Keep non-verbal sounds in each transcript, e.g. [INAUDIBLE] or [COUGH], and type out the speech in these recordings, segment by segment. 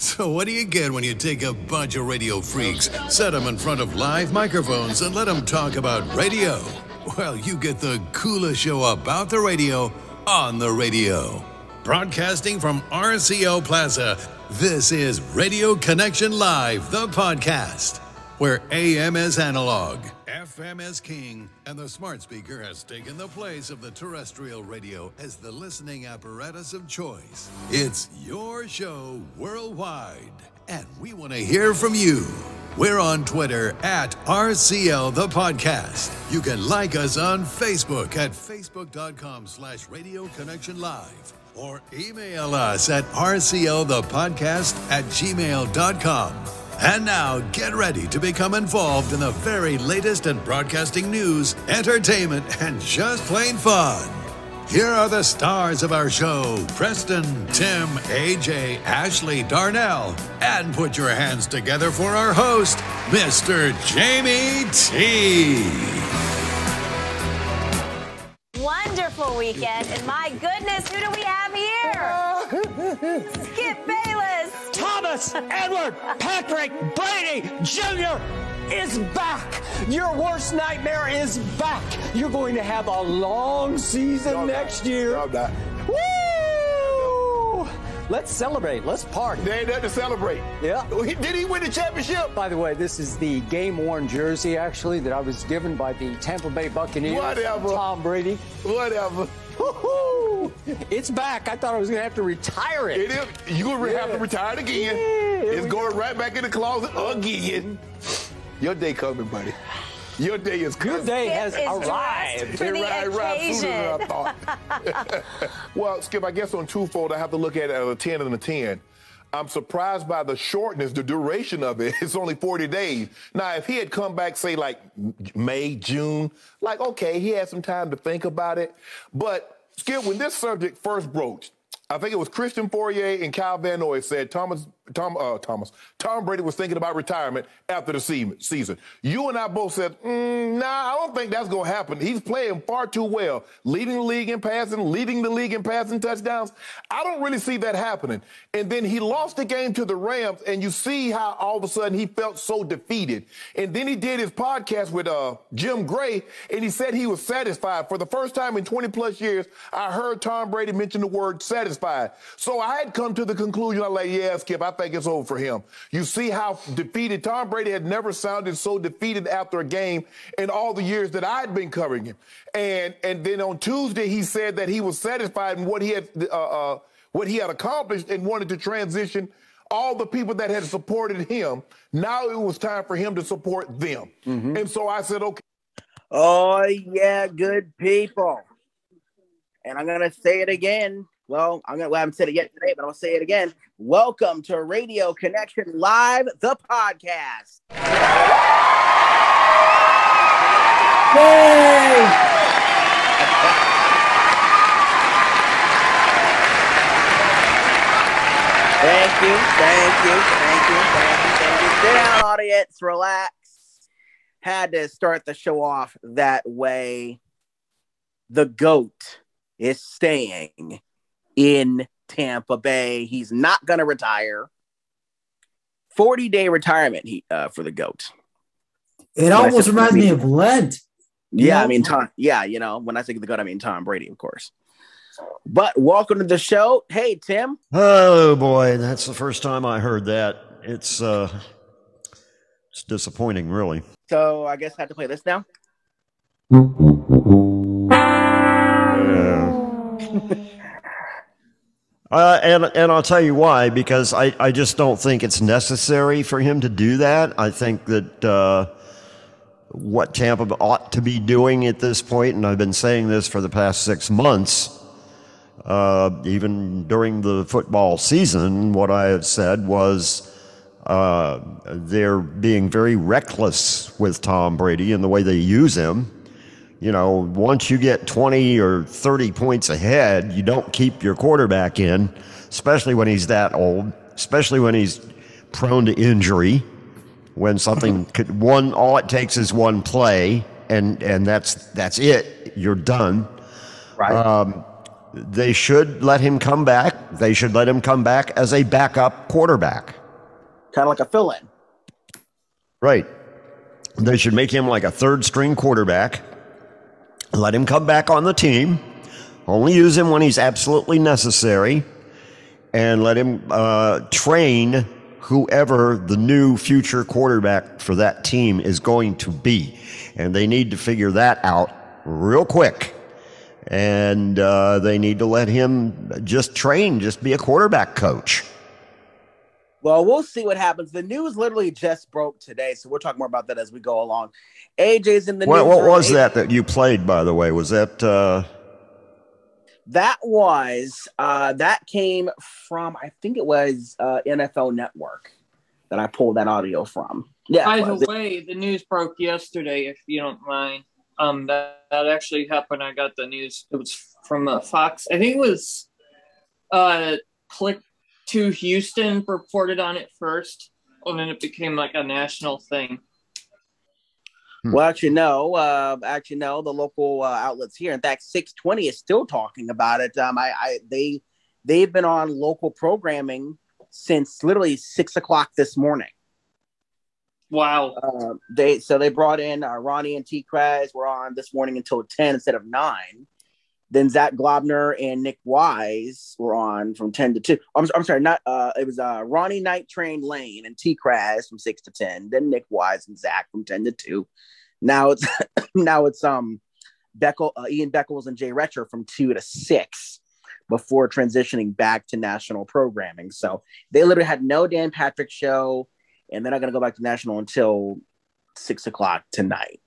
So, what do you get when you take a bunch of radio freaks, set them in front of live microphones, and let them talk about radio? Well, you get the coolest show about the radio on the radio. Broadcasting from RCO Plaza, this is Radio Connection Live, the podcast, where AM is analog, FM is king, and the smart speaker has taken the place of the terrestrial radio as the listening apparatus of choice. It's your show worldwide, and we want to hear from you. We're on Twitter at RCL the podcast. You can like us on Facebook at facebook.com slash radio connection live or email us at rclthepodcast at gmail.com. And now get ready to become involved in the very latest in broadcasting news, entertainment, and just plain fun. Here are the stars of our show Preston, Tim, AJ, Ashley, Darnell, and put your hands together for our host, Mr. Jamie T. Wonderful weekend, and my goodness, who do we have here? [LAUGHS] Skip Bayless. Thomas Edward Patrick Brady Jr. is back. Your worst nightmare is back. You're going to have a long season next year. Woo! Let's celebrate. Let's party. There ain't nothing to celebrate. Yeah. Did he win the championship? By the way, this is the game worn jersey, actually, that I was given by the Tampa Bay Buccaneers. Whatever. Tom Brady. Whatever. Woo-hoo! It's back. I thought I was going to have to retire it. It is. You gonna have to retire it again. Yeah, it's we going right back in the closet again. Your day coming, buddy. Your day is coming. Your day has is arrived. for It the right, right sooner than I thought. [LAUGHS] well, Skip, I guess on twofold, I have to look at it as a 10 and a 10. I'm surprised by the shortness, the duration of it. [LAUGHS] It's only 40 days. Now, if he had come back, say, like May, June, like, okay, he had some time to think about it. But, Skip, when this subject first broached, I think it was Christian Fauria and Kyle Van Noy said Thomas, Tom, uh, Thomas, Tom Brady was thinking about retirement after the season. You and I both said, mm, nah, I don't think that's going to happen. He's playing far too well, leading the league in passing, leading the league in passing touchdowns. I don't really see that happening. And then he lost the game to the Rams, and you see how all of a sudden he felt so defeated. And then he did his podcast with uh, Jim Gray, and he said he was satisfied. For the first time in 20 plus years, I heard Tom Brady mention the word satisfied. So I had come to the conclusion, I'm like, yeah, Skip, I think it's over for him. You see how defeated Tom Brady had never sounded so defeated after a game in all the years that I'd been covering him. And and then on Tuesday, he said that he was satisfied in what he had uh, uh, what he had accomplished and wanted to transition all the people that had supported him. Now it was time for him to support them. And so I said, okay. Oh, yeah, good people. And I'm going to say it again. Well, I'm gonna, well, I haven't said it yet today, but I'll say it again. Welcome to Radio Connection Live, the podcast. Thank you, thank you, thank you, thank you, thank you. Sit down, audience, relax. Had to start the show off that way. The GOAT is staying in Tampa Bay. He's not going to retire. 40 day retirement he, uh, for the GOAT. It When almost said reminds me of Lent. Yeah, Yeah. I mean, Tom, yeah, you know, when I think of the GOAT, I mean Tom Brady, of course. But welcome to the show. Hey, Tim. Oh boy, that's the first time I heard that. It's uh it's disappointing really. So I guess I have to play this now. [LAUGHS] Uh, and and I'll tell you why because I, I just don't think it's necessary for him to do that. I think that uh, what Tampa ought to be doing at this point, and I've been saying this for the past six months, uh, even during the football season, what I have said was uh, they're being very reckless with Tom Brady in the way they use him. You know, once you get 20 or 30 points ahead, you don't keep your quarterback in, especially when he's that old, especially when he's prone to injury. When something [LAUGHS] could one all it takes is one play and and that's that's it. You're done. Right. Um, they should let him come back. They should let him come back as a backup quarterback. Kind of like a fill in. Right. They should make him like a third string quarterback. Let him come back on the team. Only use him when he's absolutely necessary. And let him uh, train whoever the new future quarterback for that team is going to be. And they need to figure that out real quick. And uh, they need to let him just train, just be a quarterback coach. Well, we'll see what happens. The news literally just broke today, so we'll talk more about that as we go along. AJ's in the what, news. What was that that you played, by the way? Was that? Uh... That was uh, that came from I think it was uh, NFL Network that I pulled that audio from. Yeah. By the way, the news broke yesterday. If you don't mind, um, that that actually happened. I got the news. It was from uh, Fox. I think it was uh, Click to Houston reported on it first, and then it became like a national thing. Hmm. Well, actually, no. Uh, actually, no. The local uh, outlets here, in fact, six twenty is still talking about it. Um, I, I, they, they've been on local programming since literally six o'clock this morning. Wow. Uh, they so they brought in uh, Ronnie and T. Kraz were on this morning until ten instead of nine. Then Zach Globner and Nick Wise were on from 10 to 2. I'm, I'm sorry, not uh it was uh Ronnie Night Train Lane and T Kraz from 6 to 10. Then Nick Wise and Zach from 10 to 2. Now it's [COUGHS] now it's um Beckel, uh, Ian Beckles and Jay Recher from 2 to 6 before transitioning back to national programming. So they literally had no Dan Patrick show, and they're not going to go back to national until six o'clock tonight.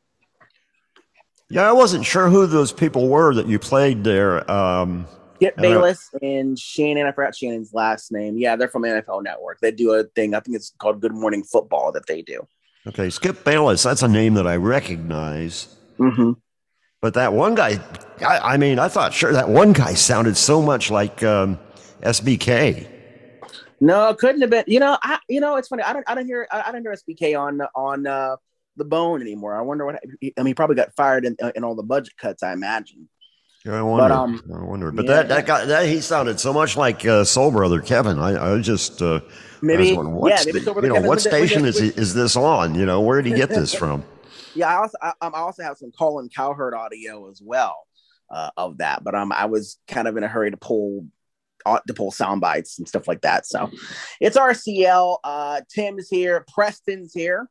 Yeah, I wasn't sure who those people were that you played there. Um, Skip Bayless and Shannon. I forgot Shannon's last name. Yeah, they're from NFL Network. They do a thing. I think it's called Good Morning Football that they do. Okay, Skip Bayless. That's a name that I recognize. Mm-hmm. But that one guy, I, I, mean, I thought sure that one guy sounded so much like um, SBK. No, it couldn't have been. You know, I you know it's funny. I don't I don't hear I, I don't hear SBK on on uh, the bone anymore. I wonder what. I mean, he probably got fired in, in all the budget cuts. I imagine. Yeah, I wonder. But, um, I wonder. But yeah. that that guy that he sounded so much like uh, Soul Brother Kevin. I, I just uh, maybe I yeah, maybe you know what station is is this on? You know where did he get this from? [LAUGHS] [LAUGHS] yeah, I also I, I, also have some Colin Cowherd audio as well uh, of that, but um, I was kind of in a hurry to pull uh, to pull sound bites and stuff like that. So it's RCL. Uh, Tim's here. Preston's here.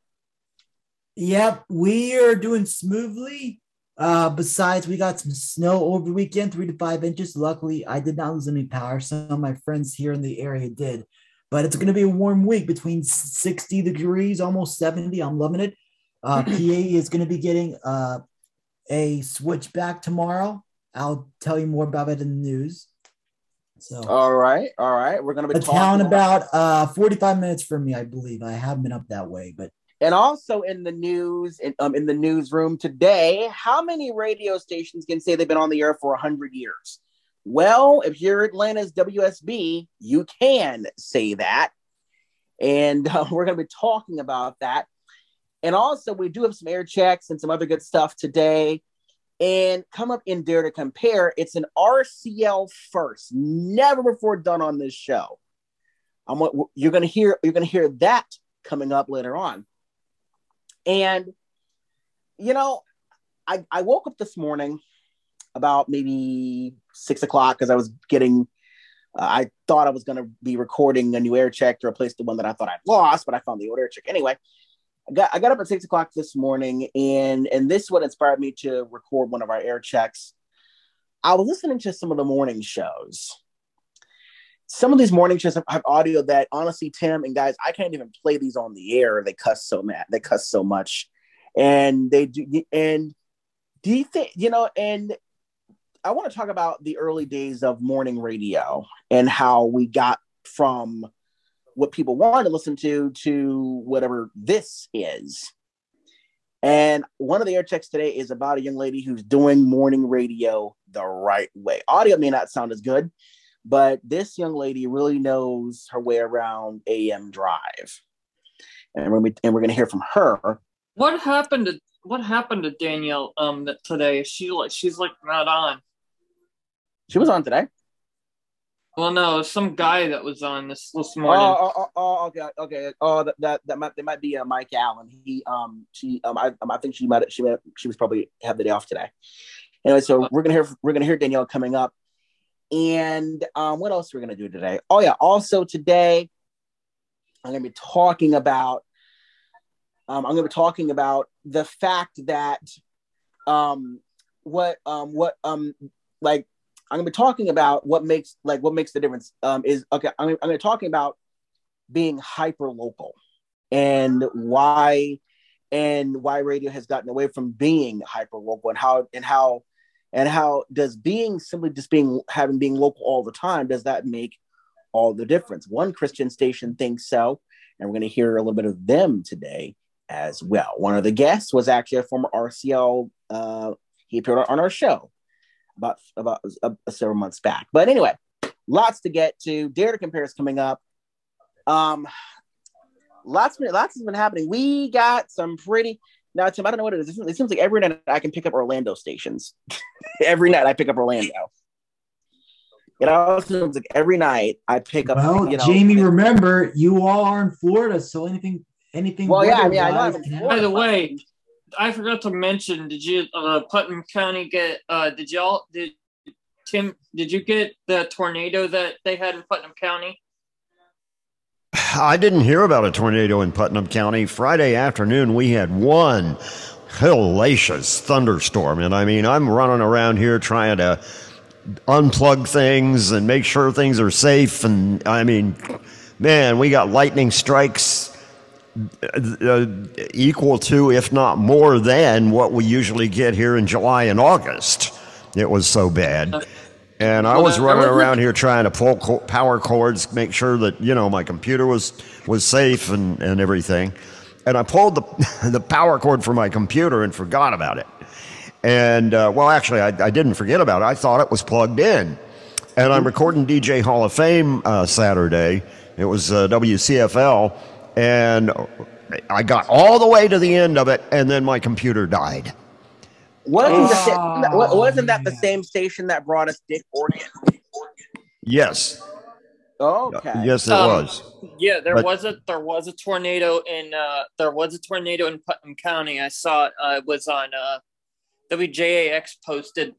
Yep, we are doing smoothly. Uh, besides, we got some snow over the weekend, three to five inches. Luckily, I did not lose any power. Some of my friends here in the area did. But it's going to be a warm week between 60 degrees, almost 70. I'm loving it. Uh, [CLEARS THROAT] PA is going to be getting uh, a switchback tomorrow. I'll tell you more about it in the news. So, all right, all right, we're going to be a town about uh, 45 minutes from me, I believe. I haven't been up that way, but and also in the news, in, um, in the newsroom today, how many radio stations can say they've been on the air for 100 years? Well, if you're Atlanta's WSB, you can say that. And uh, [LAUGHS] we're going to be talking about that. And also, we do have some air checks and some other good stuff today. And come up in Dare to Compare. It's an RCL first, never before done on this show. I'm, you're going to hear you're going to hear that coming up later on. And, you know, I, I woke up this morning about maybe six o'clock because I was getting, uh, I thought I was going to be recording a new air check to replace the one that I thought I'd lost, but I found the old air check. Anyway, I got, I got up at six o'clock this morning and, and this is what inspired me to record one of our air checks. I was listening to some of the morning shows some of these morning shows have, audio that honestly, Tim and guys, I can't even play these on the air. They cuss so mad, they cuss so much, and they do. And do you think you know? And I want to talk about the early days of morning radio and how we got from what people wanted to listen to to whatever this is. And one of the air checks today is about a young lady who's doing morning radio the right way. Audio may not sound as good, but this young lady really knows her way around AM Drive, and we're and we're going to hear from her. What happened to what happened to Danielle um today? She like she's like not on. She was on today. Well, no, some guy that was on this this Oh, morning. oh, oh, oh, okay, okay. Oh, that that, that might that might be uh, Mike Allen. He um she um I um, I think she might she might she was probably have the day off today. Anyway, so we're gonna hear we're gonna hear Danielle coming up, and um what else are we gonna do today? Oh yeah, also today I'm gonna be talking about um I'm gonna be talking about the fact that um what um what um like I'm gonna be talking about what makes like what makes the difference. Um, is okay. I'm, I'm gonna be talking about being hyper local and why and why radio has gotten away from being hyper local and how and how and how does being simply just being having being local all the time does that make all the difference? One Christian station thinks so, and we're gonna hear a little bit of them today as well. One of the guests was actually a former RCL. Uh, he appeared on our show about about uh, several months back. But anyway, lots to get to. Dare to compare is coming up. Um, lots lots has been happening. We got some pretty. Now, Tim, I don't know what it is. It seems, it seems like every night I can pick up Orlando stations. [LAUGHS] every night I pick up Orlando. It also seems like every night I pick up. Well, you know, Jamie, remember you all are in Florida, so anything, anything. Well, yeah, I mean, I know I'm in can Florida. By the way, I forgot to mention. Did you uh, Putnam County get? Uh, did y'all did Tim? Did you get the tornado that they had in Putnam County? I didn't hear about a tornado in Putnam County. Friday afternoon, we had one hellacious thunderstorm. And I mean, I'm running around here trying to unplug things and make sure things are safe. And I mean, man, we got lightning strikes uh, equal to, if not more than, what we usually get here in July and August. It was so bad. And I Well, was there- running a- around here trying to pull co- power cords, make sure that you know my computer was was safe and, and everything. And I pulled the [LAUGHS] the power cord for my computer and forgot about it. And uh, well, actually, I, I didn't forget about it. I thought it was plugged in. And I'm recording DJ Hall of Fame uh, Saturday. It was uh, WCFL, and I got all the way to the end of it, and then my computer died. Wasn't, the sa- Oh, wa- wasn't that the same station that brought us Dick Orkin? Yes, Okay. yes, it Um, was. Yeah, there But- was a there was a tornado in uh there was a tornado in Putnam County. I saw it. Uh, it was on uh WJAX posted.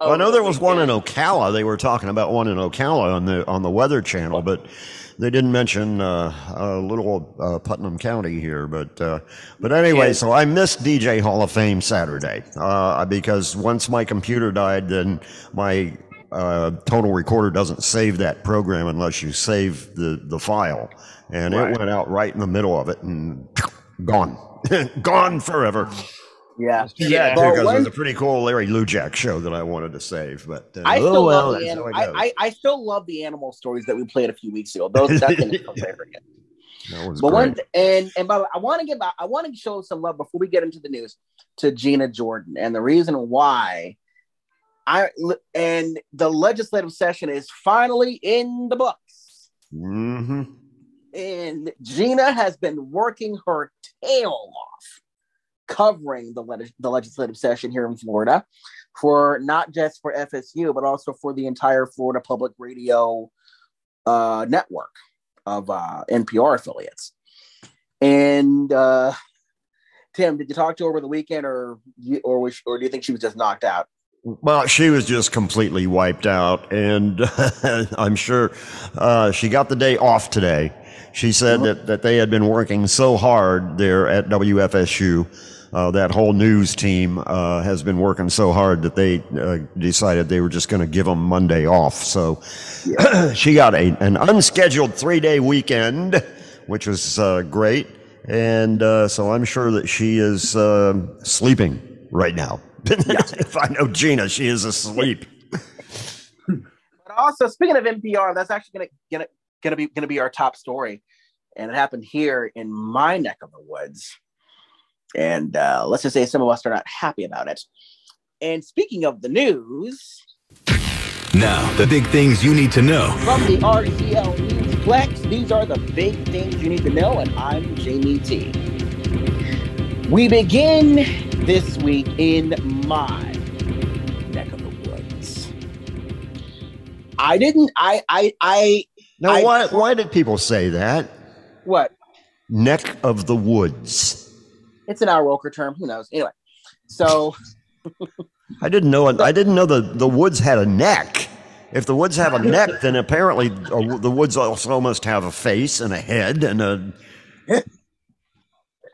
Well, I know there the was one in weekend. Ocala. They were talking about one in Ocala on the on the Weather Channel, but they didn't mention uh, uh, little uh, Putnam County here. But uh, but anyway, so I missed DJ Hall of Fame Saturday uh, because once my computer died, then my uh, total recorder doesn't save that program unless you save the the file, and Right. it went out right in the middle of it and gone, [LAUGHS] gone forever. Yeah. Yeah. But because it was a pretty cool Larry Lujack show that I wanted to save, but uh, I oh still well, love the that's anim- I. I, I still love the animal stories that we played a few weeks ago. Those [LAUGHS] that thing is hilarious. That was But one and and by the way, I want to give I want to show some love before we get into the news to Gina Jordan and the reason why I and the legislative session is finally in the books. hmm and Gina has been working her tail off covering the, leg- the legislative session here in Florida for not just for FSU, but also for the entire Florida Public Radio uh, network of uh, NPR affiliates. And uh, Tim, did you talk to her over the weekend, or you, or was, or do you think she was just knocked out? Well, she was just completely wiped out, and [LAUGHS] I'm sure uh, she got the day off today. She said that, that they had been working so hard there at WFSU. Uh, that whole news team uh, has been working so hard that they uh, decided they were just going to give them Monday off. So [CLEARS THROAT] she got a, an unscheduled three day weekend, which was uh, great. And uh, so I'm sure that she is uh, sleeping right now. [LAUGHS] if I know Gina, she is asleep. [LAUGHS] But also, speaking of NPR, that's actually gonna gonna be gonna be our top story, and it happened here in my neck of the woods. And uh, let's just say some of us are not happy about it. And speaking of the news, Now, the big things you need to know. from the RCL News Flex, these are the big things you need to know, and I'm Jamie T. We begin this week in my neck of the woods. I didn't. I I I. Now, I- why why did people say that? What? Neck of the woods. It's an Al Roker term. Who knows? Anyway, so [LAUGHS] I didn't know. I didn't know the the woods had a neck. If the woods have a neck, then apparently uh, the woods also must have a face and a head and a. [LAUGHS]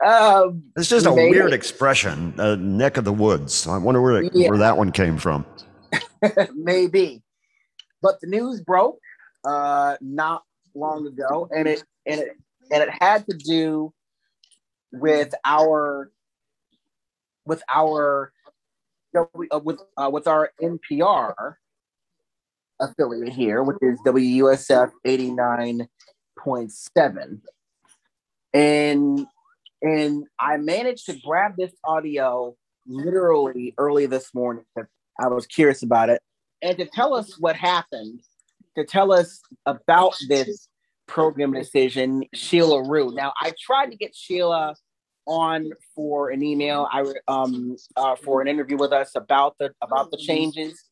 um, It's just a weird expression. Uh, neck of the woods. I wonder where Yeah. where that one came from. [LAUGHS] maybe, but the news broke uh, not long ago, and it and it and it had to do with our with our uh, with uh, with our NPR affiliate here, which is WUSF eighty nine point seven, and and I managed to grab this audio literally early this morning. 'cause I was curious about it, and to tell us what happened, to tell us about this program decision, Sheila Rue. Now, I tried to get Sheila on for an email, I um uh, for an interview with us about the about the changes.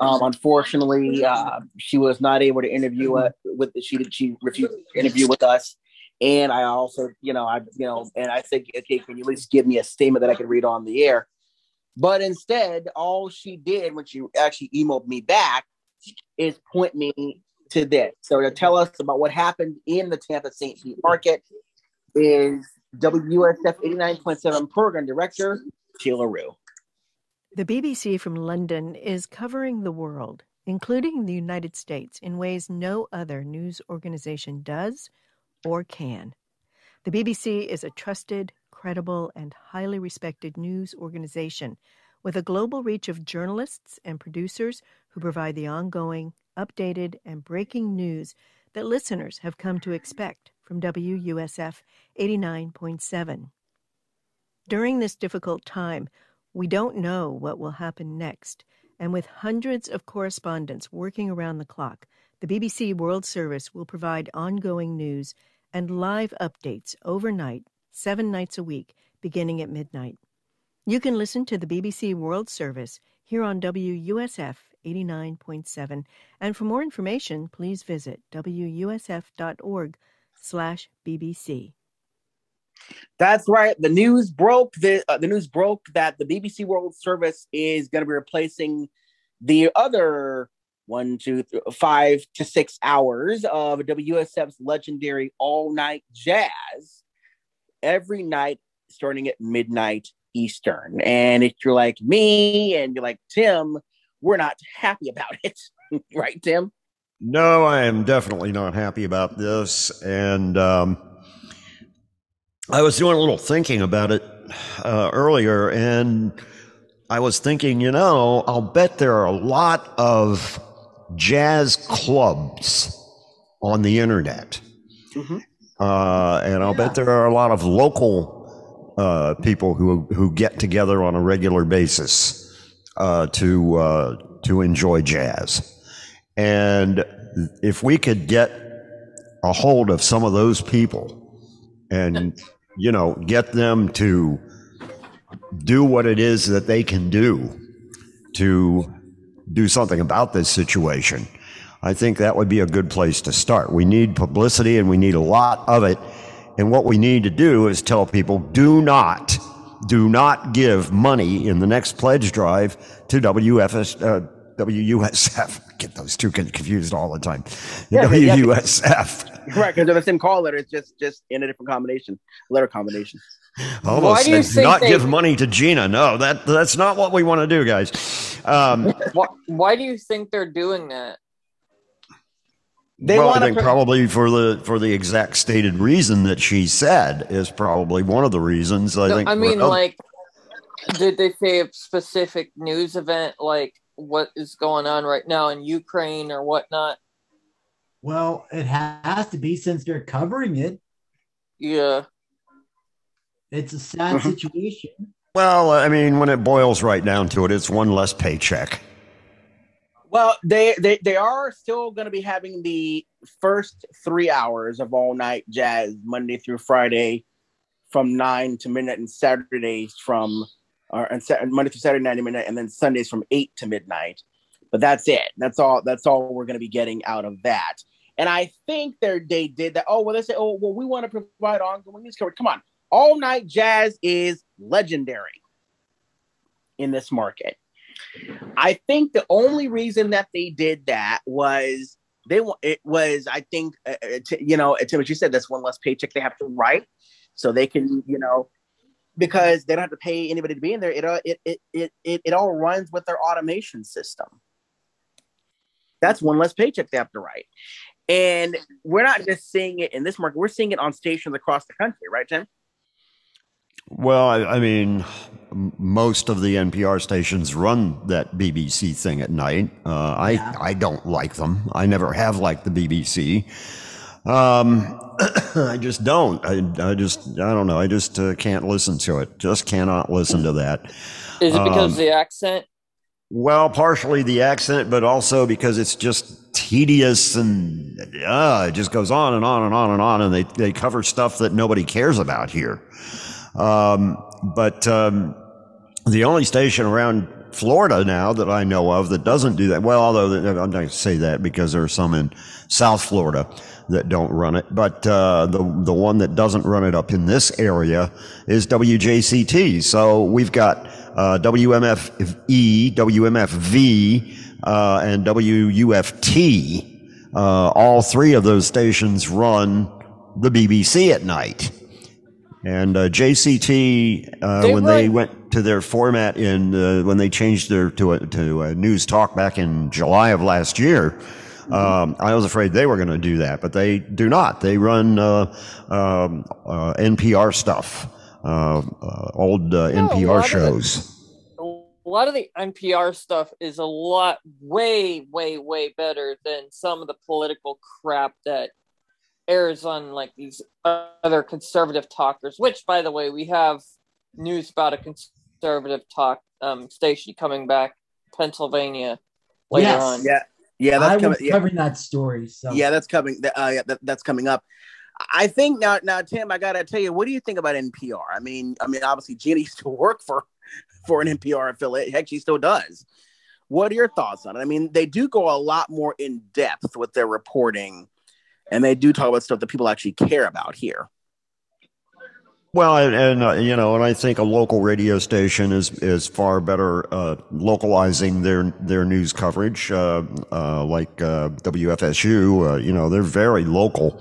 Um, unfortunately, uh, she was not able to interview uh, with she she refused to interview with us. And I also, you know, I you know, and I said, okay, can you at least give me a statement that I can read on the air? But instead, all she did when she actually emailed me back is point me to this. So to tell us about what happened in the Tampa St. Pete market is WUSF 89.7 program director Sheila Rue. The BBC from London is covering the world, including the United States, in ways no other news organization does or can. The BBC is a trusted, credible, and highly respected news organization with a global reach of journalists and producers who provide the ongoing, updated, and breaking news that listeners have come to expect from WUSF 89.7. During this difficult time, we don't know what will happen next, and with hundreds of correspondents working around the clock, the BBC World Service will provide ongoing news and live updates overnight, seven nights a week, beginning at midnight. You can listen to the BBC World Service here on WUSF 89.7, and for more information, please visit wusf.org slash BBC. That's right. The news broke. The, uh, the news broke that the BBC World Service is going to be replacing the other one, two, five to six hours of WSF's legendary all night jazz every night starting at midnight Eastern. And if you're like me and you're like Tim, we're not happy about it. [LAUGHS] right, Tim? No, I am definitely not happy about this. And um, I was doing a little thinking about it uh, earlier, and I was thinking, you know, I'll bet there are a lot of jazz clubs on the internet. Uh, and I'll bet there are a lot of local uh, people who, who get together on a regular basis uh, to, uh, to enjoy jazz. And if we could get a hold of some of those people and, you know, get them to do what it is that they can do to do something about this situation, I think that would be a good place to start. We need publicity and we need a lot of it. And what we need to do is tell people do not, do not give money in the next pledge drive to WFS, uh, WUSF. [LAUGHS] Get those two con- confused all the time. Yeah, but- yeah, but- WUSF. Right, because they're the same call letter. It's just just in a different combination, letter combination. Almost do you not they- give money to Gina. No, that that's not what we want to do, guys. Um, [LAUGHS] Why, why do you think they're doing that? They well, I think pro- probably for the for the exact stated reason that she said is probably one of the reasons. I No, think. I mean, for- like, did they say a specific news event, like what is going on right now in Ukraine or whatnot? Well, it has to be since they're covering it. Yeah. It's a sad Mm-hmm. situation. well, I mean, when it boils right down to it, it's one less paycheck. Well, they they, they are still going to be having the first three hours of all night jazz Monday through Friday from nine to midnight, and Saturdays from or and Monday through Saturday nine to midnight, and then Sundays from eight to midnight. but that's it. That's all. That's all we're going to be getting out of that. And I think they did that. Oh well, they say, oh well, we want to provide ongoing news coverage. Come on, all night jazz is legendary in this market. I think the only reason that they did that was they it was I think uh, uh t- you know Tim, what you said that's one less paycheck they have to write, so they can you know because they don't have to pay anybody to be in there. It it it it it, it all runs with their automation system. That's one less paycheck they have to write. And we're not just seeing it in this market, we're seeing it on stations across the country, right, Tim? Well, I, I, mean, most of the NPR stations run that BBC thing at night. Uh, I yeah. I don't like them. I never have liked the BBC. Um, [CLEARS THROAT] I just don't. I, I just I don't know. I just uh, can't listen to it. Just cannot listen to that. Is it because um, of the accent? Well, partially the accent, but also because it's just tedious and uh, it just goes on and on and on and on, and they they cover stuff that nobody cares about here. Um, but um, the only station around Florida now that I know of that doesn't do that. Well, although I'm not going to say that because there are some in South Florida that don't run it, but uh, the the one that doesn't run it up in this area is WJCT. So we've got uh, WMFE, WMFV, uh, and WUFT. Uh, all three of those stations run the BBC at night. And uh, JCT, uh, they when run- they went to their format in uh, when they changed their to a, to a news talk back in July of last year, um, I was afraid they were going to do that, but they do not. They run uh, um, uh, NPR stuff, uh, old NPR shows. a lot of the NPR stuff is a lot way, way, way better than some of the political crap that airs on like these other conservative talkers, which, by the way, we have news about a conservative talk um, station coming back, Pennsylvania, later yes. on. Yeah, yeah, that's I coming. Was covering that story. So. Yeah, that's coming. Uh, yeah, that, that's coming up. I think now, now, Tim, I gotta tell you, what do you think about NPR? I mean, I mean, obviously, Gina [LAUGHS] used to work for for an NPR affiliate. Heck, she still does. What are your thoughts on it? I mean, they do go a lot more in depth with their reporting and they do talk about stuff that people actually care about here. Well, and, and uh, you know, and I think a local radio station is is far better uh, localizing their their news coverage, uh, uh like uh, WFSU. Uh, you know, they're very local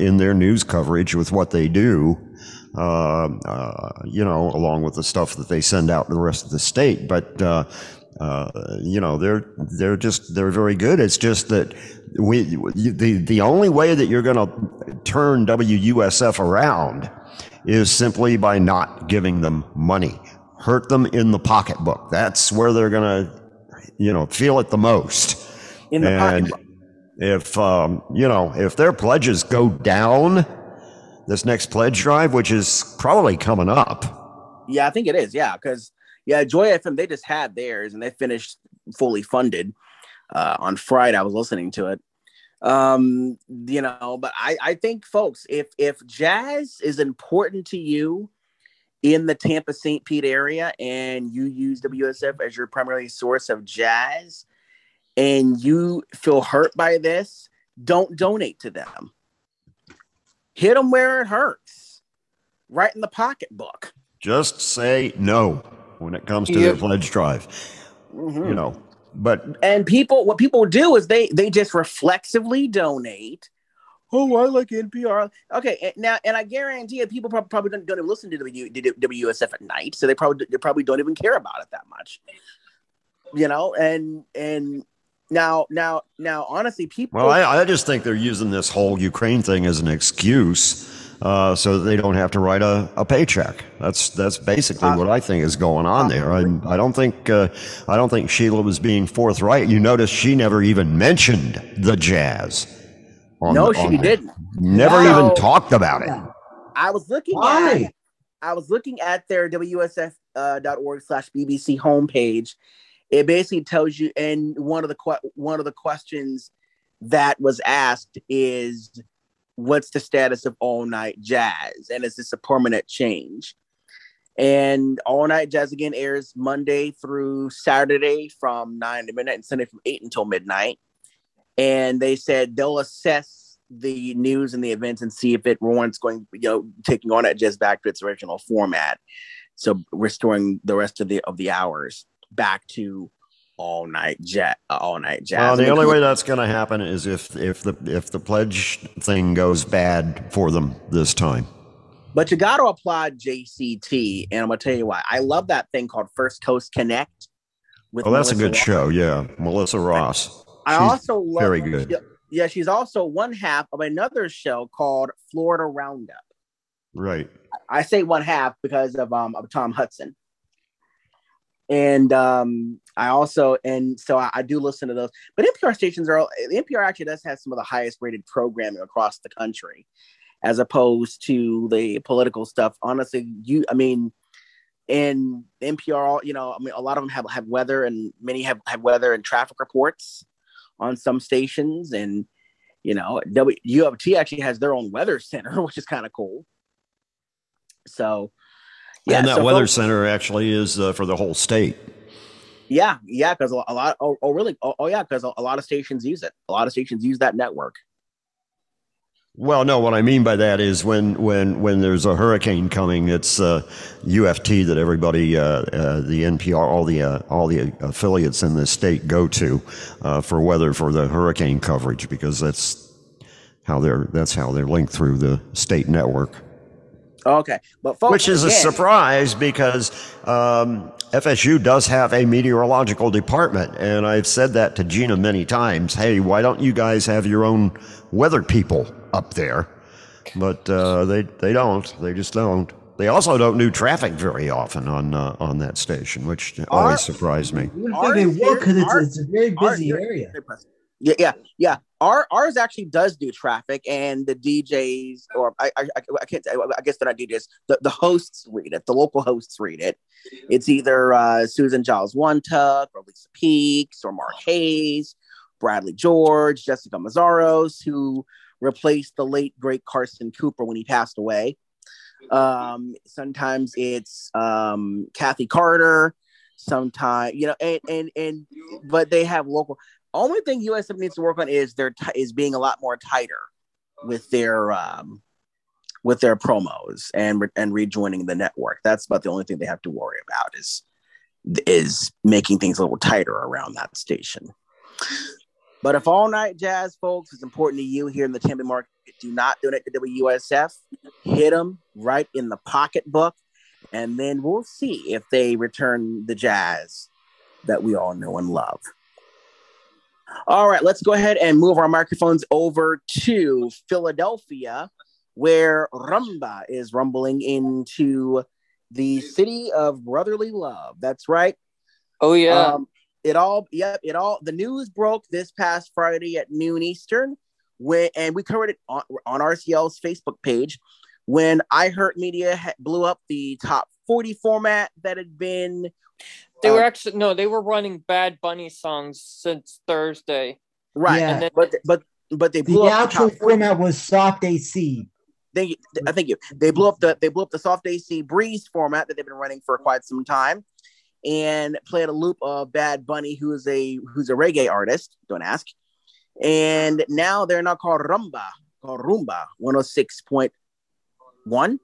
in their news coverage with what they do. you know, along with the stuff that they send out to the rest of the state, but uh, you know, they're they're just they're very good. It's just that we the the only way that you're going to turn WUSF around is simply by not giving them money. Hurt them in the pocketbook. That's where they're going to, you know, feel it the most. In the and pocketbook. If um, you know, if their pledges go down, this next pledge drive, which is probably coming up. Yeah, I think it is. Yeah, because yeah, Joy FM, they just had theirs and they finished fully funded uh, on Friday. I was listening to it. Um, you know, but I, I think folks, if if jazz is important to you in the Tampa St. Pete area and you use WSF as your primary source of jazz and you feel hurt by this, don't donate to them. Hit them where it hurts, right in the pocketbook. Just say no when it comes to yeah. their pledge drive. Mm-hmm. You know, but and people, what people do is they they just reflexively donate. Oh, I like NPR. Okay, now and I guarantee you, people probably, probably don't, don't even listen to w, WSF at night, so they probably they probably don't even care about it that much. You know, and and now now now honestly, people. Well, I, I just think they're using this whole Ukraine thing as an excuse uh, so that they don't have to write a, a paycheck. That's that's basically what I think is going on there. I, I don't think uh, I don't think Sheila was being forthright. You notice she never even mentioned the jazz. no, the, she didn't. Never no. even talked about it. I was looking Why? at I was looking at their WSF.org uh, slash BBC homepage. It basically tells you, and one of the que- one of the questions that was asked is what's the status of all night jazz and is this a permanent change And All Night Jazz again airs Monday through Saturday from 9 to midnight and Sunday from 8 until midnight. And they said they'll assess the news and the events and see if it warrants going, you know, taking All Night Jazz back to its original format. So restoring the rest of the of the hours back to all night jet all night jazz. Well, the only way that's going to happen is if if the if the pledge thing goes bad for them this time. But you got to applaud JCT, and I'm gonna tell you why. I love that thing called First Coast Connect. With Oh, that's a good Ross. show. Yeah, Melissa Ross. I She's also love very good. Yeah, yeah, she's also one half of another show called Florida Roundup. Right. I say one half because of um of Tom Hudson. And um I also and so I, I do listen to those. But NPR stations are the NPR actually does have some of the highest rated programming across the country, as opposed to the political stuff. Honestly, you I mean in NPR, you know, I mean a lot of them have, have weather and many have, have weather and traffic reports on some stations and you know, w, UFT actually has their own weather center, [LAUGHS] which is kind of cool. So, yeah, and that so weather folks- center actually is uh, for the whole state. Yeah, yeah, because a lot. Oh, oh really? Oh, oh yeah, because a lot of stations use it. A lot of stations use that network. Well, no, what I mean by that is when when when there's a hurricane coming, it's uh, UFT that everybody, uh, uh, the NPR, all the uh, all the affiliates in the state go to uh, for weather for the hurricane coverage because that's how they're that's how they're linked through the state network. Okay, but folks, Which is a surprise because um, FSU does have a meteorological department, and I've said that to Gina many times. Hey, why don't you guys have your own weather people up there? But uh, they they don't. They just don't. They also don't do traffic very often on uh, on that station, which always surprised me. I they will because it's, it's a very ours- busy area. Yeah, yeah, yeah. Our ours actually does do traffic, and the DJs, or I, I, I- can't. I guess they're not DJs. The, the hosts read it. The local hosts read it. It's either uh, Susan Giles Wantuck, or Lisa Peakes, or Mark Hayes, Bradley George, Jessica Meszaros, who replaced the late great Carson Cooper when he passed away. Um, sometimes it's um, Cathy Carter. Sometimes you know, and and and but they have local. Only thing USF needs to work on is their ti- is being a lot more tighter with their um, with their promos and re- and rejoining the network. That's about the only thing they have to worry about is is making things a little tighter around that station. But if all night jazz, folks, is important to you here in the Tampa market, do not donate to WUSF. Hit them right in the pocketbook, and then we'll see if they return the jazz that we all know and love. All right, let's go ahead and move our microphones over to Philadelphia, where Rumba is rumbling into the city of brotherly love. That's right. Oh yeah. Um, it all, yep, it all. The news broke this past Friday at noon Eastern, when and we covered it on, on RCL's Facebook page when iHeartMedia ha- blew up the top 40 format that had been. They were uh, actually no, they were running Bad Bunny songs since Thursday. right, Yeah. And then but but but they The up actual top 40 format was soft AC. Thank you. I thank you. They blew up the they blew up the soft AC breeze format that they've been running for quite some time, and played a loop of Bad Bunny, who is a who's a reggae artist. Don't ask. And now they're now called Rumba, called Rumba, one hundred six point one.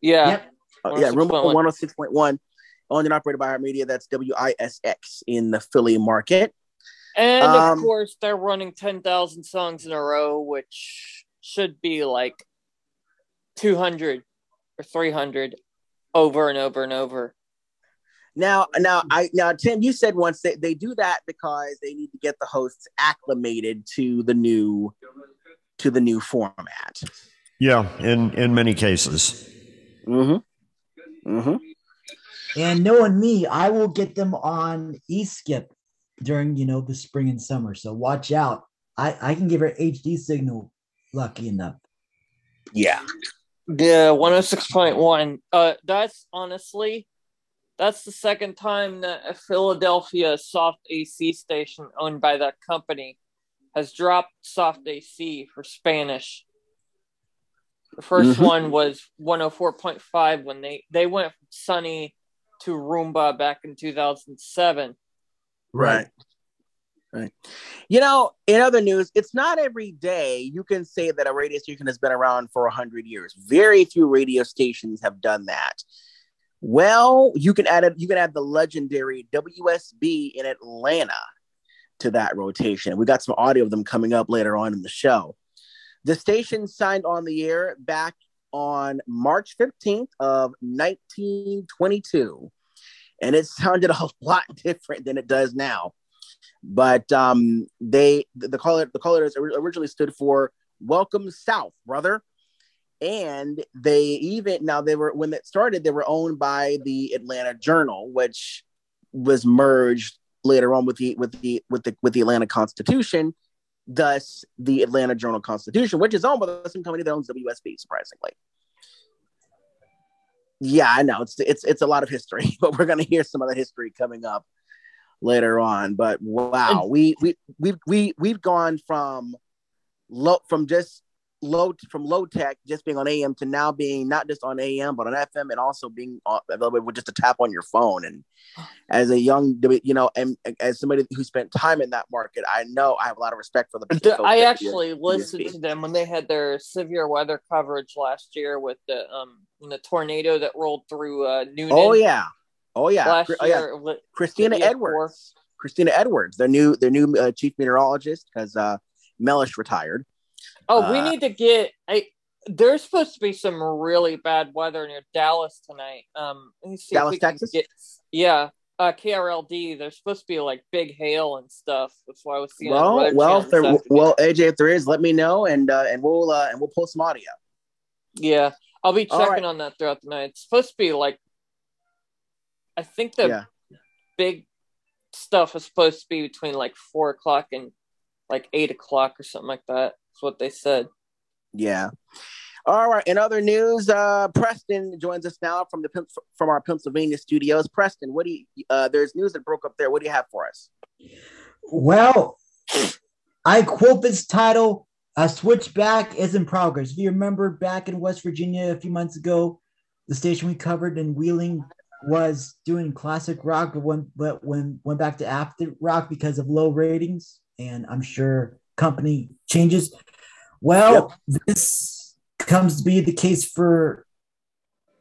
yeah. Yep. Uh, yeah, Rumba one hundred six point one, owned and operated by iHeartMedia. That's WISX in the Philly market. And Um, of course, they're running 10,000 songs in a row, which should be like 200 or 300 over and over and over. Now, now, I now Tim, you said once that they do that because they need to get the hosts acclimated to the new to the new format. Yeah, in in many cases. Mm-hmm. Mm-hmm. And knowing me, I will get them on e-skip during you know the spring and summer. So watch out. I I can give her HD signal. Lucky enough. Yeah. Yeah, 106.1. Uh, that's honestly, that's the second time that a Philadelphia soft AC station owned by that company has dropped soft AC for Spanish. The 1st Mhm. one was 104.5 when they they went from Sunny to Rumba back in 2007. Right. Right. You know, in other news, it's not every day you can say that a radio station has been around for 100 years. Very few radio stations have done that. Well, you can add it, you can add the legendary WSB in Atlanta to that rotation. We got some audio of them coming up later on in the show. The station signed on the air back on March 15th of 1922 and it [LAUGHS] sounded a lot different than it does now. But um, they the, color the ori- originally stood for "Welcome South, brother," and they even now they were when it started they were owned by the Atlanta Journal, which was merged later on with the with the with the with the Atlanta Constitution. Thus, the Atlanta Journal Constitution, which is owned by the same company that owns WSB, surprisingly. Yeah, I know it's it's it's a lot of history, [LAUGHS] but we're gonna hear some of that history coming up later on. But wow, we we we we we've gone from low from just low from low tech just being on AM to now being not just on AM but on FM and also being available with just a tap on your phone. And as a young, you know, and as somebody who spent time in that market, I know I have a lot of respect for the. I actually WSB. listened to them when they had their severe weather coverage last year with the um the tornado that rolled through uh, Newnan. Oh yeah, oh yeah, last oh, yeah. year. Christina Edwards. Christina Edwards, their new their new uh, chief meteorologist, because uh, Mellish retired. Oh, we Uh, need to get. I there's supposed to be some really bad weather near Dallas tonight. Um, let me see if Dallas, we Texas? Get, yeah, uh, KRLD. There's supposed to be like big hail and stuff. That's why I was seeing. Well, well, if there, well, AJ, if there is, let me know, and uh, and we'll uh, and we'll post some audio. Yeah, I'll be checking right. on that throughout the night. It's supposed to be like, I think the Yeah. big stuff is supposed to be between like four o'clock and like eight o'clock or something like that. That's what they said. Yeah. All right. In other news, uh, Preston joins us now from the from our Pennsylvania studios. Preston, what do you? Uh, there's news that broke up there. What do you have for us? Well, I quote this title A Switchback is in progress. If you remember back in West Virginia a few months ago, the station we covered in Wheeling was doing classic rock, but went, but when went back to after rock because of low ratings, and I'm sure company changes. Well, this comes to be the case for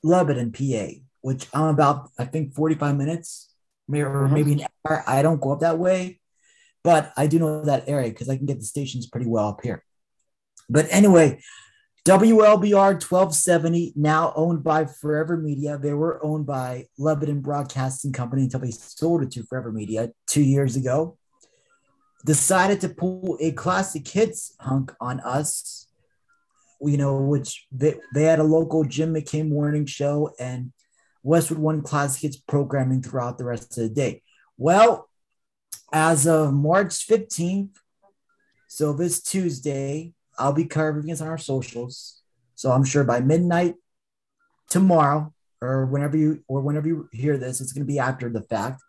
Lebanon, PA, which I'm about, I think, 45 minutes, maybe, or mm-hmm. maybe an hour. I don't go up that way but I do know that area because I can get the stations pretty well up here. But anyway, WLBR 1270, now owned by Forever Media. They were owned by Lebanon Broadcasting Company until they sold it to Forever Media two years ago. Decided to pull a classic hits hunk on us, you know, which they, they had a local Jim McCain morning show and Westwood One classic hits programming throughout the rest of the day. Well, as of March 15th, so this Tuesday, I'll be covering this on our socials. So I'm sure by midnight tomorrow, or whenever you or whenever you hear this, it's going to be after the fact.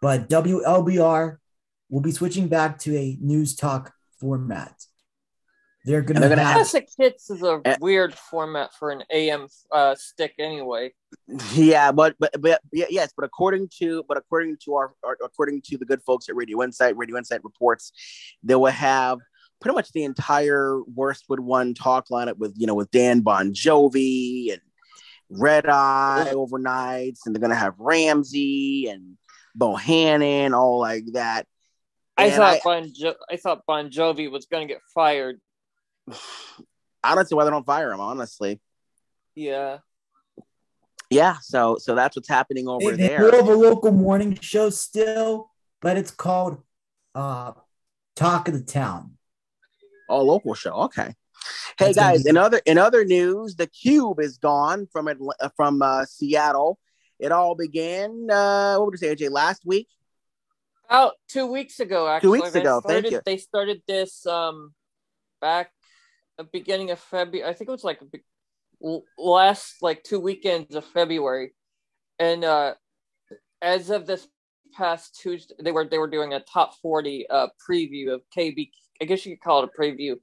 But WLBR will be switching back to a news talk format. They're going to have Classic hits is a weird format for an AM uh, stick anyway. Yeah, but but but yes, but according to but according to our, our according to the good folks at Radio Insight, Radio Insight reports they will have pretty much the entire Westwood One talk lineup with you know with Dan Bon Jovi and Red Eye overnights, and they're gonna have Ramsey and Bohannon, all like that. I And thought Bon jo- I thought Bon Jovi was going to get fired. [SIGHS] I don't see why they don't fire him, honestly. Yeah. Yeah, so so that's what's happening over They, they there. do have a local morning show still, but it's called uh, Talk of the Town. Oh, local show. Okay. Hey That's guys, be- in other in other news, the Cube is gone from Atl- from uh, Seattle. It all began. Uh, what would you say, AJ? Last week. About two weeks ago, actually. Two weeks They ago, thank started- you. They started this um back the beginning of February. I think it was like a big- l- last like two weekends of February, and uh as of this past Tuesday, they were they were doing a top forty uh preview of KB. I guess you could call it a preview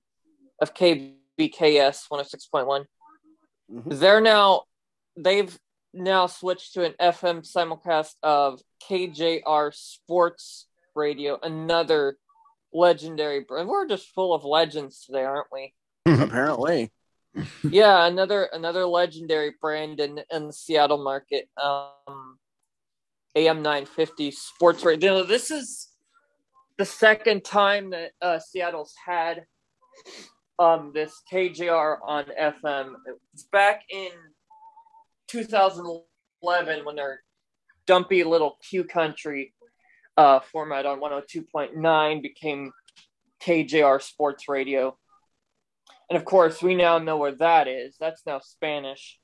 of KBKS one hundred six point one. They're now they've now switch to an FM simulcast of KJR Sports Radio, another legendary brand. We're just full of legends today, aren't we? [LAUGHS] Apparently. yeah, another another legendary brand in in the Seattle market. Um, AM nine fifty Sports Radio. This is the second time that uh, Seattle's had um this KJR on FM. It's back in 2011 when their dumpy little Q Country uh, format on 102.9 became KJR Sports Radio. And of course, we now know where that is. That's now Spanish.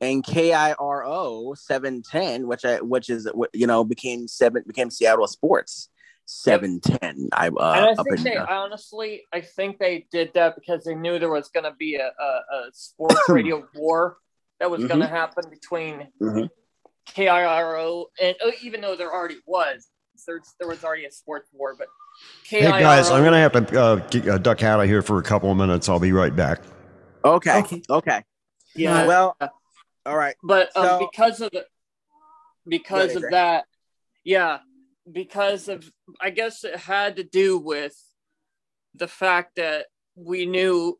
And KIRO 710, which I which is you know became seven became Seattle Sports 710. I uh, and I think in they uh, honestly, I think they did that because they knew there was going to be a, a, a sports [CLEARS THROAT] radio war that was going to happen between Mhm. KIRO and oh, even though there already was, there's, there was already a sports war, but Hey guys, I'm gonna have to uh, get, uh, duck out of here for a couple of minutes. I'll be right back. Okay. Okay. Yeah. Well, all right. but um, So- because of the because Go of ahead, that yeah because of i guess it had to do with the fact that we knew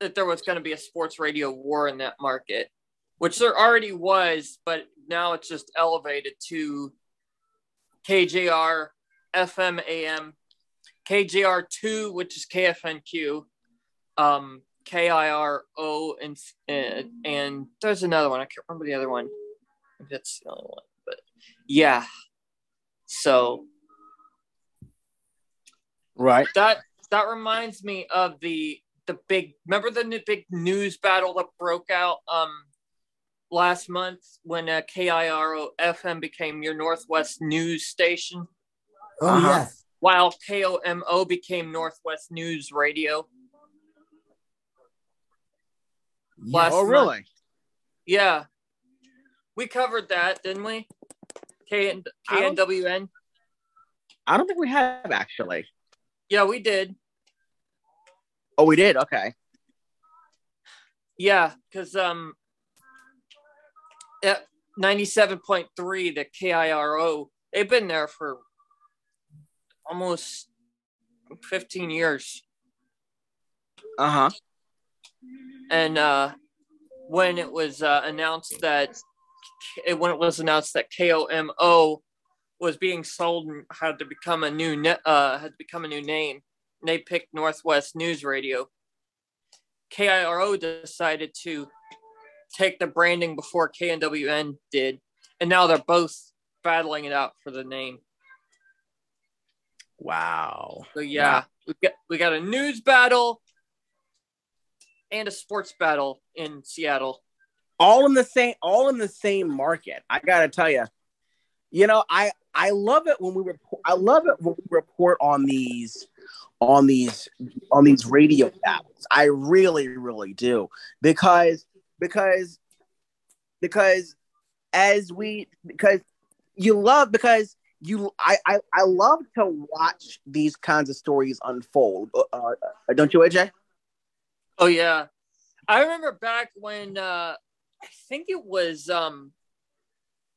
that there was going to be a sports radio war in that market which there already was but now it's just elevated to kjr fm am kjr2 which is kfnq um KIRO and and, and there's another one. I can't remember the other one. That's the only one, but yeah. So right. That that reminds me of the the big. Remember the new, big news battle that broke out um last month when uh, KIRO FM became your Northwest news station. Oh Uh-huh. yes. While KOMO became Northwest News Radio. Last Oh, month. really? Yeah. We covered that, didn't we? K and KNWN. I don't think we have actually. Yeah, we did. Oh, we did. Okay. Yeah, because um, at ninety-seven point three, the KIRO, they've been there for almost fifteen years, Uh huh. and uh, when it was uh, announced that when it was announced that KOMO was being sold and had to become a new ne- uh, had to become a new name, and they picked Northwest News Radio. KIRO decided to take the branding before KNWN did, and now they're both battling it out for the name. Wow. So yeah, we got we got a news battle and a sports battle in Seattle. all in the same all in the same market i gotta tell you you know i i love it when we report i love it when we report on these on these on these radio battles i really really do because because because as we because you love because you i i, I love to watch these kinds of stories unfold uh, uh, don't you aj Oh yeah. I remember back when uh I think it was um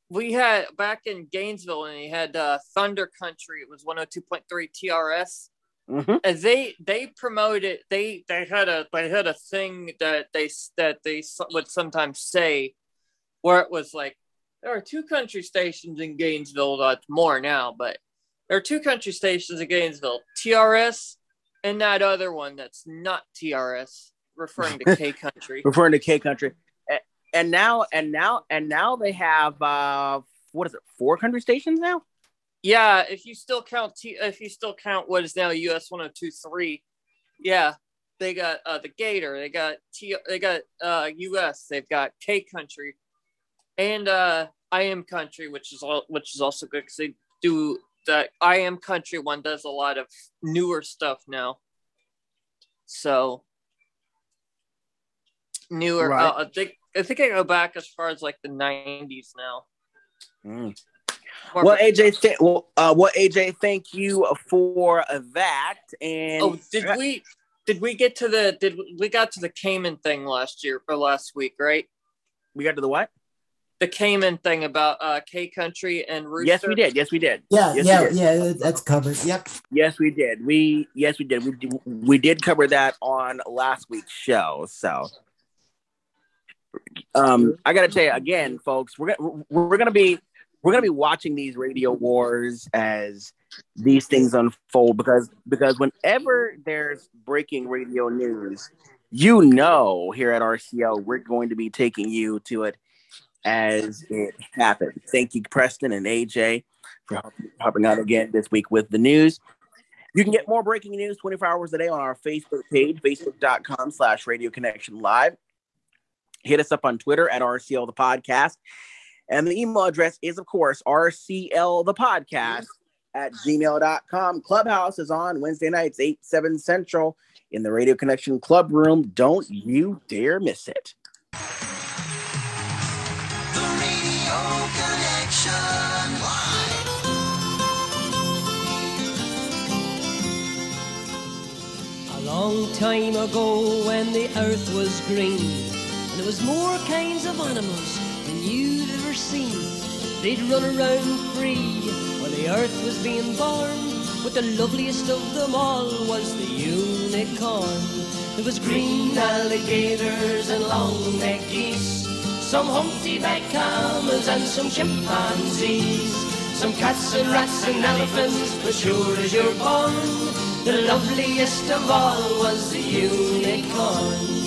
we had back in Gainesville and they had uh Thunder Country, it was 102.3 TRS. Mhm. And they they promoted they they had a they had a thing that they that they would sometimes say where it was like there are two country stations in Gainesville that's more now but there are two country stations in Gainesville TRS and that other one that's not TRS referring to [LAUGHS] K country referring to K country. And now and now and now they have uh what is it, four country stations now? Yeah if you still count T if you still count what is now US 1023 yeah they got uh the Gator they got T they got uh US they've got K country and uh I am country which is all which is also good because they do that I am country one does a lot of newer stuff now. So newer Right. uh, I think I think I go back as far as like the 90s now. More Well, AJ, th- well, uh, well, AJ, thank you for that. And Oh, did we did we get to the did we got to the Cayman thing last year or last week, right? We got to the what? The Cayman thing about uh K Country and Rooster. Yes, we did. Yes, we did. Yeah, Yes, yeah, did. yeah. That's covered. Yep. Yes, we did. We yes, we did. We did- we did cover that on last week's show. So, um, I got to tell you again, folks, we're gonna we're gonna be we're gonna be watching these radio wars as these things unfold because because whenever there's breaking radio news, you know, here at RCL we're going to be taking you to it as it happens. Thank you, Preston and AJ, for helping out again this week with the news. You can get more breaking news 24 hours a day on our Facebook page, facebook.com slash radio connection live. Hit us up on Twitter at RCL the podcast. And the email address is, of course, RCL the podcast at gmail.com. Clubhouse is on Wednesday nights, 8, 7 Central in the Radio Connection Club Room. Don't you dare miss it. A long time ago when the earth was green and there was more kinds of animals than you'd ever seen. They'd run around free while the earth was being born. But the loveliest of them all was the unicorn. There was green alligators and long-necked geese, some humpty-backed camels and some chimpanzees, some cats and rats and elephants. But sure as you're born, the loveliest of all was the unicorn.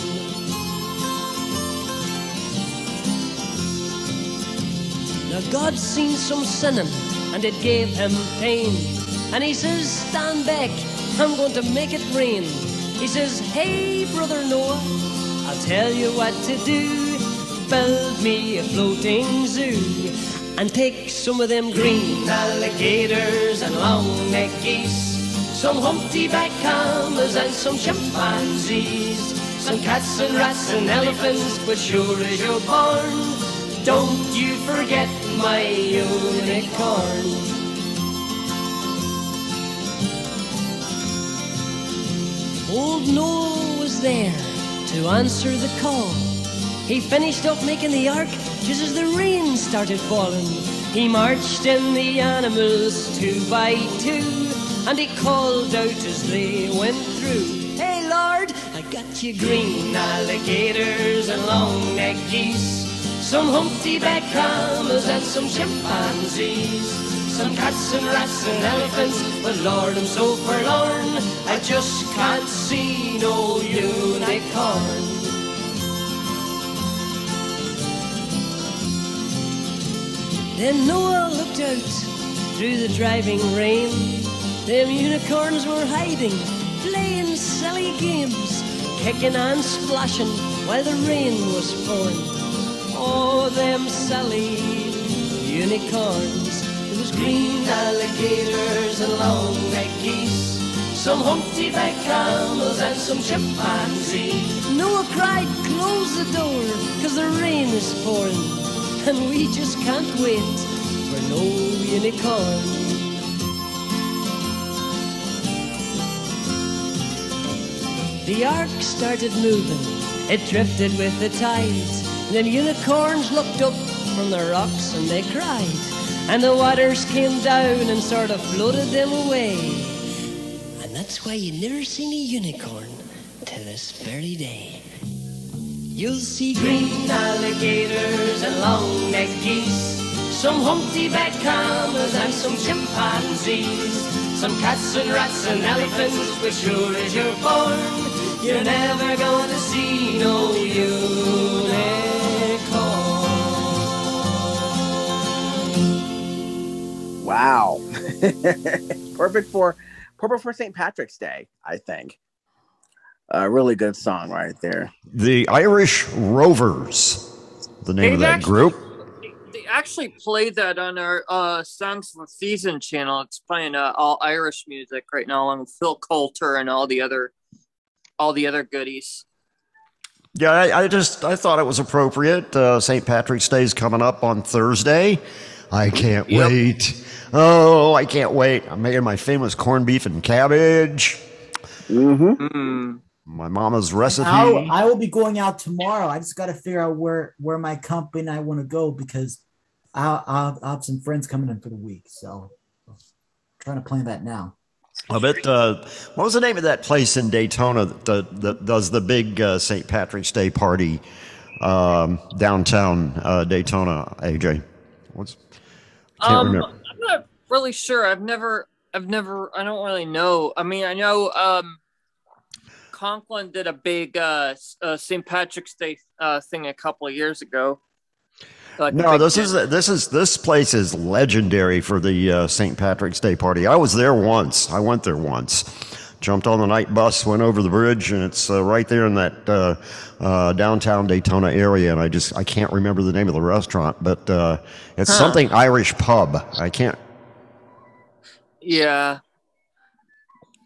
Now God seen some sinning, and it gave him pain. And he says, Stand back, I'm going to make it rain. He says, Hey, brother Noah, I'll tell you what to do. Build me a floating zoo. And take some of them green alligators and long-necked geese. Some humpty back camels and some chimpanzees. Some cats and rats and elephants, but sure as you're born, don't you forget my unicorn. Old Noah was there to answer the call. He finished up making the ark just as the rain started falling. He marched in the animals two by two, and he called out as they went through. Hey Lord, I got you green alligators and long-necked geese, some humpty-backed camels and some chimpanzees, some cats and rats and elephants. But Lord, I'm so forlorn, I just can't see no unicorn. Then Noah looked out through the driving rain. Them unicorns were hiding, playing silly games, kicking and splashing while the rain was pouring. Oh, them silly unicorns. There was green alligators and long-necked geese, some humpty-backed camels and some chimpanzees. Noah cried, close the door, cause the rain is pouring. And we just can't wait for no unicorn. The ark started moving, it drifted with the tides. Then unicorns looked up from the rocks and they cried. And the waters came down and sort of floated them away. And that's why you never seen a unicorn till this very day. You'll see green alligators and long-necked geese, some humpty-backed camels and some chimpanzees, some cats and rats and elephants. But sure as you're born, you're never gonna see no unicorn. Wow. [LAUGHS] perfect for perfect for St. Patrick's Day, I think. A really good song right there. The Irish Rovers, the name of They've that actually- group. They actually played that on our uh, Songs of the Season channel. It's playing uh, all Irish music right now, along with Phil Coulter and all the other, all the other goodies. Yeah, I, I just I thought it was appropriate. Uh, St. Patrick's Day is coming up on Thursday. I can't Yep. wait. Oh, I can't wait. I'm making my famous corned beef and cabbage. Mm-hmm. My mama's recipe. I will, I will be going out tomorrow. I just got to figure out where where my company and I want to go because I'll, I'll, I'll have some friends coming in for the week. So I'm trying to plan that now. I bet. Uh, what was the name of that place in Daytona that, uh, that does the big uh, St. Patrick's Day party um, downtown uh, Daytona? AJ, what's? Can't Um, remember. Really sure. I've never, I've never, I don't really know. I mean, I know um, Conklin did a big uh, uh, St. Patrick's Day uh, thing a couple of years ago. Like No, this is this is this place is legendary for the uh, St. Patrick's Day party. I was there once. I went there once. Jumped on the night bus, went over the bridge, and it's uh, right there in that uh, uh, downtown Daytona area. And I just I can't remember the name of the restaurant, but uh, it's Huh. something Irish pub. I can't. Yeah.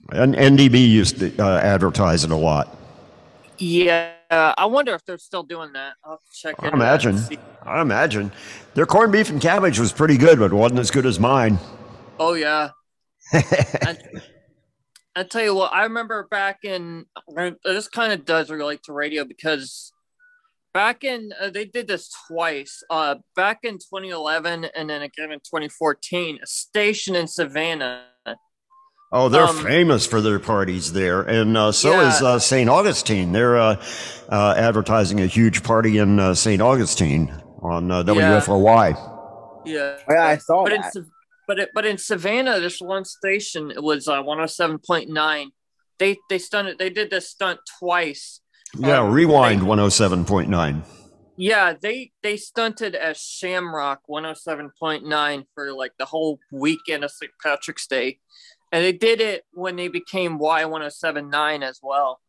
And NDB used to uh, advertise it a lot. Yeah. I wonder if they're still doing that. I'll check I imagine. I imagine their corned beef and cabbage was pretty good, but wasn't as good as mine. Oh yeah. [LAUGHS] I, I tell you what, I remember back in this kind of does relate to radio because back in uh, they did this twice. Uh, back in 2011 and then again in 2014, a station in Savannah. Oh, they're Um, famous for their parties there, and uh, so Yeah. is uh, St. Augustine. They're uh, uh, advertising a huge party in uh, St. Augustine on uh, WFOY. Yeah, Yeah, I saw but that. In, but it, but in Savannah, this one station it was uh, 107.9. They they stunted. They did this stunt twice. Yeah, Um, Rewind 107.9. Yeah, they they stunted as Shamrock 107.9 for like the whole weekend of St. Patrick's Day. And they did it when they became Y1079 as well.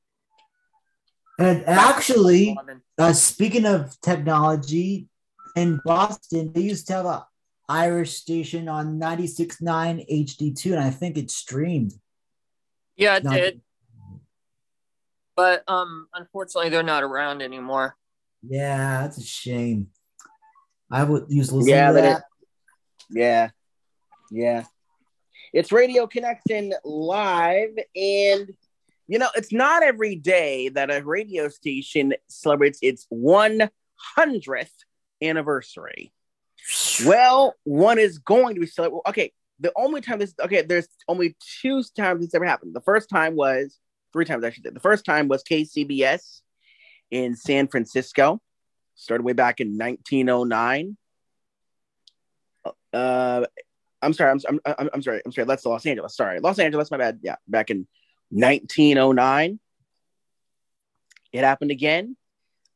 And actually, uh, speaking of technology, in Boston, they used to have a Irish station on 96.9 HD2, and I think it streamed. Yeah, it Not- did. But um unfortunately they're not around anymore. Yeah, that's a shame. I would use listening Yeah, to but it- that. Yeah. Yeah. It's Radio Connection live. And, you know, it's not every day that a radio station celebrates its 100th anniversary. Well, one is going to be celebrated. Okay. The only time this, okay, there's only two times this ever happened. The first time was, three times I should say. The first time was KCBS in San Francisco. Started way back in 1909 uh i'm sorry I'm, I'm, I'm, I'm sorry i'm sorry. That's los angeles. Sorry. Los angeles my bad. Yeah back in 1909 it happened again.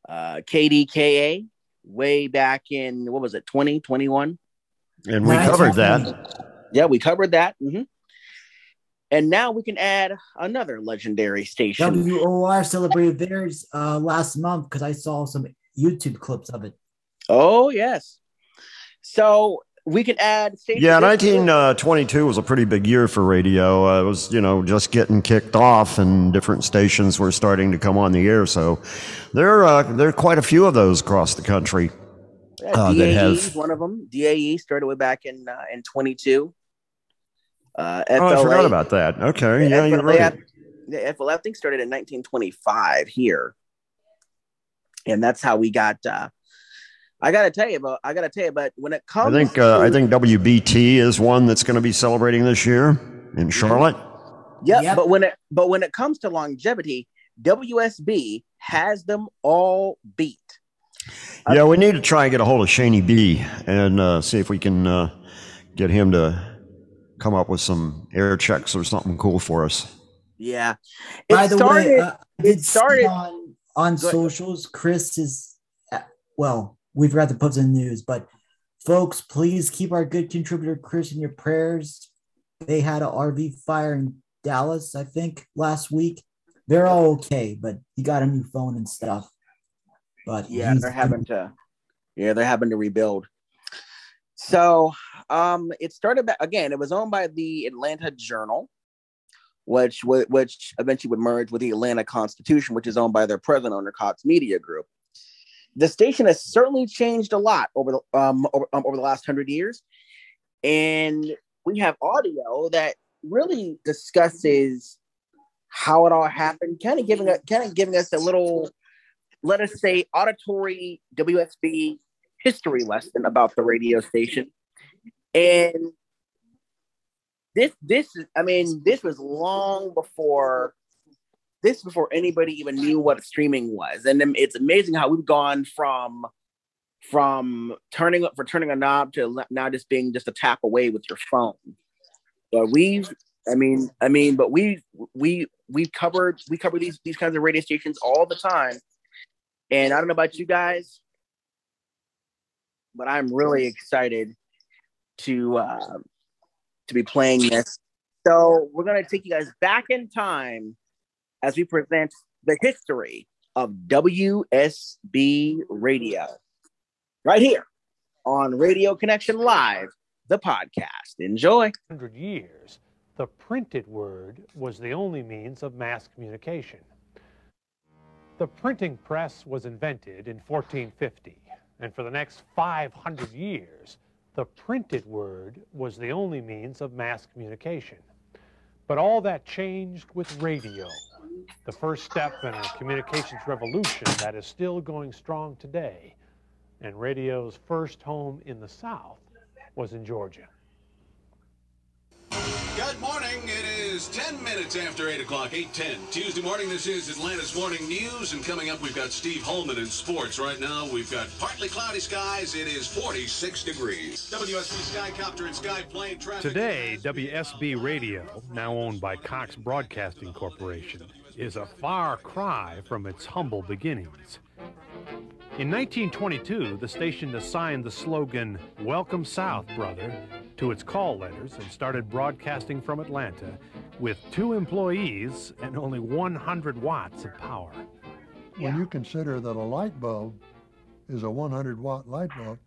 Uh kdka way back in what was it 2021 And we covered that. yeah we covered that. Mhm. And now we can add another legendary station WOR celebrated theirs uh, last month because I saw some YouTube clips of it. oh yes so we can add stations Yeah, 1922 was a pretty big year for radio. Uh, it was, you know, just getting kicked off, and different stations were starting to come on the air. So there, uh, there are quite a few of those across the country Yeah, uh, DAE have. is one of them. DAE started way back in uh, in 22. Uh, Oh, I forgot about that. Okay, yeah, you're right. The FLA I think started in 1925 here, and that's how we got. Uh, I gotta tell you about. I gotta tell you, but when it comes. I think uh, I think WBT is one that's going to be celebrating this year in Charlotte. Yep, but when it but when it comes to longevity, WSB has them all beat. Yeah, we need to try and get a hold of Shaney B and uh, see if we can uh, get him to come up with some air checks or something cool for us. Yeah. By the started. way, uh, it started on on socials. Chris is uh, well. We forgot to put in the news, but folks, please keep our good contributor Chris in your prayers. They had a RV fire in Dallas, I think, last week. They're all okay, but he got a new phone and stuff. But yeah, they're having to. Yeah, they're having to rebuild. So, um, it started back again. It was owned by the Atlanta Journal, which which eventually would merge with the Atlanta Constitution, which is owned by their present owner, Cox Media Group. The station has certainly changed a lot over the um over, um, over the last hundred years, and we have audio that really discusses how it all happened, kind of giving a, kind of giving us a little, let us say, auditory WSB history lesson about the radio station. And this this is I mean, this was long before this before anybody even knew what streaming was. And it's amazing how we've gone from from turning up for turning a knob to now just being just a tap away with your phone. But we've I mean, I mean, but we we we covered we cover these these kinds of radio stations all the time. And I don't know about you guys, but I'm really excited to uh, to be playing this. So we're gonna take you guys back in time as we present the history of WSB Radio right here on Radio Connection Live, the podcast. Enjoy. 100 years, the printed word was the only means of mass communication. The printing press was invented in 1450, and for the next 500 years, the printed word was the only means of mass communication. But all that changed with radio, the first step in a communications revolution that is still going strong today. And radio's first home in the South was in Georgia. Good morning. It is 10 minutes after 8 o'clock, 8.10. Tuesday morning, this is Atlanta's Morning News. And coming up, we've got Steve Holman in sports. Right now, we've got partly cloudy skies. It is 46 degrees. WSB Skycopter and Skyplane traffic. Today, WSB Radio, now owned by Cox Broadcasting Corporation, is a far cry from its humble beginnings. In 1922, the station assigned the slogan, Welcome South, Brother, to its call letters and started broadcasting from Atlanta with two employees and only 100 watts of power. When you consider that a light bulb is a 100 watt light bulb,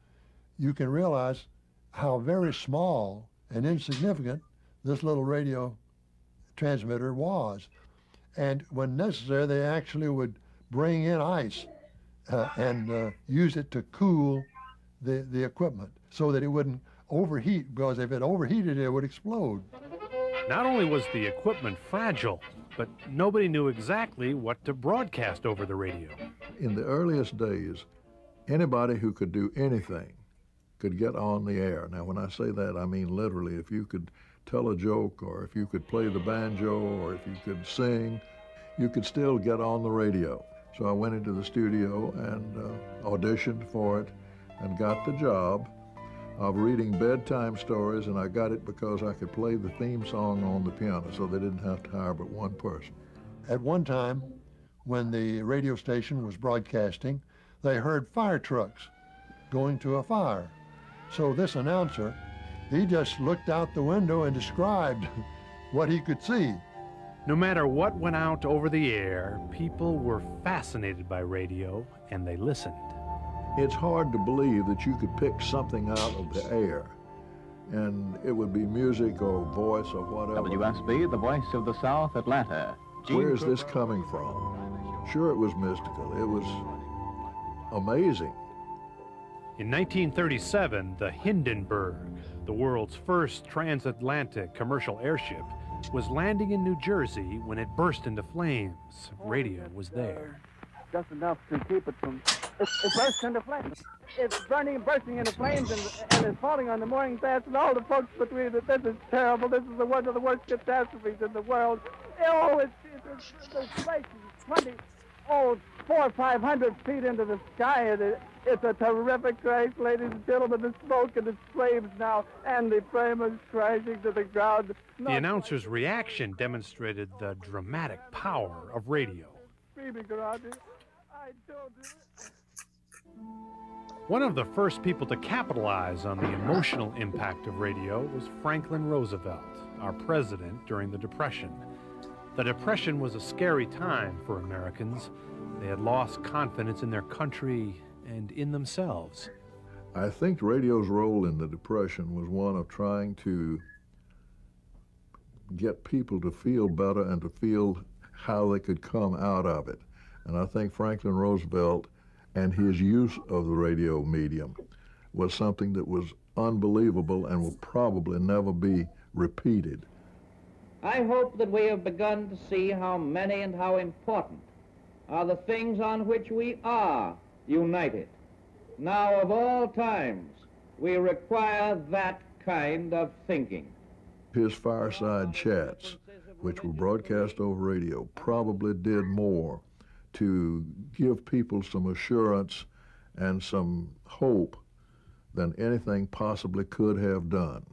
you can realize how very small and insignificant this little radio transmitter was. And when necessary, they actually would bring in ice uh, and uh, use it to cool the, the equipment so that it wouldn't overheat because if it overheated it would explode. Not only was the equipment fragile, but nobody knew exactly what to broadcast over the radio. In the earliest days, anybody who could do anything could get on the air. Now, when I say that, I mean literally. If you could tell a joke, or if you could play the banjo, or if you could sing, you could still get on the radio. So I went into the studio and uh, auditioned for it and got the job of reading bedtime stories, and I got it because I could play the theme song on the piano, so they didn't have to hire but one person. At one time, when the radio station was broadcasting, they heard fire trucks going to a fire. So this announcer, he just looked out the window and described [LAUGHS] what he could see. No matter what went out over the air, people were fascinated by radio and they listened. It's hard to believe that you could pick something out of the air and it would be music or voice or whatever. WSB, the voice of the South, Atlanta. Gene Where's this coming from? Sure, it was mystical. It was amazing. In 1937, the Hindenburg, the world's first transatlantic commercial airship, was landing in New Jersey when it burst into flames. Radio was there. Just enough to keep it from. It, it burst into flames. It's burning, and bursting into flames, and, and it's falling on the mooring mast, and all the folks between it. This is terrible. This is the one of the worst catastrophes in the world. Oh, it's, it's, it's, it's 20, oh, four or five hundred feet into the sky, and it, it's a terrific crash, ladies and gentlemen. The smoke and the flames now, and the frame is crashing to the ground. The announcer's reaction demonstrated the dramatic power of radio. Screaming around it. I don't. One of the first people to capitalize on the emotional impact of radio was Franklin Roosevelt, our president during the Depression. The Depression was a scary time for Americans. They had lost confidence in their country and in themselves. I think radio's role in the Depression was one of trying to get people to feel better and to feel how they could come out of it. And I think Franklin Roosevelt and his use of the radio medium was something that was unbelievable and will probably never be repeated. I hope that we have begun to see how many and how important are the things on which we are united. Now, of all times, we require that kind of thinking. His fireside chats, which were broadcast over radio, probably did more to give people some assurance and some hope than anything possibly could have done.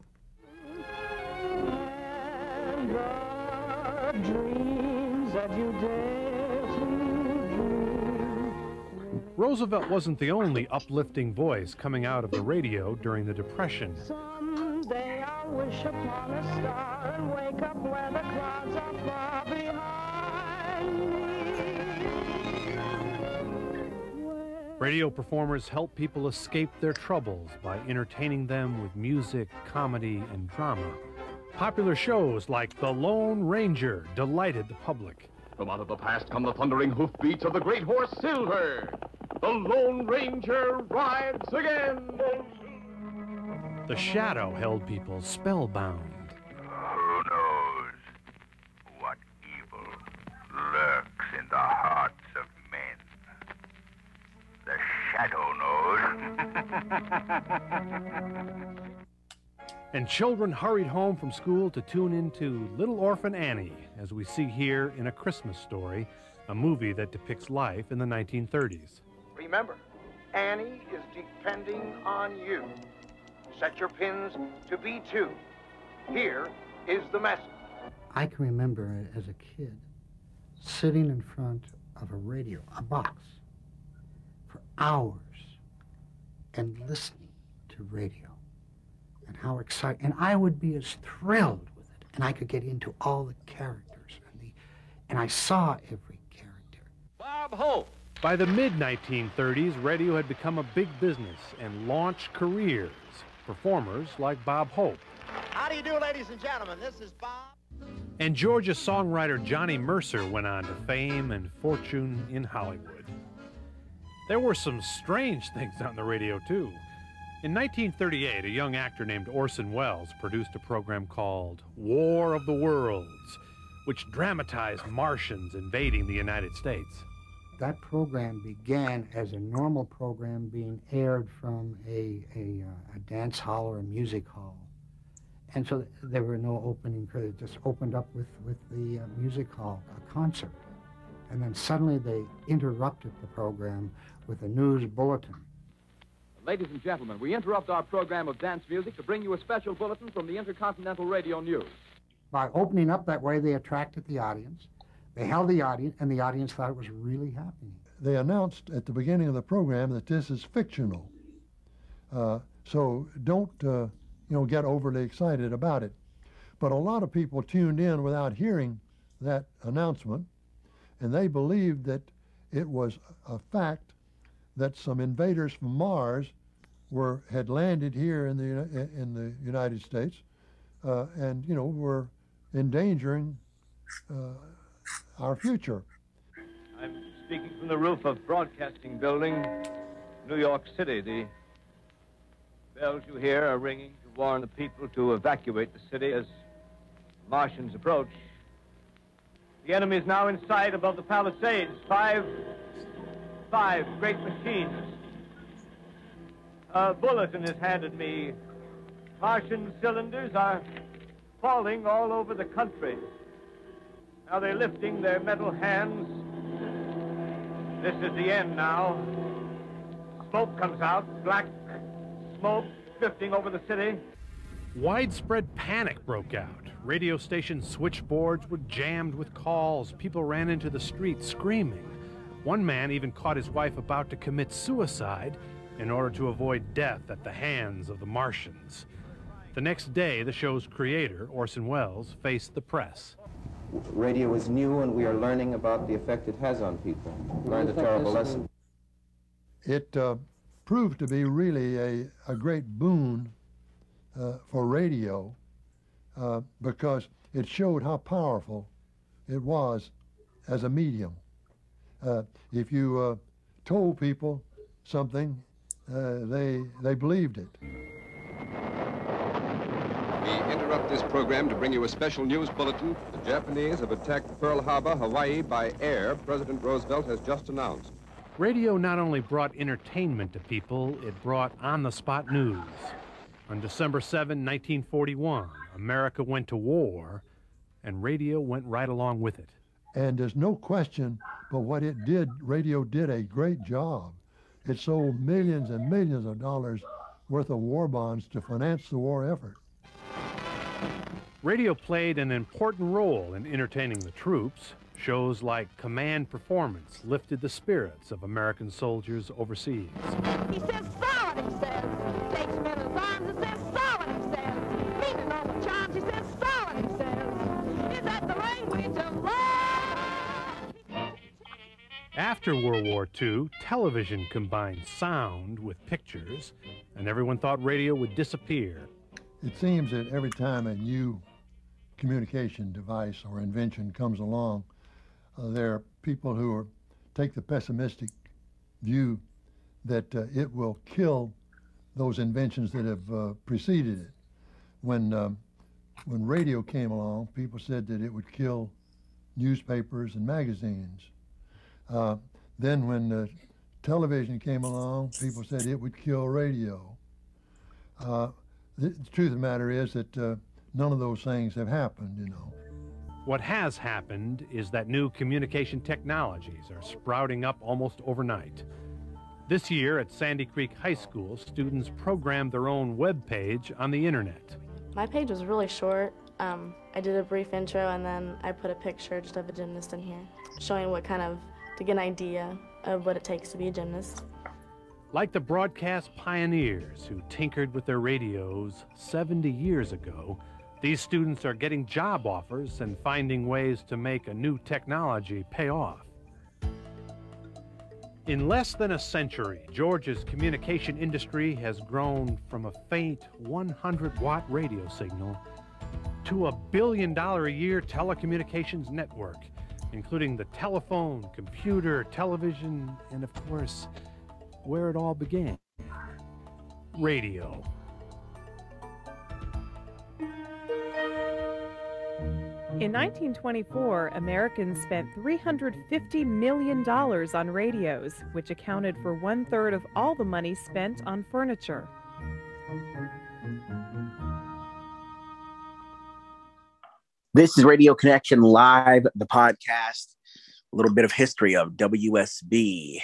Roosevelt wasn't the only uplifting voice coming out of the radio during the Depression. Someday Radio performers help people escape their troubles by entertaining them with music, comedy, and drama. Popular shows like The Lone Ranger delighted the public. From out of the past come the thundering hoofbeats of the great horse Silver. The Lone Ranger rides again. The Shadow held people spellbound. Who knows what evil lurks in the hearts of men? The shadow knows. [LAUGHS] And children hurried home from school to tune into Little Orphan Annie, as we see here in A Christmas Story, a movie that depicts life in the 1930s. Remember, Annie is depending on you. Set your pins to B2. Here is the message. I can remember as a kid sitting in front of a radio, a box, for hours and listening to radio and how exciting. And I would be as thrilled with it, and I could get into all the characters and the, and I saw every character. Bob Hope. By the mid 1930s, radio had become a big business and launched careers. Performers like Bob Hope How do you do, ladies and gentlemen? This is Bob. and Georgia songwriter Johnny Mercer went on to fame and fortune in Hollywood. There were some strange things on the radio, too. In 1938, a young actor named Orson Welles produced a program called War of the Worlds, which dramatized Martians invading the United States. That program began as a normal program being aired from a, a, uh, a dance hall or a music hall. And so there were no opening credits. It just opened up with, with the uh, music hall, a concert. And then suddenly they interrupted the program with a news bulletin. Ladies and gentlemen, we interrupt our program of dance music to bring you a special bulletin from the Intercontinental Radio News. By opening up that way, they attracted the audience. They held the audience, and the audience thought it was really happening. They announced at the beginning of the program that this is fictional. Uh, so don't, uh, you know, get overly excited about it. But a lot of people tuned in without hearing that announcement, and they believed that it was a fact that some invaders from Mars were had landed here in the in the United States, uh, and you know were endangering uh, our future. I'm speaking from the roof of Broadcasting Building, New York City. The bells you hear are ringing to warn the people to evacuate the city as Martians approach. The enemy is now in sight above the Palisades. Five, five great machines. A bulletin is handed me. Martian cylinders are falling all over the country. Now they're lifting their metal hands. This is the end now. Smoke comes out, black smoke drifting over the city. Widespread panic broke out. Radio station switchboards were jammed with calls. People ran into the street screaming. One man even caught his wife about to commit suicide in order to avoid death at the hands of the Martians. The next day, the show's creator, Orson Welles, faced the press. Radio is new, and we are learning about the effect it has on people. Learned a terrible lesson. It uh, proved to be really a, a great boon uh, for radio uh, because it showed how powerful it was as a medium. Uh, if you uh, told people something, uh, they, they believed it. We interrupt interrupt this program to bring you a special news bulletin. The Japanese have attacked Pearl Harbor, Hawaii by air, President Roosevelt has just announced. Radio not only brought entertainment to people, it brought on the spot news. On December 7, 1941, America went to war, and radio went right along with it. And there's no question, but what it did, radio did a great job. It sold millions and millions of dollars worth of war bonds to finance the war effort. Radio played an important role in entertaining the troops. Shows like Command Performance lifted the spirits of American soldiers overseas. After World War II, television combined sound with pictures, and everyone thought radio would disappear. It seems that every time a new communication device or invention comes along, uh, there are people who are, take the pessimistic view that uh, it will kill those inventions that have uh, preceded it. When um, when radio came along, people said that it would kill newspapers and magazines. Uh, then when uh, television came along, people said it would kill radio. Uh, the, the truth of the matter is that uh, none of those things have happened, you know. What has happened is that new communication technologies are sprouting up almost overnight. This year at Sandy Creek High School, students programmed their own web page on the internet. My page was really short. Um, I did a brief intro and then I put a picture just of a gymnast in here, showing what kind of, to get an idea of what it takes to be a gymnast. Like the broadcast pioneers who tinkered with their radios 70 years ago, these students are getting job offers and finding ways to make a new technology pay off. In less than a century, Georgia's communication industry has grown from a faint 100 watt radio signal to a billion dollar a year telecommunications network, including the telephone, computer, television, and of course, where it all began radio. In 1924, Americans spent $350 million on radios, which accounted for one third of all the money spent on furniture. This is Radio Connection Live, the podcast. A little bit of history of WSB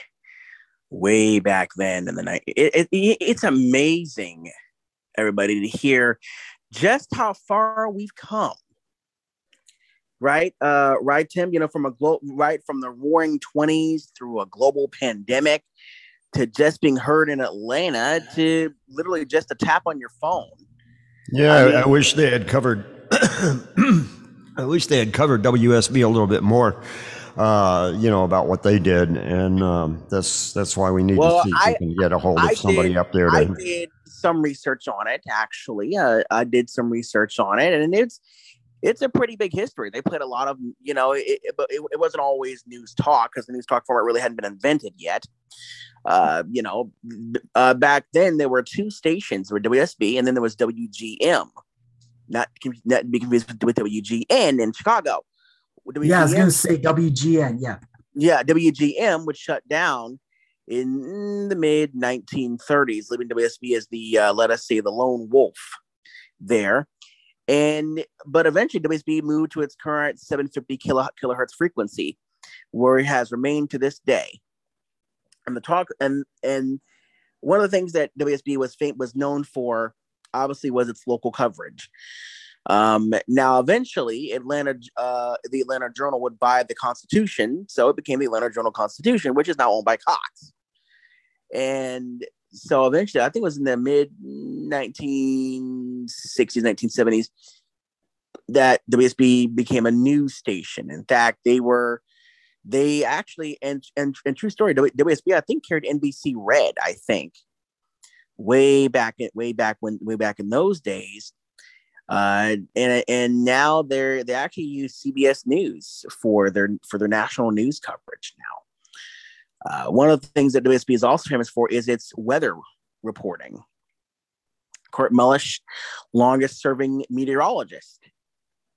way back then in the night. It, it, it's amazing, everybody, to hear just how far we've come. Right, uh, right, Tim. You know, from a glo- right from the Roaring Twenties through a global pandemic to just being heard in Atlanta to literally just a tap on your phone. Yeah, I, mean, I wish they had covered. [CLEARS THROAT] I wish they had covered WSB a little bit more. Uh, you know about what they did, and um, that's that's why we need well, to see if I, we can get a hold of I somebody did, up there. To, I did some research on it. Actually, uh, I did some research on it, and it's it's a pretty big history. They played a lot of, you know, it, it, it, it wasn't always news talk because the news talk format really hadn't been invented yet. Uh, you know, uh, back then there were two stations, there were WSB, and then there was WGM. Not, not be confused with WGN in Chicago. WGN, yeah, I was gonna say WGN. Yeah, yeah, WGM was shut down in the mid 1930s, leaving WSB as the uh, let us say the lone wolf there. And but eventually WSB moved to its current 750 kilo, kilohertz frequency, where it has remained to this day. And the talk and and one of the things that WSB was fam- was known for, obviously, was its local coverage. Um, now, eventually, Atlanta, uh, the Atlanta Journal would buy the Constitution, so it became the Atlanta Journal Constitution, which is now owned by Cox. And so eventually, I think it was in the mid 1960s, 1970s, that WSB became a news station. In fact, they were, they actually, and and, and true story, WSB I think carried NBC Red, I think, way back at way back when way back in those days. Uh, and and now they're they actually use CBS News for their for their national news coverage now. Uh, one of the things that WSB is also famous for is its weather reporting. Kirk Mellish, longest serving meteorologist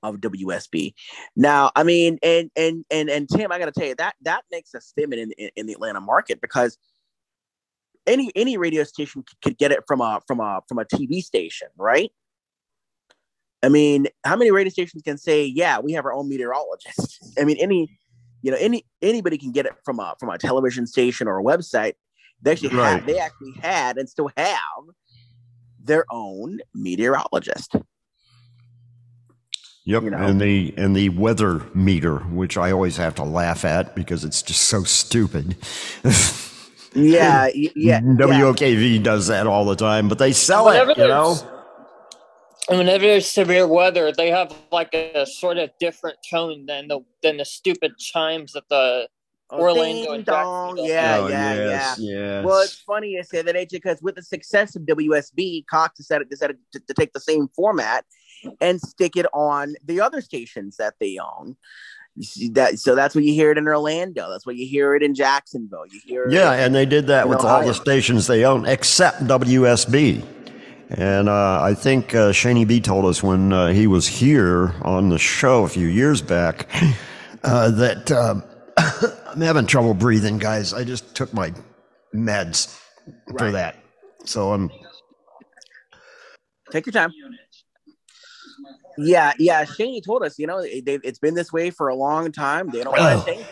of WSB. Now, I mean, and and and and Tim, I got to tell you that that makes a statement in, in in the Atlanta market because any any radio station could get it from a from a from a TV station, right? I mean, how many radio stations can say, "Yeah, we have our own meteorologist"? [LAUGHS] I mean, any you know any anybody can get it from a from a television station or a website. They actually Right. had they actually had and still have their own meteorologist. Yep, and the and the weather meter, which I always have to laugh at because it's just so stupid. [LAUGHS] Yeah, [LAUGHS] yeah, WOKV does that all the time, but they sell Whenever it, you know. And whenever there's severe weather, they have like a, sort of different tone than the than the stupid chimes that the oh, Orlando Ding and dong. Jacksonville. Yeah, Oh, yeah, yes, yeah. yes. Well, it's funny you say that, AJ, because with the success of WSB, Cox decided, decided to, to take the same format and stick it on the other stations that they own. That, so that's what you hear it in Orlando. That's what you hear it in Jacksonville. You hear it Yeah, and they did that with all the stations they own except WSB. And uh, I think uh, Shaney B told us when uh, he was here on the show a few years back uh, that um, [COUGHS] I'm having trouble breathing, guys. I just took my meds for Right. that. So I'm Take your time. Yeah, yeah. Shane told us, you know, they, it's been this way for a long time. They don't want to change.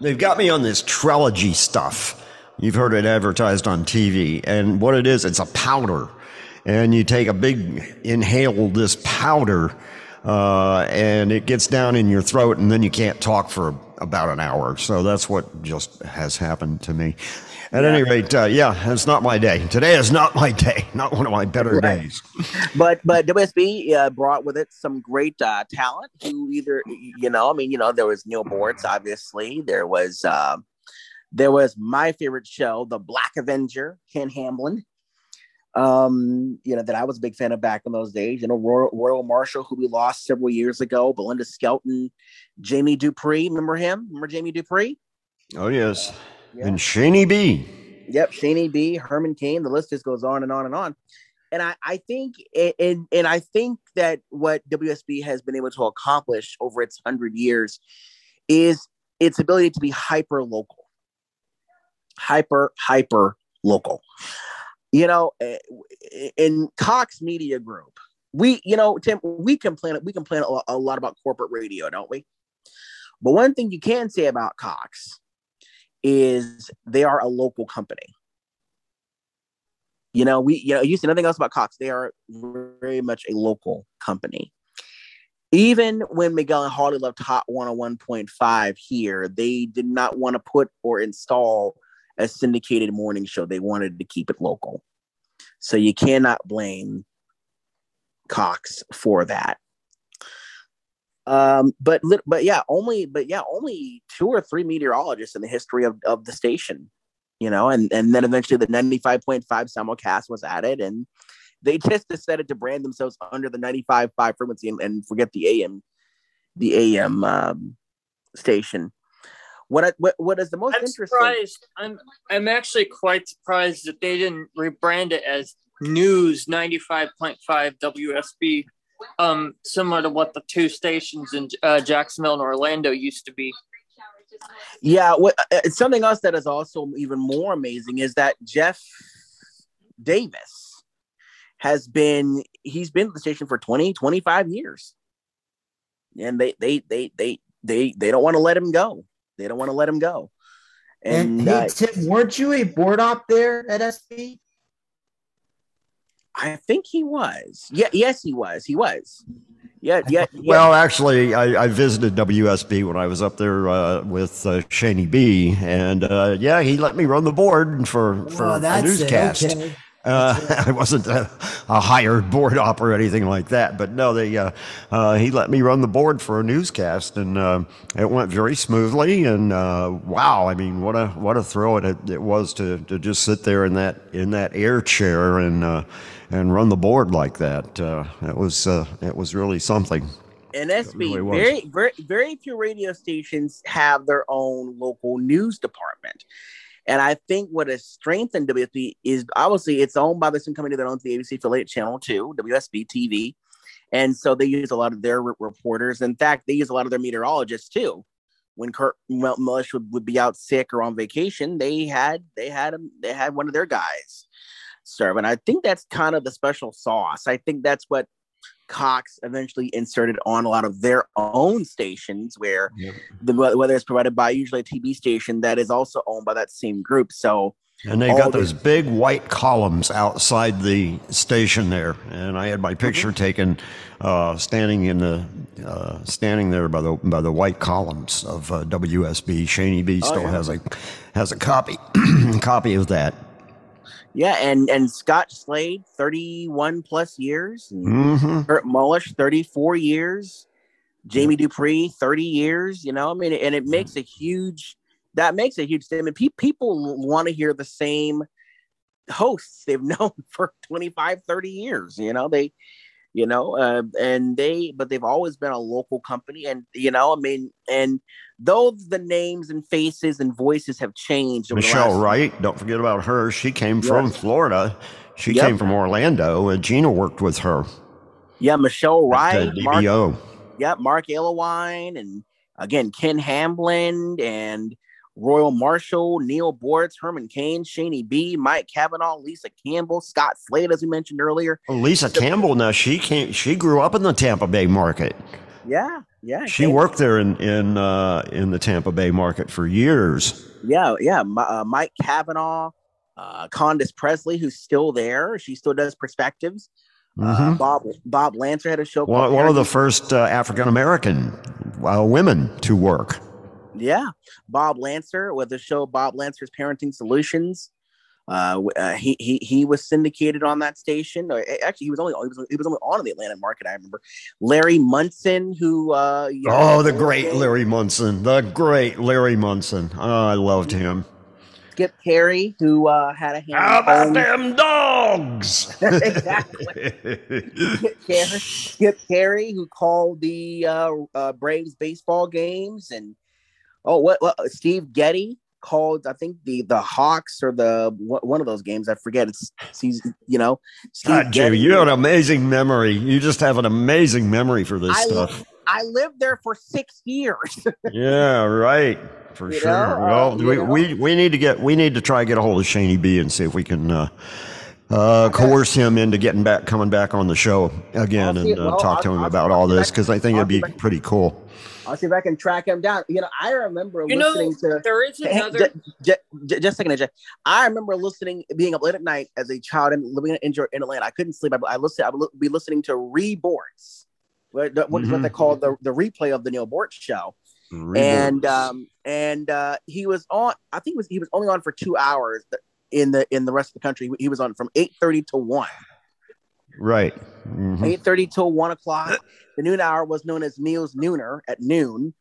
They've got me on this Trelegy stuff. You've heard it advertised on TV. And what it is, it's a powder. And you take a big inhale this powder, uh, and it gets down in your throat, and then you can't talk for about an hour. So that's what just has happened to me. At any rate, uh, yeah, it's not my day. Today is not my day, [LAUGHS] not one of my better Right. days. [LAUGHS] but but WSB uh, brought with it some great uh, talent who either you know I mean you know there was Neal Boortz obviously there was uh, there was my favorite show The Black Avenger Ken Hamblin. um you know that I was a big fan of back in those days you know Royal, Royal Marshall who we lost several years ago Belinda Skelton Jamie Dupree remember him remember Jamie Dupree Oh, yes. And Shaney B. Yep, Shaney B, Herman Cain, the list just goes on and on and on. And I, I think and and I think that what WSB has been able to accomplish over its hundred years is its ability to be hyper local. Hyper, hyper local. You know, eh, in Cox Media Group, we, you know, Tim, we complain we complain a lot about corporate radio, don't we? But one thing you can say about Cox is they are a local company. You know, we you know you see nothing else about Cox. They are very much a local company. Even when Miguel and Harley left Hot 101.5 here, they did not want to put or install a syndicated morning show. They wanted to keep it local. So you cannot blame Cox for that. Um, but but yeah, only but yeah, only two or three meteorologists in the history of, of the station, you know, and and then eventually the 95.5 simulcast was added, and they just decided to brand themselves under the 95.5 frequency and, and forget the AM, the AM um, station. What I, what what is the most I'm interesting? surprised. I'm I'm actually quite surprised that they didn't rebrand it as News 95.5 WSB, um, similar to what the two stations in uh, Jacksonville and Orlando used to be. Yeah, what uh, it's something else that is also even more amazing is that Jeff Davis has been he's been at the station for 20 25 years. And they they they they they they don't want to let him go. They don't want to let him go. And, And, hey, uh, Tim, weren't you a board op there at SB? I think he was. Yeah, yes, he was. He was. Yeah, yeah. yeah. Well, actually, I, I visited WSB when I was up there uh, with uh, Shaney B, and uh, yeah, he let me run the board for for Oh, a that's it. newscast. Okay. Uh, [LAUGHS] I wasn't a, a hired board op or anything like that, but no, they uh, uh, he let me run the board for a newscast, and uh, it went very smoothly. And uh, wow, I mean, what a what a thrill it, it was to, to just sit there in that in that air chair and uh, and run the board like that. Uh, it was uh, it was really something. And SB, really very, very, very few radio stations have their own local news department. And I think what has strengthened WSB is obviously it's owned by the same company that owns the ABC affiliate channel too, WSB TV. And so they use a lot of their re- reporters. In fact, they use a lot of their meteorologists too. When Kurt Mush would, would be out sick or on vacation, they had they had him they had one of their guys serve. And I think that's kind of the special sauce. I think that's what Cox eventually inserted on a lot of their own stations, where the, whether it's provided by usually a TV station that is also owned by that same group. So And they got those big white columns outside the station there, and I had my picture Mm-hmm. taken, uh, standing in the, uh, standing there by the by the white columns of uh, WSB. Shaney B Oh, still yeah. has a has a copy [CLEARS THROAT] copy of that. Yeah, and and Scott Slade, thirty-one plus years. and Mhm. Kirk Mellish, thirty-four years. Jamie Dupree, thirty years. You know, I mean, and it makes a huge. That makes a huge statement. Pe- people want to hear the same hosts they've [LAUGHS] known for 25, 30 years. You know, they, you know, uh, and they, but they've always been a local company, and you know, I mean, and though the names and faces and voices have changed, Michelle Wright, don't forget about her. She came from Florida. She Yep. came from Orlando, and Gina worked with her. Yeah, Michelle Wright, Mark, DBO. yeah, Mark Alewine, and again Ken Hamblin and Royal Marshall, Neal Boortz, Herman Cain, Shaney B, Mike Kavanaugh, Lisa Campbell, Scott Slade, as we mentioned earlier. Oh, Lisa Campbell. Now she came. She grew up in the Tampa Bay market. Yeah, yeah, She Kane- worked there in in uh, in the Tampa Bay market for years. Yeah, yeah, Mi- uh, Mike Kavanaugh, uh, Condace Pressley, who's still there. She still does perspectives. Uh, Mhm. Bob Bob Lancer had a show. One, called one of the first uh, African American uh, women to work. Yeah, Bob Lancer with the show Bob Lancer's Parenting Solutions. Uh, uh, he he he was syndicated on that station. Actually, he was only he was, he was only on the Atlanta market. I remember Larry Munson, who uh, you know, Oh, the great Larry Munson, the great Larry Munson. Oh, I loved him. Skip Caray, who uh, had a hand. How about calling- them dogs? exactly. [LAUGHS] [LAUGHS] Skip Caray, Skip Caray, who called the uh, uh, Braves baseball games, and oh, what, what Steve Getty called? I think the the Hawks or the one one of those games. I forget. It's he's you know. Steve God, Jimmy, you have an amazing memory. You just have an amazing memory for this I, stuff. I lived there for six years. [LAUGHS] Yeah, right. For You sure. know, well, uh, we, know. we we need to get we need to try to get a hold of Shaney B and see if we can uh, uh, coerce him into getting back, coming back on the show again, and uh, well, talk to him I'll- about I'll all this because I think it'd be pretty cool. I'll see if I can track him down. You know, I remember You know, listening to. there is Hey, another- ju- ju- ju- just a second, Jeff. I remember listening, being up late at night as a child and living in, in Atlanta. I couldn't sleep. I, I listened. I would li- be listening to reborns, what, what, what they call the the replay of the Neal Boortz show. And um and uh he was on. I think it was he was only on for two hours in the in the rest of the country. He was on from eight thirty to one. Right. Mhm. Eight thirty till one o'clock. The noon hour was known as Neal's Nooner at noon.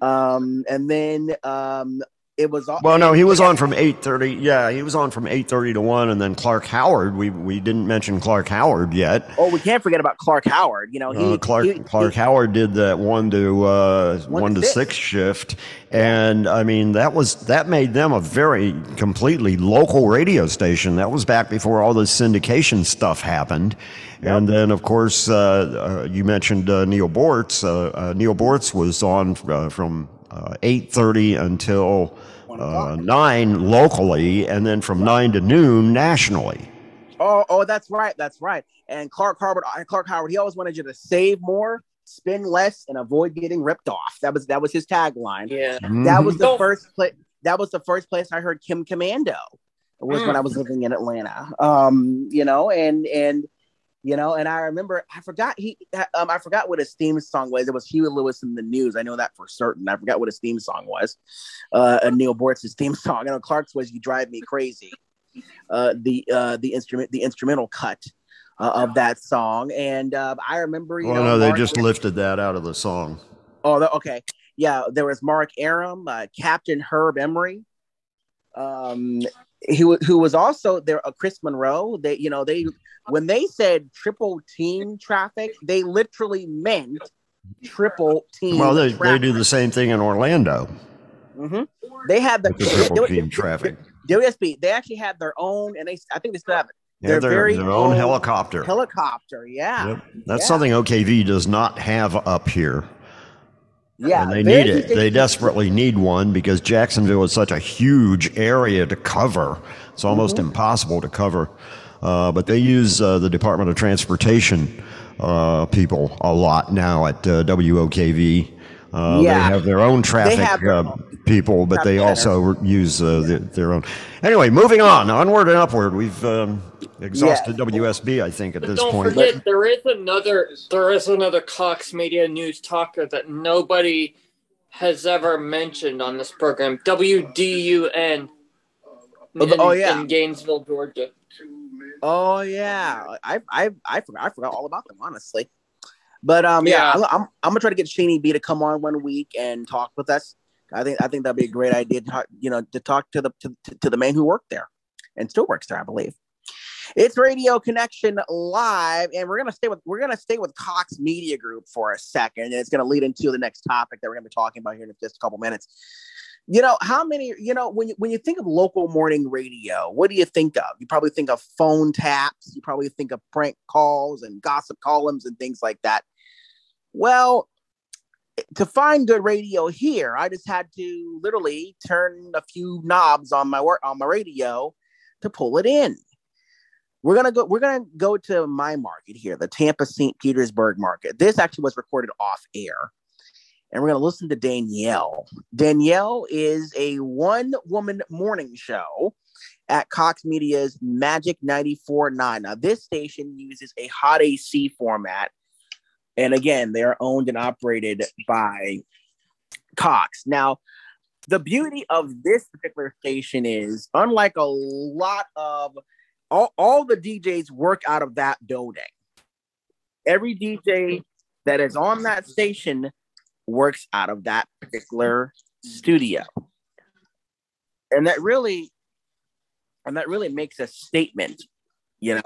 Um, and then um, it was all. Well, no, he was on from eight thirty. Yeah, he was on from eight thirty to one, and then Clark Howard. We we didn't mention Clark Howard yet. Oh, we can't forget about Clark Howard. You know, he Uh, Clark he- Clark Howard did that one to uh, One one, to six. six. shift, and I mean that was that made them a very completely local radio station. That was back before all this syndication stuff happened, and then of course uh, uh, you mentioned uh, Neal Boortz. Uh, uh, Neal Boortz was on uh, from uh, eight thirty until uh, nine locally, and then from nine to noon nationally. Oh, oh, that's right, that's right. And Clark Howard, uh, Clark Howard, he always wanted you to save more, spend less, and avoid getting ripped off. That was that was his tagline. Yeah, that was the Mhm. first place. That was the first place I heard Kim Komando. Was when Mm. I was living in Atlanta. Um, you know, and and you know, and I remember I forgot he um I forgot what his theme song was. It was Huey Lewis in the News. I know that for certain. I forgot what his theme song was. Uh, and Neal Boortz's theme [LAUGHS] song. I know Clark's was "You Drive Me Crazy." Uh, the uh the instrument the instrumental cut. Uh, of that song, and uh, I remember, you Well, know, no, they Mark- just lifted that out of the song. Oh, okay. Yeah, there was Mark Arum, uh, Captain Herb Emory. Um, he who was also there. Uh, Chris Monroe. They, you know, they when they said triple team traffic, they literally meant triple team. Well, they, they do the same thing in Orlando. Mm-hmm. They had the the triple team traffic. WSB. They actually had their own, and they I think they still have it. They have their, very their own helicopter. Helicopter, yeah. Yep. That's Yeah. something OKV does not have up here. Yeah, And they need it. They desperately need one because Jacksonville is such a huge area to cover. It's almost Mm-hmm. impossible to cover. Uh, but they use uh, the Department of Transportation uh, people a lot now at uh, WOKV. Uh, Yeah. They have their own traffic have uh, people, but they traffic also use uh, the, their own. Anyway, moving on, onward and upward. We've um, exhausted WSB, I think, at But this don't point. forget, there is another there is another Cox Media News talker that nobody has ever mentioned on this program. WDUN. Oh, in, oh, yeah. in Gainesville, Georgia. Oh yeah, I I I forgot I forgot all about them honestly. But um yeah, Yeah. I'm, I'm I'm gonna try to get Shaney B to come on one week and talk with us. I think I think that'd be a great idea to talk, you know to talk to the to, to, to the man who worked there and still works there, I believe. It's Radio Connection live, and we're gonna stay with we're gonna stay with Cox Media Group for a second, and it's gonna lead into the next topic that we're gonna be talking about here in just a couple minutes. You know, how many, you know, when you when you think of local morning radio, what do you think of? You probably think of phone taps, you probably think of prank calls and gossip columns and things like that. Well, to find good radio here, I just had to literally turn a few knobs on my work on my radio to pull it in. We're gonna go. We're gonna go to my market here, the Tampa St. Petersburg market. This actually was recorded off air, and we're gonna listen to Danielle. Danielle is a one-woman morning show at Cox Media's Magic 94.9. Now, this station uses a hot AC format, and again, they are owned and operated by Cox. Now, the beauty of this particular station is, unlike a lot of all, all the DJs work out of that building. Every DJ that is on that station works out of that particular studio. And that really and that really makes a statement, you know.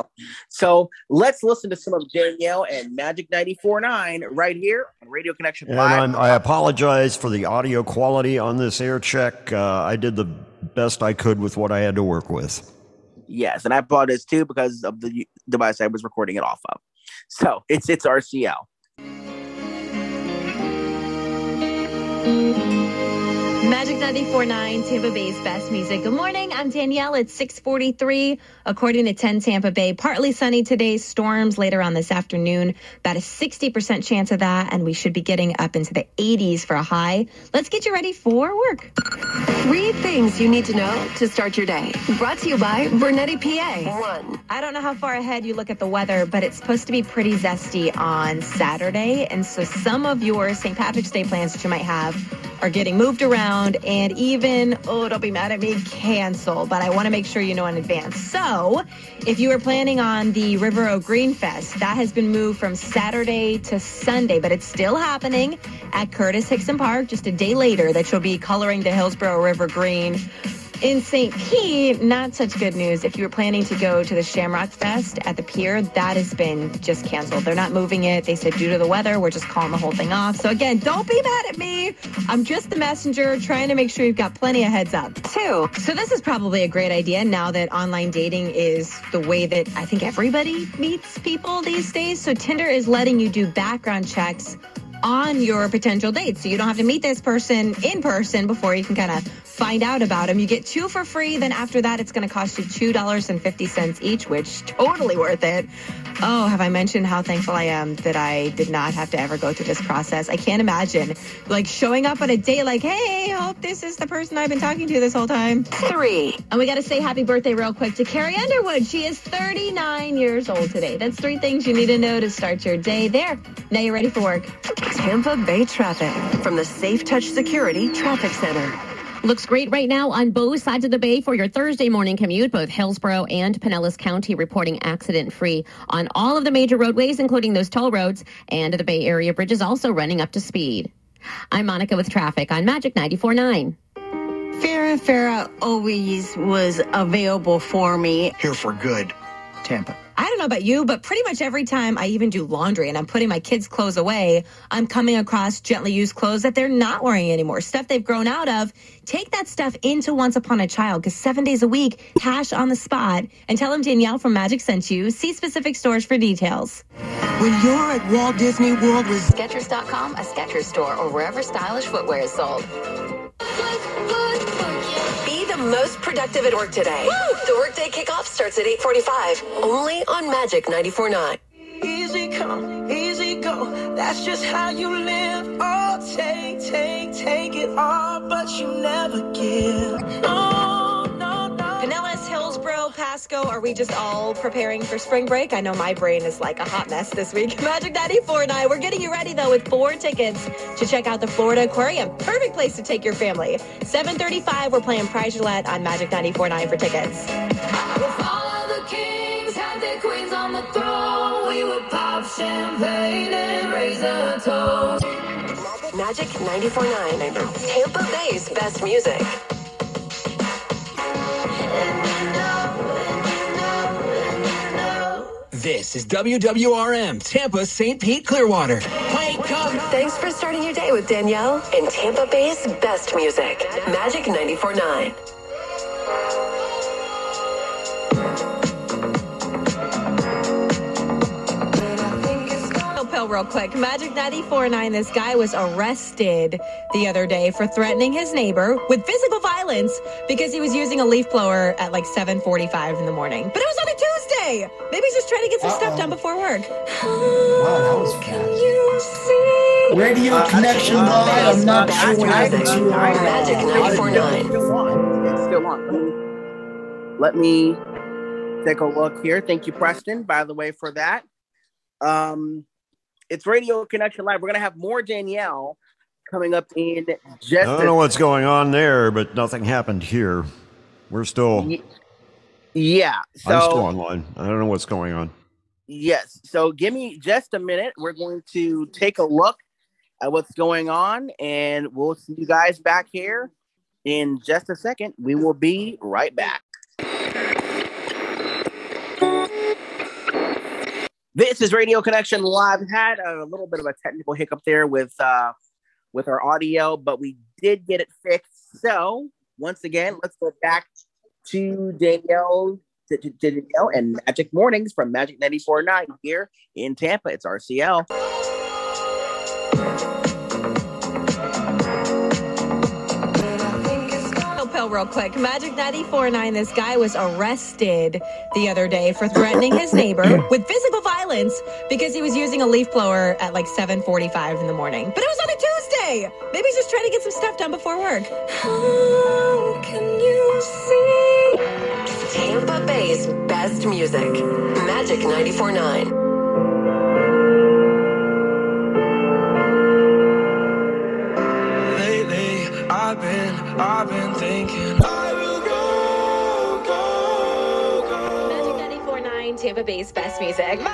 So let's listen to some of Danielle and Magic 94.9 right here on Radio Connection And Live. I'm, I apologize for the audio quality on this air check. Uh, I did the best I could with what I had to work with. Yes, and I apologize too because of the device I was recording it off of. So it's it's RCL. Música Magic 94.9, Tampa Bay's best music. Good morning. I'm Danielle. It's 643. According to 10 Tampa Bay, partly sunny today, storms later on this afternoon. About a 60% chance of that, and we should be getting up into the 80s for a high. Let's get you ready for work. Three things you need to know to start your day. Brought to you by Bernetti PA. One. I don't know how far ahead you look at the weather, but it's supposed to be pretty zesty on Saturday. And so some of your St. Patrick's Day plans that you might have are getting moved around and even, oh, don't be mad at me, cancel. But I want to make sure you know in advance. So if you were planning on the River O Green Fest, that has been moved from Saturday to Sunday, but it's still happening at Curtis Hixon Park just a day later that you'll be coloring the Hillsborough River green. In St. Pete, not such good news. If you were planning to go to the Shamrock Fest at the pier, that has been just canceled. They're not moving it. They said due to the weather, we're just calling the whole thing off. So again, don't be mad at me. I'm just the messenger trying to make sure you've got plenty of heads up. too. So this is probably a great idea now that online dating is the way that I think everybody meets people these days. So Tinder is letting you do background checks on your potential dates. So you don't have to meet this person in person before you can kind of find out about them. You get two for free. Then after that, it's going to cost you $2.50 each, which totally worth it. Oh, have I mentioned how thankful I am that I did not have to ever go through this process? I can't imagine like showing up on a date like, hey, hope this is the person I've been talking to this whole time. Three. And we got to say happy birthday real quick to Carrie Underwood. She is 39 years old today. That's three things you need to know to start your day there. Now you're ready for work. Tampa Bay traffic from the Safe Touch Security Traffic Center. Looks great right now on both sides of the bay for your Thursday morning commute. Both Hillsborough and Pinellas County reporting accident free on all of the major roadways, including those toll roads, and the Bay Area bridges also running up to speed. I'm Monica with traffic on Magic 94.9. Farah Farah always was available for me. Here for good. Tampa. I don't know about you, but pretty much every time I even do laundry and I'm putting my kids' clothes away, I'm coming across gently used clothes that they're not wearing anymore, stuff they've grown out of. Take that stuff into Once Upon a Child because seven days a week, cash on the spot, and tell them Danielle from Magic sent you. See specific stores for details. When you're at Walt Disney World with Skechers.com, a Skechers store, or wherever stylish footwear is sold. Be the most productive at work today. The workday kickoff starts at 8:45, only on Magic 94.9. Easy come, easy go. That's just how you live. Oh, take, take, take it all, but you never give. Pinellas, Hillsborough, Pasco, are we just all preparing for spring break? I know my brain is like a hot mess this week. [LAUGHS] Magic ninety four 94.9. We're getting you ready though with four tickets to check out the Florida Aquarium. Perfect place to take your family. 735, we're playing Prize Roulette on Magic 94.9 for tickets. If all of the kings had their queens on the throne, we would pop champagne and raise a toast. Magic 94.9, Tampa Bay's best music. This is WWRM, Tampa, St. Pete, Clearwater. Wake up! Thanks for starting your day with Danielle and Tampa Bay's best music. Magic 94.9. Pill real quick. Magic 94.9. This guy was arrested the other day for threatening his neighbor with physical violence because he was using a leaf blower at like 7:45 in the morning. But it was on a Tuesday. Maybe he's just trying to get some stuff done before work. Wow, that was fast. Radio connection live. I'm not sure what happened to our Magic 94.9. It's still on. Let me take a look here. Thank you, Preston, by the way, for that. Um, it's Radio Connection Live. We're going to have more Danielle coming up in just I don't know what's going on there, but nothing happened here. We're still. Yeah. So, I'm still online. I don't know what's going on. Yes. So give me just a minute. We're going to take a look at what's going on, and we'll see you guys back here in just a second. We will be right back. This is Radio Connection Live. Had a little bit of a technical hiccup there with uh, with our audio, but we did get it fixed. So once again, let's go back to Danielle, to, to Danielle and Magic Mornings from Magic 94.9 here in Tampa. It's RCL. Real quick. Magic 94.9. This guy was arrested the other day for threatening his neighbor [CLEARS THROAT] with physical violence because he was using a leaf blower at like 7:45 in the morning. But it was on a Tuesday. Maybe he's just trying to get some stuff done before work. How can you see? Tampa Bay's best music. Magic 94.9. I've been thinking. I will go, go, go. Magic 94.9, Tampa Bay's best music. My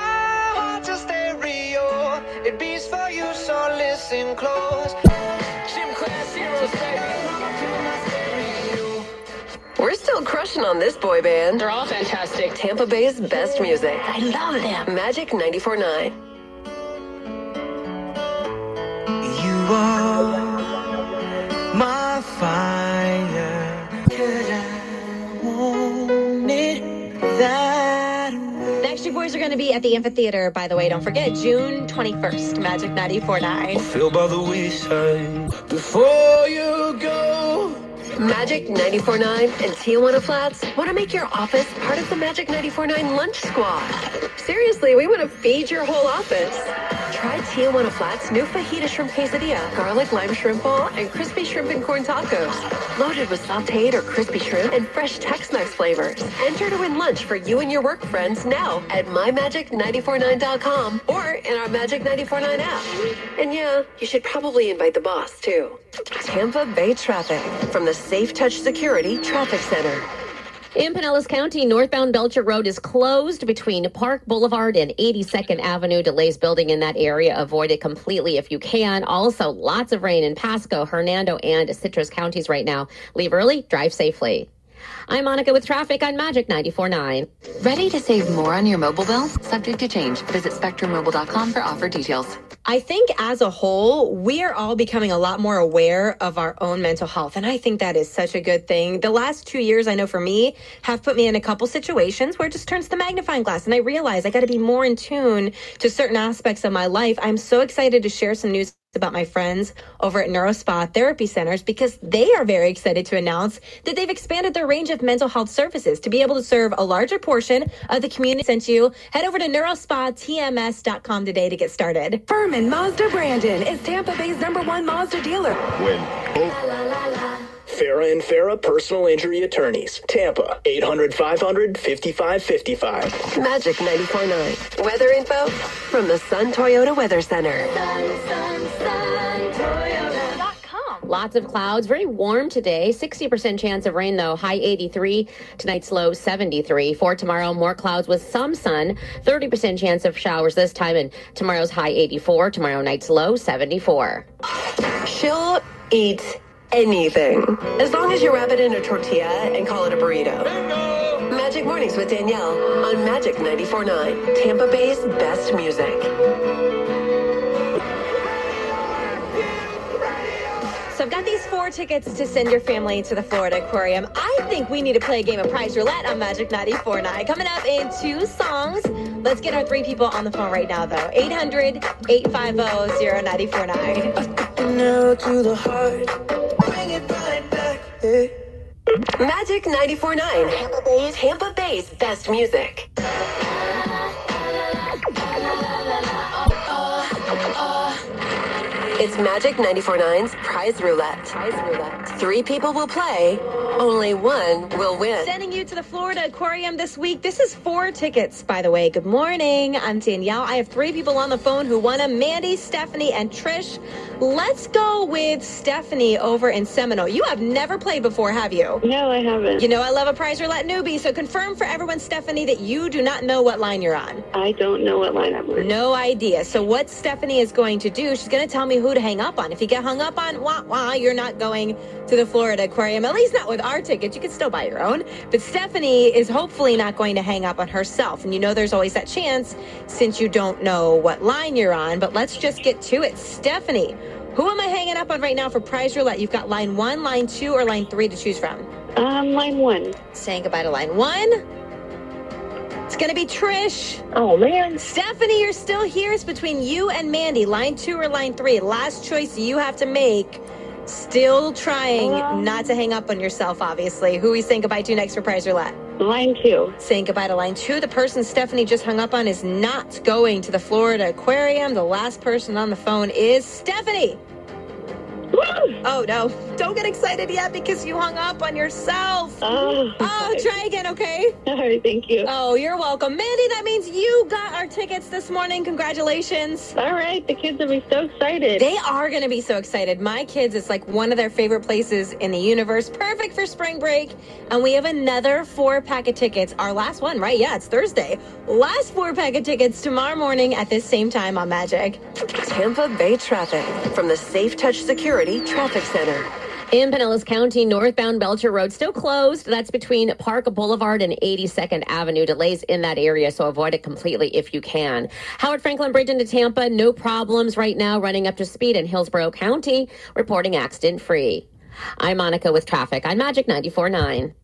heart's a stereo. It beats for you, so listen close. Gym class heroes, baby. We're still crushing on this boy band. They're all fantastic. Tampa Bay's best music. I love them. Magic 94.9. You are my fire. Could I want it that The Extra Boys are going to be at the amphitheater, by the way. Don't forget, June 21st, Magic 94.9. Feel by the wayside before you go. Magic 94.9 and Tijuana Flats want to make your office part of the Magic 94.9 lunch squad. Seriously, we want to feed your whole office. Try Tijuana Flats' new fajita shrimp quesadilla, garlic lime shrimp bowl, and crispy shrimp and corn tacos. Loaded with sauteed or crispy shrimp and fresh Tex-Mex flavors. Enter to win lunch for you and your work friends now at mymagic949.com or in our Magic 94.9 app. And yeah, you should probably invite the boss too. Tampa Bay traffic from the Safe Touch Security Traffic Center. In Pinellas County, northbound Belcher Road is closed between Park Boulevard and 82nd Avenue. Delays building in that area. Avoid it completely if you can. Also, lots of rain in Pasco, Hernando, and Citrus counties right now. Leave early, drive safely. I'm Monica with traffic on Magic 94.9. Ready to save more on your mobile bill? Subject to change. Visit spectrummobile.com for offer details. I think as a whole, we are all becoming a lot more aware of our own mental health. And I think that is such a good thing. The last two years, I know for me, have put me in a couple situations where it just turns the magnifying glass. And I realize I got to be more in tune to certain aspects of my life. I'm so excited to share some news about my friends over at NeuroSpa Therapy Centers because they are very excited to announce that they've expanded their range of mental health services to be able to serve a larger portion of the community sent you. Head over to neurospatms.com today to get started. Ferman Mazda Brandon is Tampa Bay's number one Mazda dealer. When Farah and Farah Personal Injury Attorneys, Tampa, 800 500 5555. Magic 94.9. Weather info from the Sun Toyota Weather Center. Lots of clouds, very warm today. 60% chance of rain, though. High 83. Tonight's low 73. For tomorrow, more clouds with some sun. 30% chance of showers this time, and tomorrow's high 84. Tomorrow night's low 74. She'll eat anything as long as you wrap it in a tortilla and call it a burrito. Magic Mornings with Danielle on Magic 94.9, Tampa Bay's best music. I've got these four tickets to send your family to the Florida Aquarium. I think we need to play a game of Prize Roulette on Magic 94.9. Coming up in two songs. Let's get our three people on the phone right now, though. 800 850 0949. Now to the heart, bring it right back. Eh? Magic 94.9, Tampa Bay's, Tampa Bay's best music. It's Magic 94.9's Prize Roulette. Prize Roulette. Three people will play, only one will win. Sending you to the Florida Aquarium this week. This is four tickets, by the way. Good morning. I'm Danielle. I have three people on the phone who won them Mandy, Stephanie, and Trish. Let's go with Stephanie over in Seminole. You have never played before, have you? No, I haven't. You know, I love a prize roulette newbie, so confirm for everyone, Stephanie, that you do not know what line you're on. I don't know what line I'm on. No idea. So, what Stephanie is going to do, she's going to tell me who to hang up on. If you get hung up on, wah, wah, you're not going to the Florida Aquarium, at least not with our tickets. You can still buy your own. But Stephanie is hopefully not going to hang up on herself. And you know, there's always that chance since you don't know what line you're on. But let's just get to it. Stephanie, who am I hanging up on right now for prize roulette? You've got line one, line two, or line three to choose from. Um, line one. Saying goodbye to line one. It's gonna be Trish. Oh man. Stephanie, you're still here. It's between you and Mandy. Line two or line three. Last choice you have to make. Still trying not to hang up on yourself, obviously. Who are we saying goodbye to next for prize roulette? Line two. Saying goodbye to line two. The person Stephanie just hung up on is not going to the Florida Aquarium. The last person on the phone is Stephanie. [GASPS] Oh no, don't get excited yet because you hung up on yourself. Oh, [GASPS] oh try again, okay? All right, thank you. Oh, you're welcome. Mandy, that means you got our tickets this morning. Congratulations. All right, the kids will be so excited. They are going to be so excited. My kids, it's like one of their favorite places in the universe. Perfect for spring break. And we have another four pack of tickets. Our last one, right? Yeah, it's Thursday. Last four pack of tickets tomorrow morning at this same time on Magic. Tampa Bay traffic from the Safe Touch Security Traffic Center. In Pinellas County, northbound Belcher Road still closed. That's between Park Boulevard and 82nd Avenue. Delays in that area, so avoid it completely if you can. Howard Franklin Bridge into Tampa, no problems right now, running up to speed in Hillsborough County, reporting accident free. I'm Monica with traffic on Magic 94.9.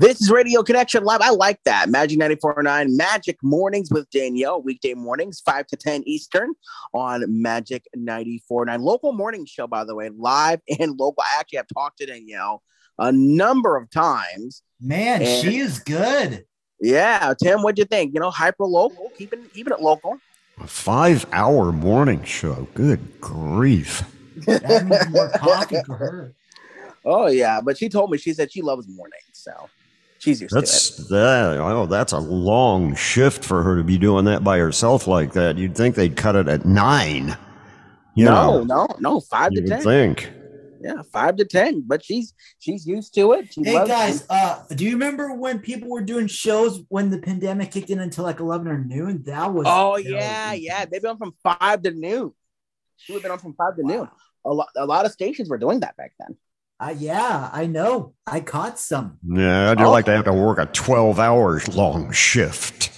This is Radio Connection Live. I like that. Magic 94.9, Magic Mornings with Danielle, weekday mornings, 5 to 10 Eastern on Magic 94.9. Local morning show, by the way, live [LAUGHS] and local. I actually have talked to Danielle a number of times. Man, And- she is good. Yeah, Tim, what'd you think? You know, hyper local, keeping keeping it local. A five hour morning show. Good grief. That means more coffee for her. [LAUGHS] Oh yeah, but she told me she said she loves mornings, so she's used That's to it. that. Oh, that's a long shift for her to be doing that by herself like that. You'd think they'd cut it at nine. You no, know, no, no, five you to would ten. think. Yeah, five to ten. But she's she's used to it. She Hey loves guys, uh, do you remember when people were doing shows when the pandemic kicked in until like eleven or noon? That was Oh yeah, yeah. They've been on from five to noon. She would have been on from five to noon. A lot, a lot of stations were doing that back then. Uh, yeah, I know. I caught some. Yeah, I'd like to have to work a 12 hour long shift.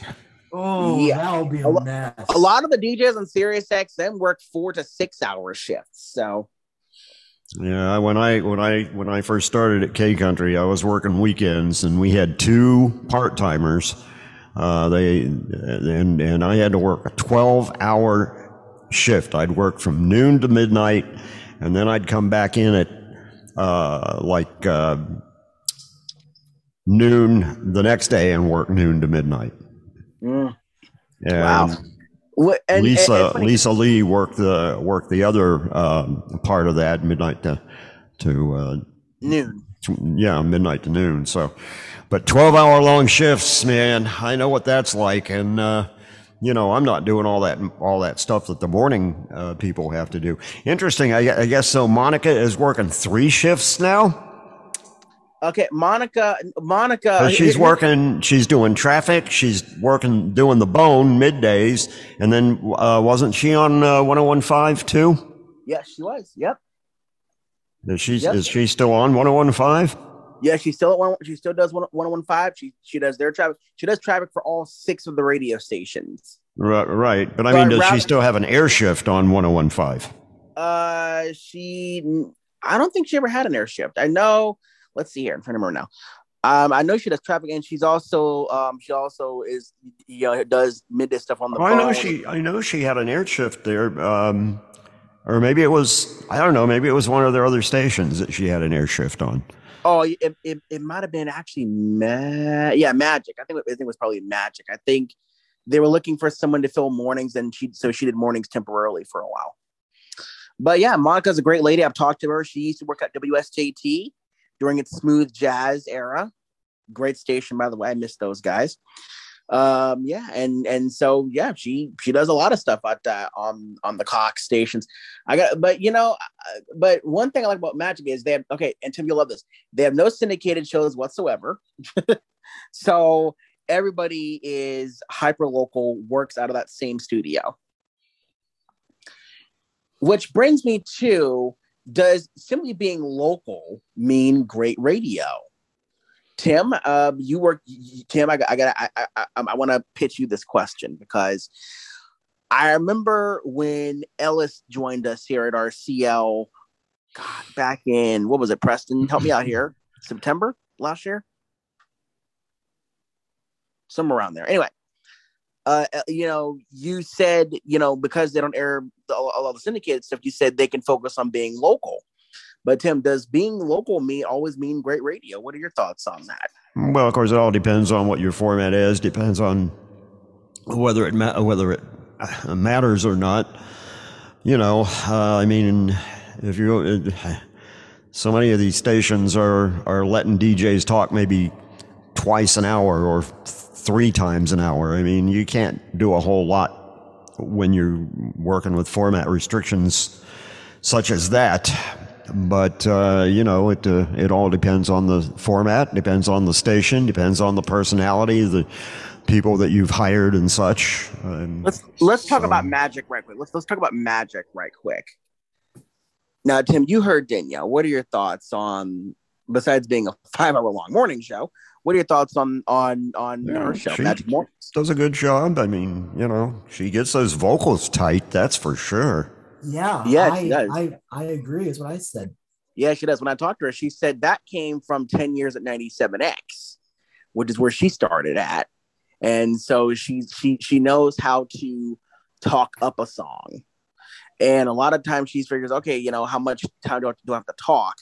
Oh, Yeah. that'll be A a mess. A lot of the DJs on Sirius XM work four to six hour shifts. So Yeah, when I when I when I first started at K Country, I was working weekends, and we had two part timers. Uh, they and and I had to work a twelve hour shift. I'd work from noon to midnight, and then I'd come back in at uh, like uh, noon the next day and work noon to midnight. mm. And Wow. What- and- Lisa and- and Lisa Lee worked the worked the other um, part of that midnight to to uh, noon. to- yeah, midnight to noon. So, but twelve hour long shifts, man. I know what that's like, and uh, you know, I'm not doing all that all that stuff that the morning uh, people have to do. Interesting. I, I guess so. Monica is working three shifts now. Okay, Monica. Monica. So she's working. She's doing traffic. She's working doing the bone middays, and then uh, wasn't she on uh, 1015 too? Yeah, she was. Yep. Is she Yep. is she still on 1015? Yeah, she's still at one. She still does one one one five. She she does their traffic. She does traffic for all six of the radio stations. Right, right. But I But mean, does she still have an air shift on 1015? Uh, she. I don't think she ever had an air shift. I know. Let's see here. in front of remember now. Um, I know she does traffic, and she's also um, she also is you know does midday stuff on the. Oh, I know she. I know she had an air shift there. Um, or maybe it was. I don't know. Maybe it was one of their other stations that she had an air shift on. Oh, it, it, it might have been actually ma- yeah, Magic. I think I think it was probably Magic. I think they were looking for someone to fill mornings, and she so she did mornings temporarily for a while. But yeah, Monica's a great lady. I've talked to her. She used to work at WSJT during its smooth jazz era. Great station, by the way. I miss those guys. Um, yeah, and and so yeah, she she does a lot of stuff at uh, on on the Cox stations. I got, but you know, uh, but one thing I like about Magic is they have okay, and Tim, you'll love this. They have no syndicated shows whatsoever. [LAUGHS] so everybody is hyper local, works out of that same studio. Which brings me to does simply being local mean great radio? Tim, um, you work. Tim, I, got- I got. I, I, I, I want to pitch you this question because I remember when Ellis joined us here at RCL. God, back in what was it? Preston, help me out here. [LAUGHS] September last year, somewhere around there. Anyway, uh, uh, you know, you said you know because they don't air all, all the syndicated stuff. You said they can focus on being local. But Tim, does being local mean always mean great radio? What are your thoughts on that? Well, of course, it all depends on what your format is. Depends on whether it ma- whether it uh, matters or not. You know, uh, I mean, if you uh, so many of these stations are are letting DJs talk maybe twice an hour or th- three times an hour. I mean, you can't do a whole lot when you're working with format restrictions such as that. But uh, you know, it uh, it all depends on the format, depends on the station, depends on the personality, the people that you've hired and such. Um, Let's let's talk about magic right quick. Let's let's talk about magic right quick. Now, Tim, you heard Danielle. What are your thoughts on besides being a [LAUGHS] five hour long morning show? What are your thoughts on on on her show, Magic Morning? does a good job. I mean, you know, she gets those vocals tight. That's for sure. Yeah, Yeah, I, she does. I I agree. Is what I said. Yeah, she does. When I talked to her, she said that came from 10 years at 97X, which is where she started at. And so she she she knows how to talk up a song. And a lot of times she figures, okay, you know, how much time do I, do I have to talk?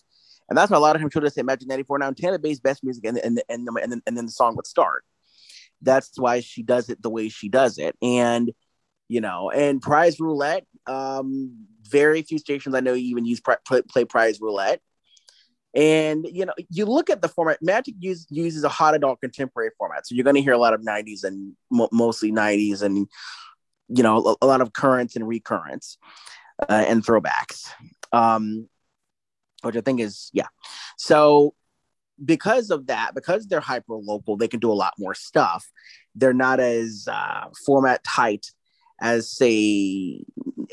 And that's why a lot of times she'll just say Magic 94 now Tampa Bay's best music and and and, and, then, and then the song would start. That's why she does it the way she does it. And you know, and prize roulette, um, very few stations I know even use pri- play, prize roulette. And you know, you look at the format. Magic use, uses a hot adult contemporary format, so you're going to hear a lot of '90s and mo- mostly '90s, and you know, a, a lot of currents and recurrents uh, and throwbacks, um, which I think is yeah. So because of that, because they're hyper local, they can do a lot more stuff. They're not as uh, format tight as say,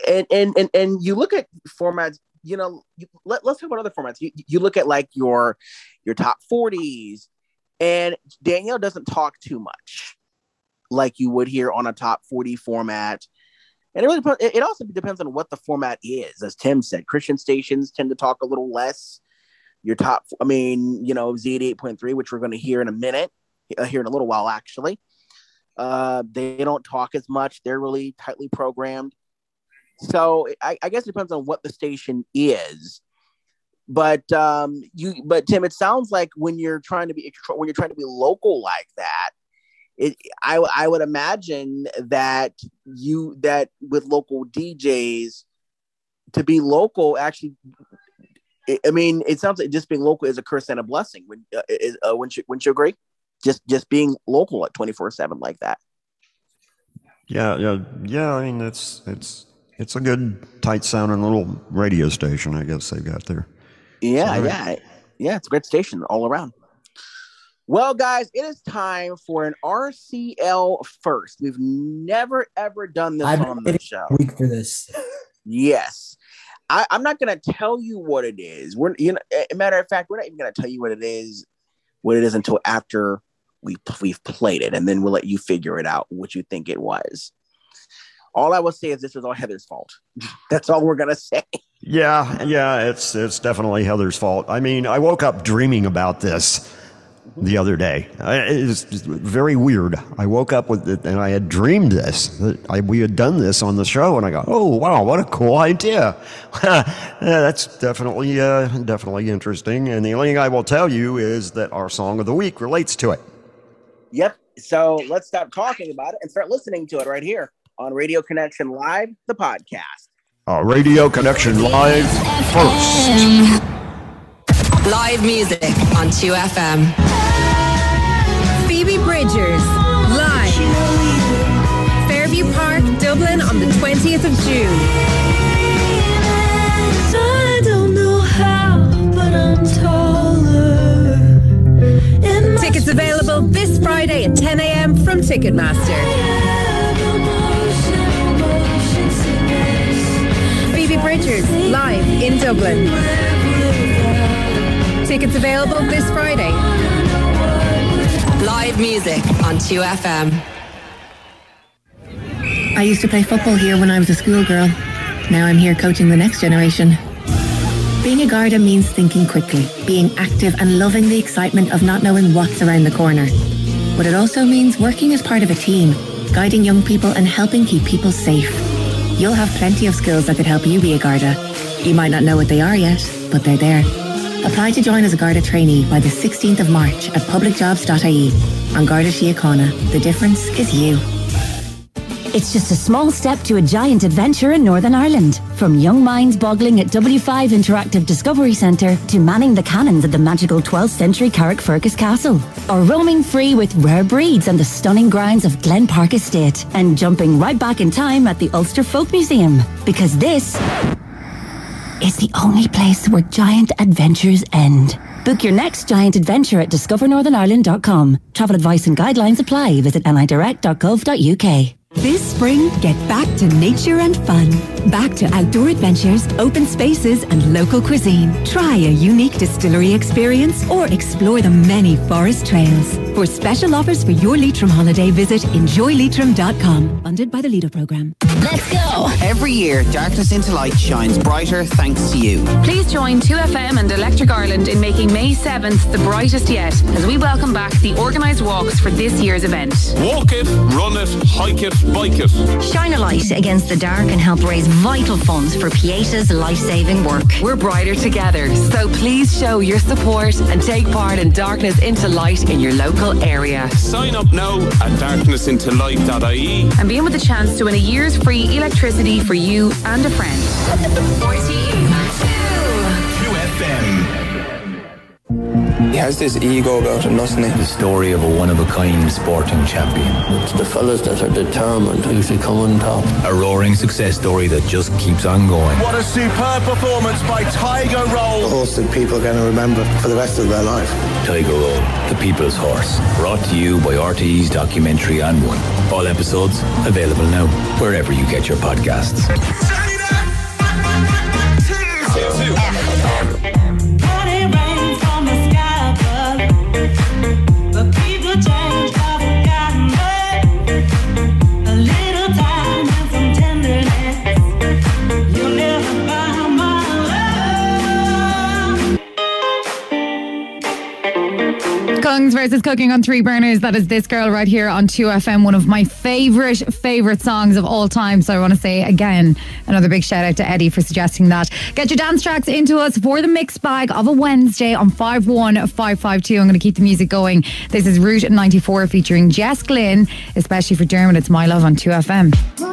and and and and you look at formats you know, you, let, let's talk about other formats. You, you look at like your your top 40s, and Danielle doesn't talk too much like you would here on a top 40 format. And it really it also depends on what the format is. As Tim said, Christian stations tend to talk a little less. Your top, I mean, you know, Z88.3, which we're going to hear in a minute, uh, here in a little while, actually. Uh, they don't talk as much. They're really tightly programmed. So I, I guess it depends on what the station is. But um, you, but Tim, it sounds like when you're trying to be when you're trying to be local like that, it, I, I would imagine that you that with local DJs to be local actually I mean it sounds like just being local is a curse and a blessing when uh, is, uh, wouldn't you wouldn't you agree just just being local at 24 7 like that Yeah, yeah, yeah. I mean, it's it's it's a good, tight sounding little radio station. I guess they've got there. yeah So, yeah yeah it's a great station all around well guys it is time for an RCL first we've never ever done this I've on the show week for this. Yes. I, I'm not gonna tell you what it is. We're you know, a matter of fact, we're not even gonna tell you what it is, what it is until after we we've played it, and then we'll let you figure it out what you think it was. All I will say is this was all Heather's fault. [LAUGHS] That's all we're gonna say. Yeah, yeah, it's it's definitely Heather's fault. I mean, I woke up dreaming about this the other day. I, it was very weird. I woke up with it and I had dreamed this. I, we had done this on the show, and I go, "Oh wow, what a cool idea!" [LAUGHS] yeah, that's definitely uh, definitely interesting. And the only thing I will tell you is that our song of the week relates to it. Yep. So let's stop talking about it and start listening to it right here on Radio Connection Live, the podcast. Uh, Radio Connection Live first. Live music on 2FM. Bridgers, live. Fairview Park, Dublin on the 20th of June. I don't know how, but I'm taller. Tickets available this Friday at 10 a.m. from Ticketmaster. Phoebe Bridgers, live in Dublin. Tickets available this Friday. Live music on 2FM. I used to play football here when I was a schoolgirl. Now I'm here coaching the next generation. Being a Garda means thinking quickly, being active and loving the excitement of not knowing what's around the corner. But it also means working as part of a team, guiding young people and helping keep people safe. You'll have plenty of skills that could help you be a Garda. You might not know what they are yet, but they're there. Apply to join as a Garda trainee by the 16th of March at publicjobs.ie. An Garda Síochána, the difference is you. It's just a small step to a giant adventure in Northern Ireland. From young minds boggling at W5 Interactive Discovery Centre to manning the cannons at the magical 12th century Carrickfergus Castle. Or roaming free with rare breeds and the stunning grounds of Glen Park Estate. And jumping right back in time at the Ulster Folk Museum. Because this is the only place where giant adventures end. Book your next giant adventure at discovernorthernireland.com. Travel advice and guidelines apply. Visit nidirect.gov.uk. This spring, get back to nature and fun. Back to outdoor adventures, open spaces, and local cuisine. Try a unique distillery experience or explore the many forest trails. For special offers for your Leitrim holiday, visit enjoyleitrim.com. Funded by the LEADER program. Let's go! Every year, Darkness into Light shines brighter thanks to you. Please join 2FM and Electric Ireland in making May 7th the brightest yet as we welcome back the organised walks for this year's event. Walk it, run it, hike it, bike it. Shine a light against the dark and help raise vital funds for Pieta's life-saving work. We're brighter together, so please show your support and take part in Darkness into Light in your local area. Sign up now at darknessintolight.ie. And be in with a chance to win a year's free electricity for you and a friend. He has this ego about him, doesn't he? The story of a one-of-a-kind sporting champion. It's the fellas that are determined who should come on top. A roaring success story that just keeps on going. What a superb performance by Tiger Roll. The horse that people are going to remember for the rest of their life. Tiger Roll, the people's horse. Brought to you by RTE's Documentary on One. All episodes available now, wherever you get your podcasts. Stars is cooking on three burners. That is this girl right here on 2FM, one of my favorite, favorite songs of all time. So I want to say again, another big shout out to Eddie for suggesting that. Get your dance tracks into us for the mix bag of a Wednesday on 51552. I'm going to keep the music going. This is Route 94 featuring Jess Glynne, especially for Dermot. It's My Love on 2FM.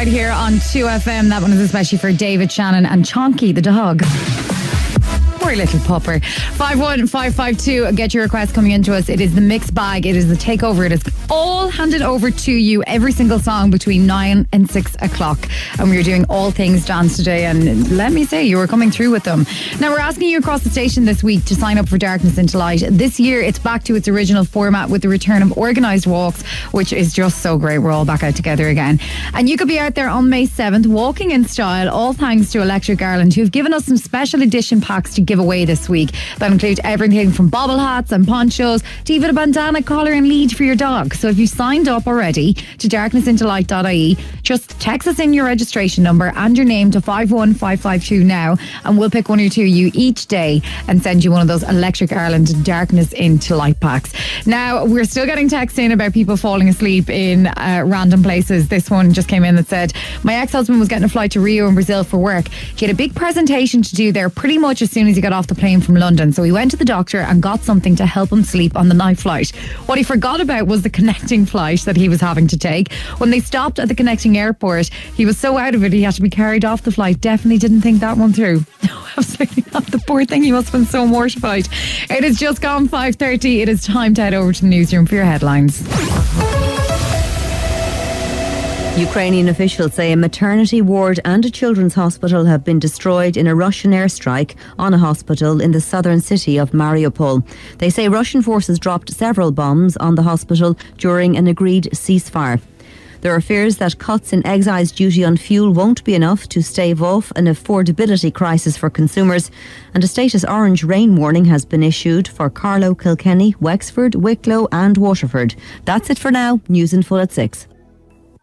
Right here on 2FM. That one is especially for David Shannon and Chonky the dog. Poor little pupper. 51552, get your request coming into us. It is the mixed bag, it is the takeover. It is all handed over to you, every single song between 9 and 6 o'clock. And we are doing all things dance today. And let me say, you were coming through with them. Now, we're asking you across the station this week to sign up for Darkness into Light. This year, it's back to its original format with the return of organised walks, which is just so great. We're all back out together again. And you could be out there on May 7th, walking in style, all thanks to Electric Ireland, who've given us some special edition packs to give away this week. That include everything from bobble hats and ponchos to even a bandana collar and lead for your dog. So if you signed up already to darknessintolight.ie, just text us in your registration number and your name to 51552 now, and we'll pick one or two of you each day and send you one of those Electric Ireland Darkness into Light packs. Now, we're still getting texts in about people falling asleep in uh, random places. This one just came in that said, My ex husband was getting a flight to Rio in Brazil for work. He had a big presentation to do there pretty much as soon as he got off the plane from London. So he went to the doctor and got something to help him sleep on the night flight. What he forgot about was the connecting flight that he was having to take. When they stopped at the connecting airport, he was so out of it he had to be carried off the flight. Definitely didn't think that one through. [LAUGHS] No, absolutely not. The poor thing, he must have been so mortified. It has just gone 5.30. It is time to head over to the newsroom for your headlines. Ukrainian officials say a maternity ward and a children's hospital have been destroyed in a Russian airstrike on a hospital in the southern city of Mariupol. They say Russian forces dropped several bombs on the hospital during an agreed ceasefire. There are fears that cuts in excise duty on fuel won't be enough to stave off an affordability crisis for consumers, and a status orange rain warning has been issued for Carlow, Kilkenny, Wexford, Wicklow, and Waterford. That's it for now. News in full at 6.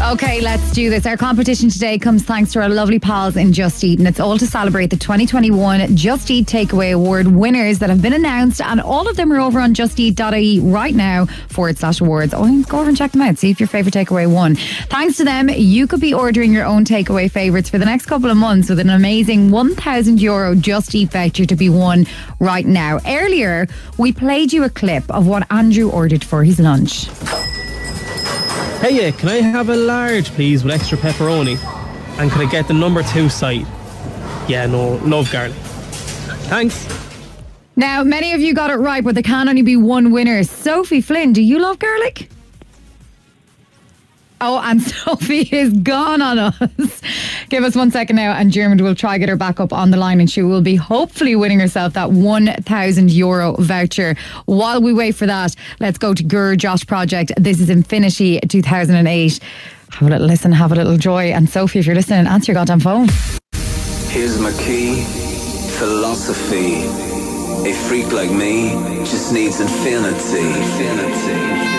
Okay, let's do this. Our competition today comes thanks to our lovely pals in Just Eat, and it's all to celebrate the 2021 Just Eat Takeaway Award winners that have been announced, and all of them are over on justeat.ie right now forward slash awards. Oh, go over and check them out. See if your favorite takeaway won. Thanks to them, you could be ordering your own takeaway favorites for the next couple of months with an amazing 1,000 euro Just Eat voucher to be won right now. Earlier, we played you a clip of what Andrew ordered for his lunch. Hey, yeah, can I have a large, please, with extra pepperoni? And can I get the number two side? Yeah, no, love garlic. Thanks. Now, many of you got it right, but there can only be one winner. Sophie Flynn, do you love garlic? Oh, and [LAUGHS] Sophie is gone on us. Give us one second now, and German will try to get her back up on the line, and she will be hopefully winning herself that 1,000 euro voucher. While we wait for that, let's go to Guru Josh Project. This is Infinity 2008. Have a little listen, have a little joy. And Sophie, if you're listening, answer your goddamn phone. Here's my key philosophy. A freak like me just needs infinity. Infinity.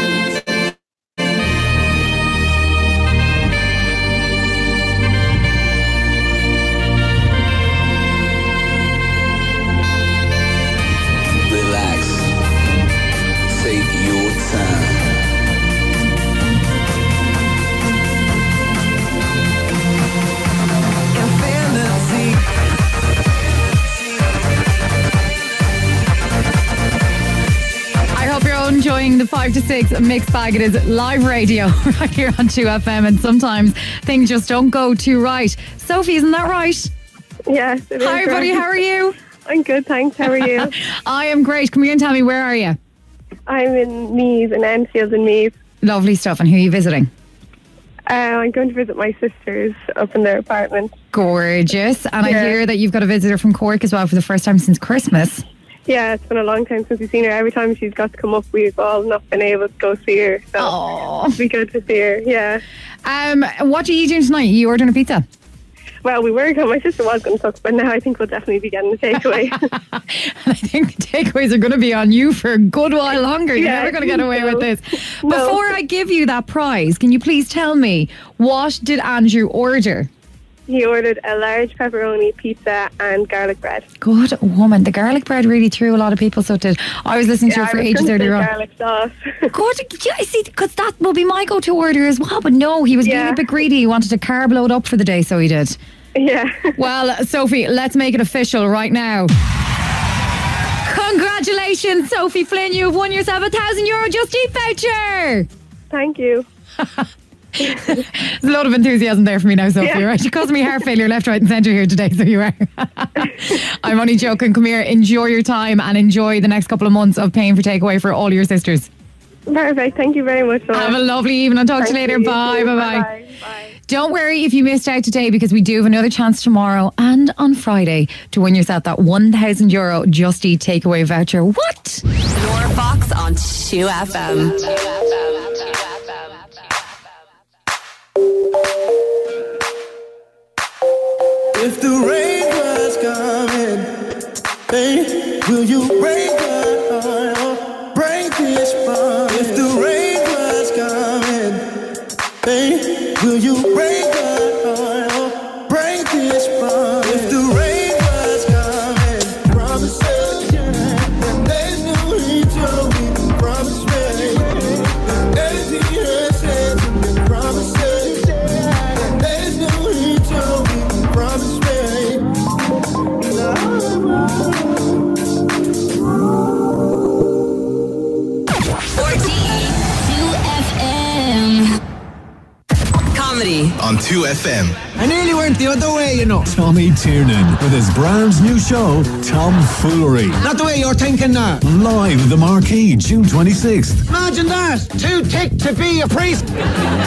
Enjoying the 5 to 6 mixed bag. It is live radio [LAUGHS] right here on 2FM, and sometimes things just don't go too right. Sophie, isn't that right? Yes. it is Hi, everybody. right. How are you? [LAUGHS] I'm good, thanks. How are you? [LAUGHS] I am great. Come here and tell me, where are you? I'm in Meath, in Enfield in Meath. Lovely stuff. And who are you visiting? Uh, I'm going to visit my sisters up in their apartment. Gorgeous. And I hear that you've got a visitor from Cork as well for the first time since Christmas. Yeah, it's been a long time since we've seen her. Every time she's got to come up, we've all not been able to go see her. So it'd be good to see her. Yeah. Um, what are you doing tonight? Are you ordering a pizza? Well, we were going. My sister was going to cook, but now I think we'll definitely be getting a takeaway. [LAUGHS] I think the takeaways are going to be on you for a good while longer. You're Yeah, never going to get away no. with this. No. Before I give you that prize, can you please tell me what did Andrew order? He ordered a large pepperoni pizza and garlic bread. Good woman. The garlic bread really threw a lot of people. So it did. I was listening to Yeah, it for ages earlier on. garlic sauce. [LAUGHS] Good. Yeah, I see, because that will be my go-to order as well. But no, he was being a bit greedy. He wanted to carb load up for the day, so he did. Yeah. [LAUGHS] Well, Sophie, let's make it official right now. Congratulations, Sophie Flynn. You've won yourself a thousand euro Just Eat voucher. Thank you. [LAUGHS] There's a lot of enthusiasm there for me now, Sophie. Yeah. Right? You caused me heart failure left, right, and centre here today, so you are. [LAUGHS] I'm only joking. Come here, enjoy your time and enjoy the next couple of months of paying for takeaway for all your sisters. Perfect. Thank you very much. Have a lovely evening. I'll talk to you later. you. Bye, You bye, too. bye. Don't worry if you missed out today because we do have another chance tomorrow and on Friday to win yourself that 1,000 euro Just Eat takeaway voucher. What? Laura Fox on 2FM. If the rain was coming, hey, will you break my heart break this? If the rain was coming, will you break 2 FM. I nearly went the other way, you know. Tommy Tiernan with his brand new show, Tomfoolery. Not the way you're thinking that. Live at the Marquee, June 26th. Imagine that. Too tick to be a priest.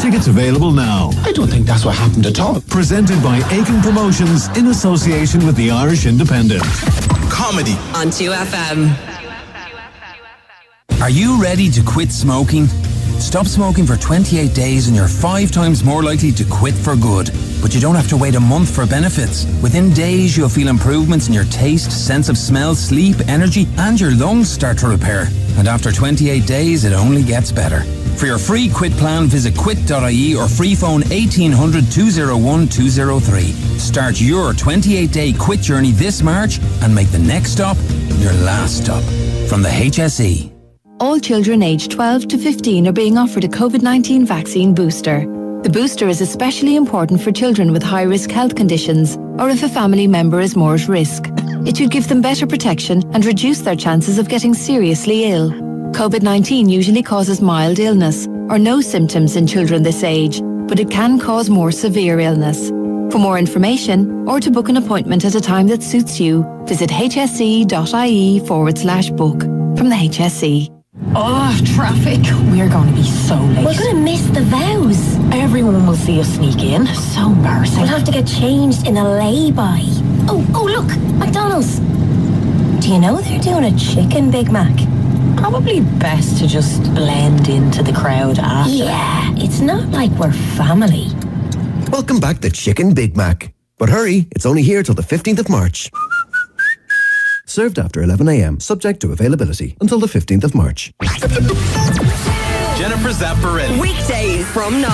Tickets available now. I don't think that's what happened at all. Presented by Aiken Promotions in association with the Irish Independent. Comedy on 2FM. Are you ready to quit smoking? Stop smoking for 28 days and you're five times more likely to quit for good. But you don't have to wait a month for benefits. Within days, you'll feel improvements in your taste, sense of smell, sleep, energy, and your lungs start to repair. And after 28 days, it only gets better. For your free quit plan, visit quit.ie or free phone 1800 201 203. Start your 28 day quit journey this March and make the next stop your last stop. From the HSE. All children aged 12 to 15 are being offered a COVID 19 vaccine booster. The booster is especially important for children with high risk health conditions or if a family member is more at risk. It should give them better protection and reduce their chances of getting seriously ill. COVID 19 usually causes mild illness or no symptoms in children this age, but it can cause more severe illness. For more information or to book an appointment at a time that suits you, visit hse.ie forward slash book from the HSE. Oh, traffic. We're going to be so late. We're going to miss the vows. Everyone will see us sneak in. So embarrassing. We'll have to get changed in a lay-by. Oh, oh, look, McDonald's. Do you know they're doing a chicken Big Mac? Probably best to just blend into the crowd after. Yeah, it's not like we're family. Welcome back to Chicken Big Mac. But hurry, it's only here till the 15th of March. Served after 11am, subject to availability, until the 15th of March. Jennifer Zamparelli. Weekdays from 9.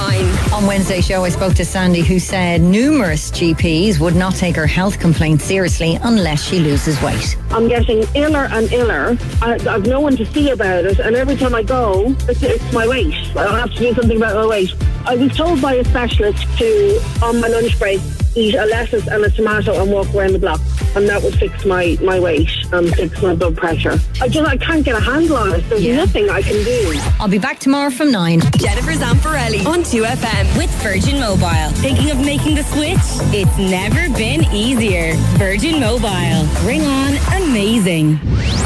On Wednesday's show, I spoke to Sandy, who said numerous GPs would not take her health complaint seriously unless she loses weight. I'm getting iller and iller. I, I've no one to see about it, and every time I go, it's, it's my weight. I have to do something about my weight. I was told by a specialist to, on my lunch break, eat a lettuce and a tomato and walk around the block. And that would fix my, my weight and fix my blood pressure. I just, I can't get a handle on it. There's nothing I can do. I'll be back tomorrow from 9. Jennifer Zamparelli on 2FM with Virgin Mobile. Thinking of making the switch? It's never been easier. Virgin Mobile. Ring on amazing.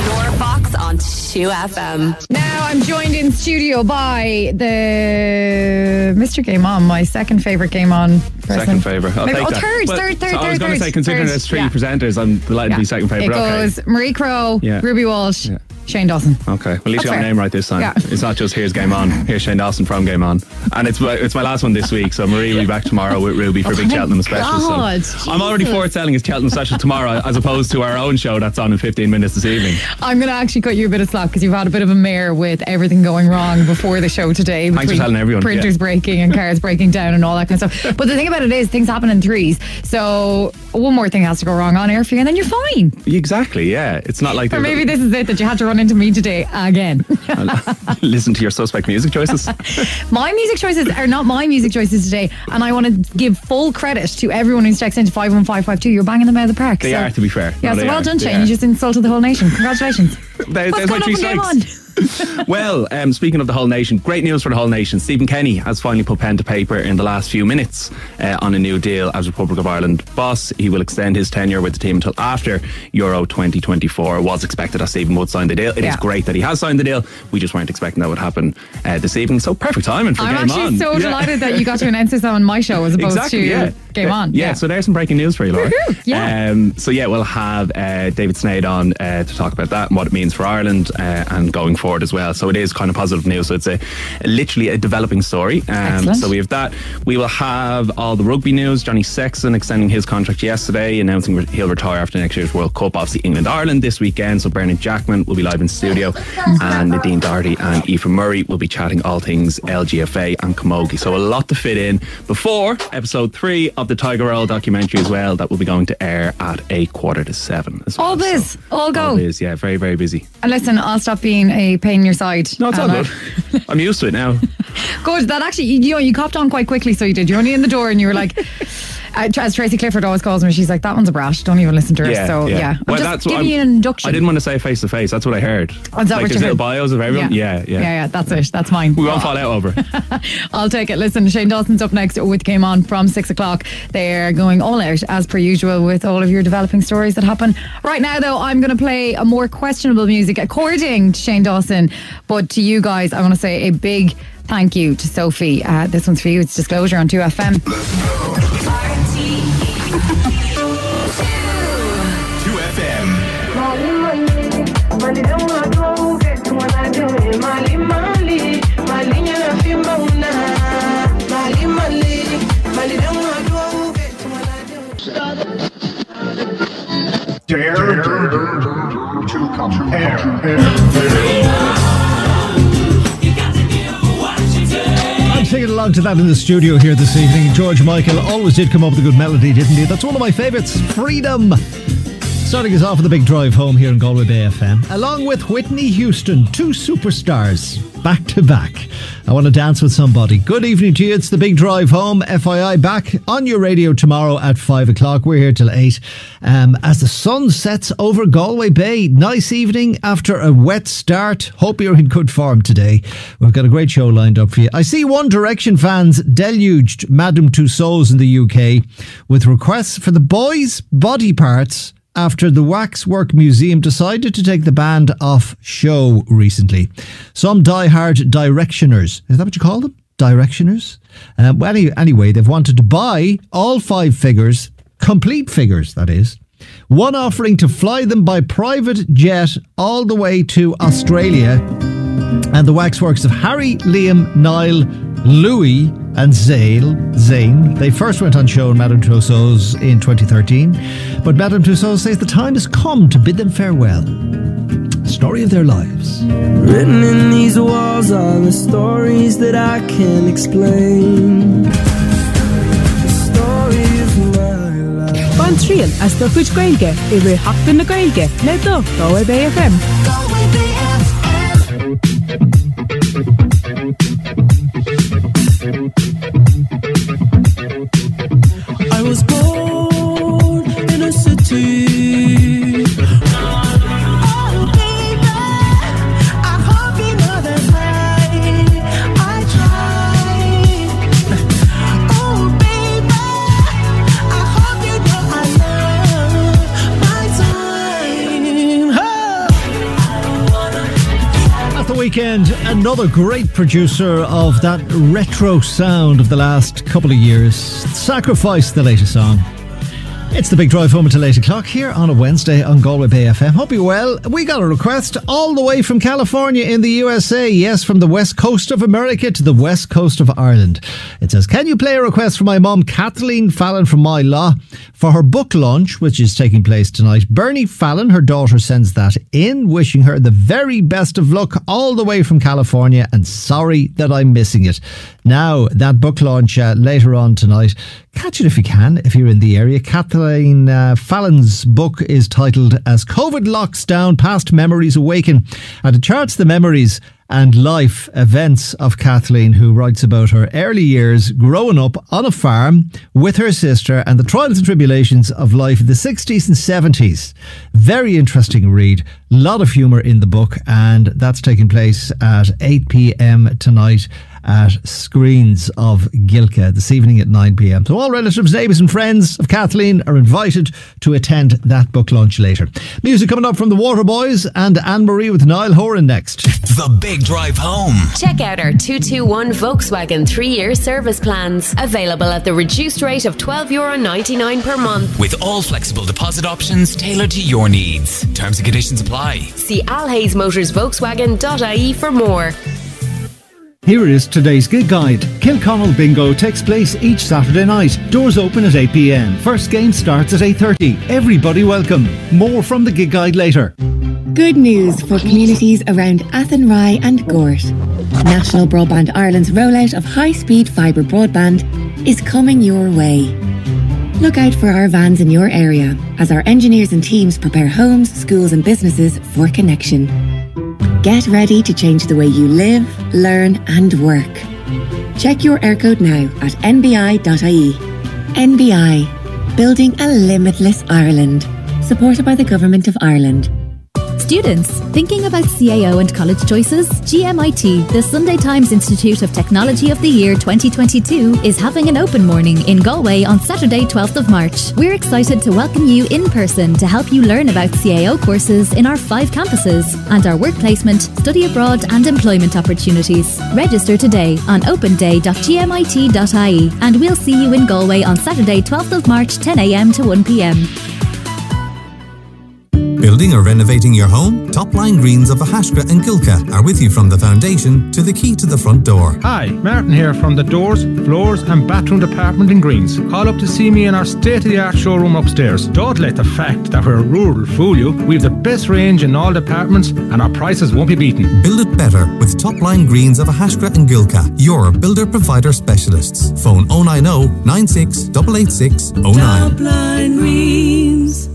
Laura Fox on 2FM. Now I'm joined in studio by the Mr. Game On, my second favorite Game On person. Second favourite. I'll Maybe- take oh, that. third, third, third, so I was going to say, considering third. there's three Yeah. presenters, I'm delighted to be second It favourite. Okay. goes Marie Crowe, Yeah. Ruby Walsh, Shane Dawson. Okay, well, at least That's you got my fair. name right this time. Yeah. It's not just here's Game On. Here's Shane Dawson from Game On, and it's my, it's my last one this week. So Marie will be back tomorrow with Ruby for Oh Big my Cheltenham special. So God, I'm already Jesus. foretelling his Cheltenham special tomorrow, as opposed to our own show that's on in 15 minutes this evening. I'm going to actually cut you a bit of slack because you've had a bit of a mare with everything going wrong before the show today. Thanks for between telling everyone, Printers yeah. breaking and cars breaking down and all that kind of stuff. But the thing about it is, things happen in threes. So one more thing has to go wrong on air for you, and then you're fine. Exactly. Yeah, it's not like Or maybe this is it that you had to run into me today again. [LAUGHS] listen to your suspect music choices. [LAUGHS] my music choices are not my music choices today, and I want to give full credit to everyone who's texted into 51552. You're banging them out of the park. They so- are, to be fair. Yeah, No, so well are. done, Shane. You just insulted the whole nation. Congratulations. [LAUGHS] There- What's there's my going three on strikes. Well, um, speaking of the whole nation, great news for the whole nation. Stephen Kenny has finally put pen to paper in the last few minutes uh, on a new deal as Republic of Ireland boss. He will extend his tenure with the team until after Euro 2024. It was expected that Stephen would sign the deal. It is Yeah. great that he has signed the deal. We just weren't expecting that would happen uh, this evening. So perfect timing for I'm Game actually On. so Yeah. delighted that you got to [LAUGHS] announce this on my show as opposed Exactly, to yeah. Game On. Yeah, so there's some breaking news for you, Laura. Yeah. Um, so yeah, we'll have uh, David Snade on uh, to talk about that and what it means for Ireland uh, and going forward as well. So it is kind of positive news. So it's a literally a developing story. Um, so we have that. We will have all the rugby news. Johnny Sexton extending his contract yesterday, announcing re- he'll retire after next year's World Cup. Obviously England Ireland this weekend. So Bernard Jackman will be live in studio, and Nadine Doherty and Aoife Murray will be chatting all things LGFA and Camogie. So a lot to fit in before episode three of the Tiger Roll documentary as well. That will be going to air at a quarter to seven. As well. All biz, all go. All is yeah, very very busy. And listen, I'll stop being a pain in your side. No, it's all good. [LAUGHS] I'm used to it now. Good. That actually, you know, you copped on quite quickly. So you did. You're only in the door, and you were like, uh, as Tracy Clifford always calls me, she's like, "That one's a brat. Don't even listen to her." so yeah, I'm Well, just giving you an induction. I didn't want to say face to face. That's what I heard. Oh, is that like what you heard? bios of everyone. Yeah, yeah. yeah, yeah. That's it. That's mine. We won't fall out over. [LAUGHS] I'll take it. Listen, Shane Dawson's up next with Game On from six o'clock. They're going all out as per usual with all of your developing stories that happen. Right now, though, I'm going to play a more questionable music according to Shane Dawson. But to you guys, I want to say a big thank you to Sophie. Uh, this one's for you. It's Disclosure on 2FM. 2FM. Dare, to compare. Singing along to that in the studio here this evening. George Michael always did come up with a good melody, didn't he? That's one of my favourites, Freedom. Starting us off with a big drive home here in Galway Bay FM, along with Whitney Houston, two superstars back to back. I want to dance with somebody. Good evening to you. It's the big drive home. FII back on your radio tomorrow at five o'clock. We're here till eight. Um, as the sun sets over Galway Bay, nice evening after a wet start. Hope you're in good form today. We've got a great show lined up for you. I see One Direction fans deluged Madame Tussauds in the UK with requests for the boys' body parts after the Waxwork Museum decided to take the band off show recently. Some die-hard directioners, is that what you call them? Directioners? Um, well, any, anyway, they've wanted to buy all five figures, complete figures, that is. One offering to fly them by private jet all the way to Australia. And the waxworks of Harry, Liam, Niall, Louis, and Zale, Zane. They first went on show in Madame Tussauds in 2013, but Madame Tussauds says the time has come to bid them farewell. Story of their lives. Written in these walls are the stories that I can't explain. The stories of my life. Ban trial as do chuid gailge i bhfuil heachtain na gailge le do Galway Bay FM. Weeknd, another great producer of that retro sound of the last couple of years. Sacrifice, the latest song. It's the big drive home until 8 o'clock here on a Wednesday on Galway Bay FM. Hope you're well. We got a request all the way from California in the USA. Yes, from the west coast of America to the west coast of Ireland. It says, Can you play a request for my mum, Kathleen Fallon from Moylough, for her book launch, which is taking place tonight? Bernie Fallon, her daughter, sends that in, wishing her the very best of luck all the way from California and sorry that I'm missing it. Now, that book launch uh, later on tonight. Catch it if you can, if you're in the area. Kathleen uh, Fallon's book is titled As COVID Locks Down, Past Memories Awaken, and it charts the memories and life events of Kathleen, who writes about her early years growing up on a farm with her sister and the trials and tribulations of life in the 60s and 70s. Very interesting read. Lot of humour in the book, and that's taking place at 8 pm tonight at Screens of Gilka this evening at 9 pm. So all relatives, neighbours, and friends of Kathleen are invited to attend that book launch later. Music coming up from the Waterboys and Anne Marie with Niall Horan next. The Big Drive Home. Check out our 221 Volkswagen three year service plans. Available at the reduced rate of €12.99 per month. With all flexible deposit options tailored to your needs. Terms and conditions apply. See alhaysmotorsvolkswagen.ie for more. Here is today's gig guide. Kilconnell Bingo takes place each Saturday night. Doors open at 8 pm. First game starts at 8.30. Everybody welcome. More from the gig guide later. Good news for communities around Athenry and Gort. National Broadband Ireland's rollout of high speed fibre broadband is coming your way. Look out for our vans in your area as our engineers and teams prepare homes, schools, and businesses for connection. Get ready to change the way you live, learn, and work. Check your Eircode now at nbi.ie. NBI, building a limitless Ireland. Supported by the Government of Ireland. Students, thinking about CAO and college choices? GMIT, the Sunday Times Institute of Technology of the Year 2022, is having an open morning in Galway on Saturday, 12th of March. We're excited to welcome you in person to help you learn about CAO courses in our five campuses and our work placement, study abroad, and employment opportunities. Register today on openday.gmit.ie and we'll see you in Galway on Saturday, 12th of March, 10am to 1pm. Building or renovating your home? Topline Greens of Ahascragh and Gilka are with you from the foundation to the key to the front door. Hi, Martin here from the Doors, Floors and Bathroom Department in Greens. Call up to see me in our state-of-the-art showroom upstairs. Don't let the fact that we're rural fool you. We've the best range in all departments and our prices won't be beaten. Build it better with Topline Greens of Ahascragh and Gilka, your builder provider specialists. Phone 090 96 886 09. Topline Greens.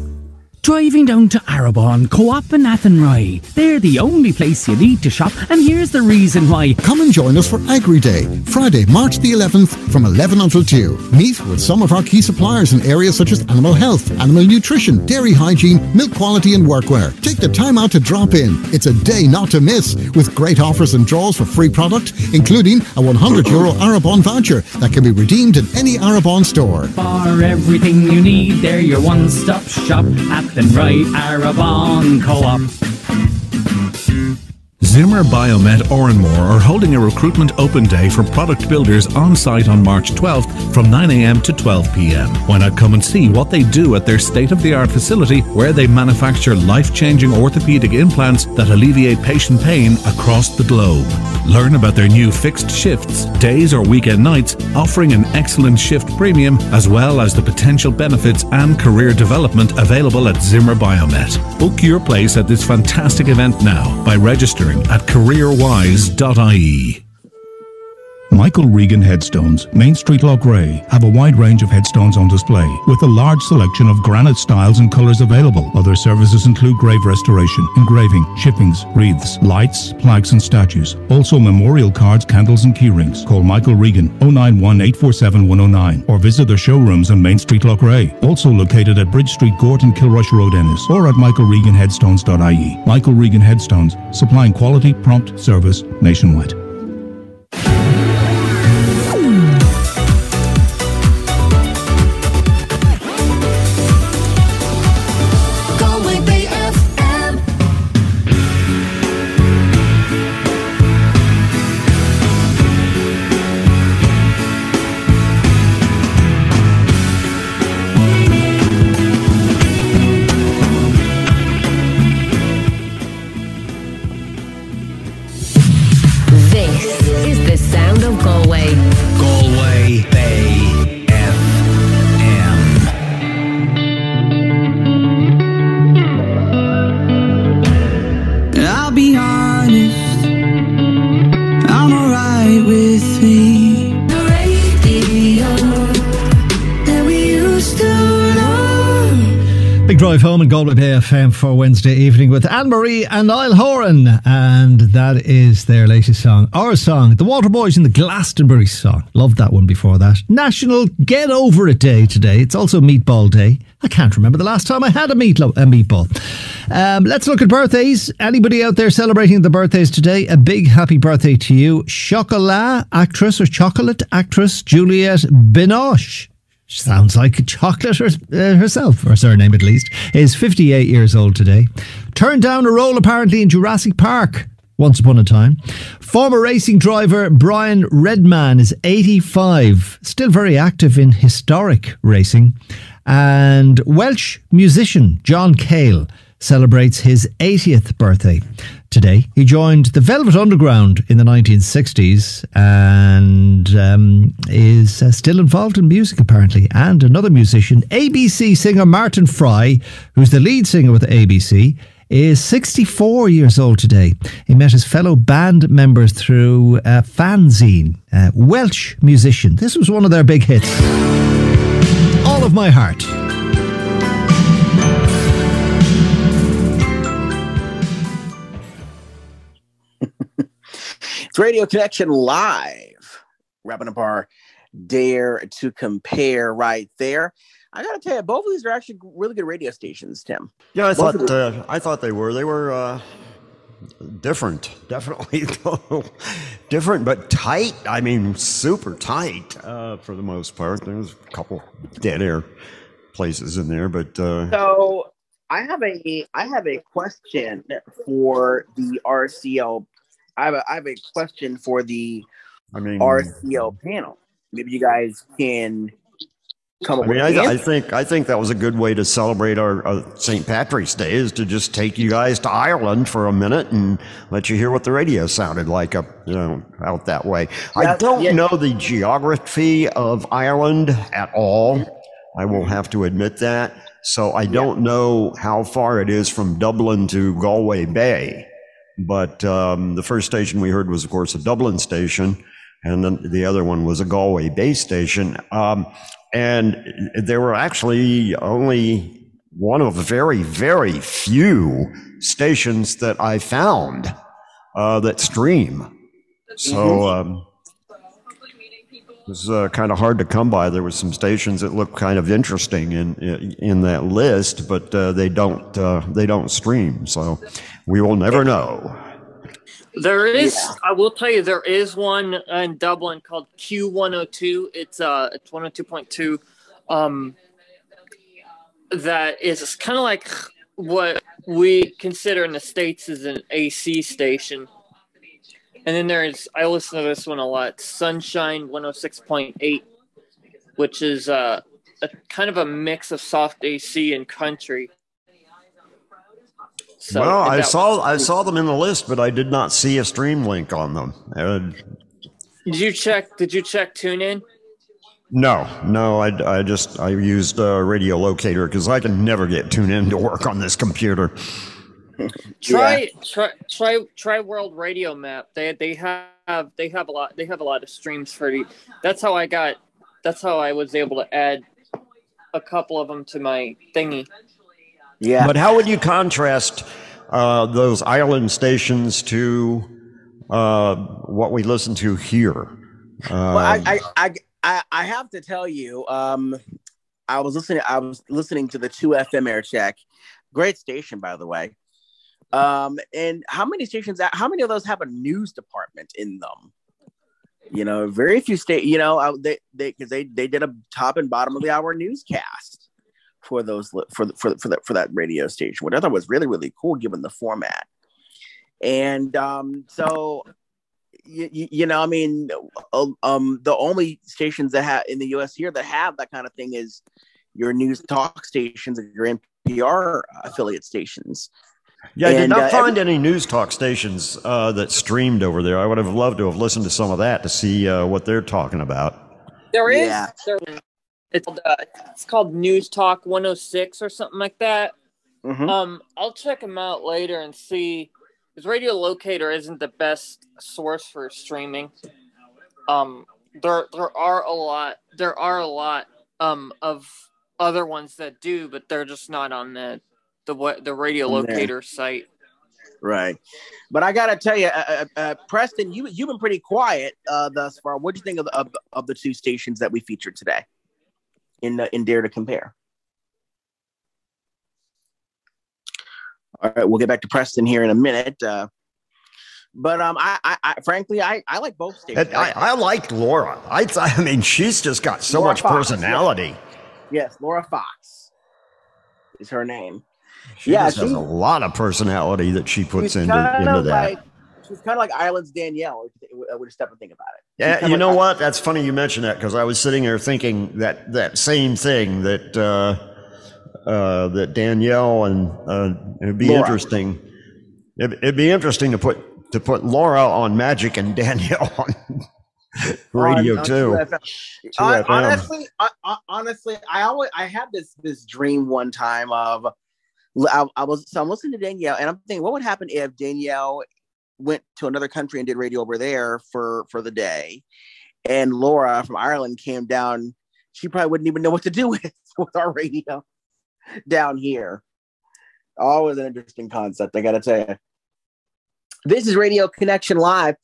Driving down to Arrabawn, Co-op and Athenry. They're the only place you need to shop, and here's the reason why. Come and join us for Agri Day, Friday, March the 11th from 11 until 2. Meet with some of our key suppliers in areas such as animal health, animal nutrition, dairy hygiene, milk quality and workwear. Take the time out to drop in. It's a day not to miss with great offers and draws for free product, including a 100 euro Arrabawn voucher that can be redeemed in any Arrabawn store. For everything you need, they're your one-stop shop. Athenry Arrabawn Co-op. Zimmer Biomet Oranmore are holding a recruitment open day for product builders on site on March 12th from 9am to 12pm. Why not come and see what they do at their state of the art facility where they manufacture life changing orthopedic implants that alleviate patient pain across the globe? Learn about their new fixed shifts, days or weekend nights, offering an excellent shift premium as well as the potential benefits and career development available at Zimmer Biomet. Book your place at this fantastic event now by registering at careerwise.ie. Michael Regan Headstones, Main Street Loughrea, have a wide range of headstones on display, with a large selection of granite styles and colours available. Other services include grave restoration, engraving, chippings, wreaths, lights, plaques and statues. Also memorial cards, candles and keyrings. Call Michael Regan 091 847 109 or visit their showrooms on Main Street Loughrea. Also located at Bridge Street Court and Kilrush Road Ennis or at michaelreganheadstones.ie. Michael Regan Headstones, supplying quality, prompt service nationwide. Drive home in Galway Bay FM for Wednesday evening with Anne Marie and Niall Horan. And that is their latest song, our song, The Waterboys in the Glastonbury song. Loved that one before that. National Get Over It Day today. It's also Meatball Day. I can't remember the last time I had a, meatlo- a meatball. Um, let's look at birthdays. Anybody out there celebrating the birthdays today? A big happy birthday to you. Chocolat actress or chocolate actress Juliette Binoche sounds like a chocolate her, uh, herself, or surname at least, is 58 years old today. Turned down a role apparently in Jurassic Park once upon a time. Former racing driver Brian Redman is 85, still very active in historic racing. And Welsh musician John Cale celebrates his 80th birthday today. He joined the Velvet Underground in the 1960s and um, is uh, still involved in music, apparently. And another musician, ABC singer Martin Fry, who's the lead singer with ABC, is 64 years old today. He met his fellow band members through a fanzine, a Welsh musician. This was one of their big hits. All of my heart. It's Radio Connection Live, wrapping up our Dare to Compare right there. I gotta tell you, both of these are actually really good radio stations, Tim. Yeah, I Both thought uh, I thought they were. They were uh, different, [LAUGHS] definitely different, but tight. I mean, super tight uh, for the most part. There's a couple dead air places in there, but uh, So I have a I have a question for the RCL. I have a I have a question for the I mean, RCL panel. Maybe you guys can come I up mean, with I, I think I think that was a good way to celebrate our, our St. Patrick's Day is to just take you guys to Ireland for a minute and let you hear what the radio sounded like up you know out that way. I don't yeah. know the geography of Ireland at all. I will have to admit that. So I don't know how far it is from Dublin to Galway Bay. But um, the first station we heard was, of course, a Dublin station, and then the other one was a Galway base station. Um, and there were actually only one of very, very few stations that I found uh, that stream. So um, it was uh, kind of hard to come by. There were some stations that looked kind of interesting in in, in that list, but uh, they don't uh, they don't stream. So we will never know. There is, I will tell you, there is one in Dublin called Q102. It's uh, it's 102.2. Um, that is kind of like what we consider in the states as an AC station. And then there's, I listen to this one a lot, Sunshine 106.8, which is uh, a kind of a mix of soft AC and country. So, well, I saw was- I saw them in the list, but I did not see a stream link on them. Uh, Did you check? Did you check TuneIn? no, no, I, I just I used a radio locator because I can never get tuned in to work on this computer. Try try try try World Radio Map. They they have they have a lot they have a lot of streams for the. That's how I got. That's how I was able to add a couple of them to my thingy. Yeah. But how would you contrast uh, those island stations to uh, what we listen to here? Well, I, Um, I, I, I, I have to tell you, um, I was listening. I was listening to the two FM air check. Great station, by the way. Um, and how many stations? How many of those have a news department in them? You know, very few state. You know, uh, they they because they they did a top and bottom of the hour newscast for those for the- for the- for that for that radio station, which I thought was really really cool given the format. And um, so you, you, you know, I mean, uh, um, the only stations that have in the U.S. here that have that kind of thing is your news talk stations and your NPR affiliate stations. yeah, I did not uh, find any news talk stations uh, that streamed over there. I would have loved to have listened to some of that to see uh, what they're talking about. There is. Yeah. There, it's called, uh, it's called News Talk 106 or something like that. Mhm. Um, I'll check them out later and see. Because Radio Locator isn't the best source for streaming. Um, there there are a lot there are a lot um of other ones that do, but they're just not on the the what the radio locator site. Right. But I gotta tell you, uh, uh, uh, Preston, you you've been pretty quiet uh, thus far. What do you think of the, of, of the two stations that we featured today in uh, in Dare to Compare? All right, we'll get back to Preston here in a minute. Uh, but um, I, I, I frankly, I, I like both stations. I, I liked Laura. I, I mean, she's just got so Laura much Fox, personality. yes, Laura Fox is her name. She yeah, just has a lot of personality that she puts into, into that. like she's kind of like Ireland's Danielle. If you would step and think about it. She's Yeah, kinda you know like- what? That's funny you mentioned that because I was sitting there thinking that that same thing that uh, uh, that Danielle and uh, it'd be Laura. interesting. It'd, it'd be interesting to put to put Laura on Magic and [LAUGHS] Danielle on radio on- on too. 2FM. Two Hon- FM. honestly, I, I, honestly, I always I had this this dream one time of I, I was so I'm listening to Danielle and I'm thinking, what would happen if Danielle went to another country and did radio over there for for the day, and Laura from Ireland came down. She probably wouldn't even know what to do [LAUGHS] with with our radio down here. Always an interesting concept, I got to tell you. This is Radio Connection Live.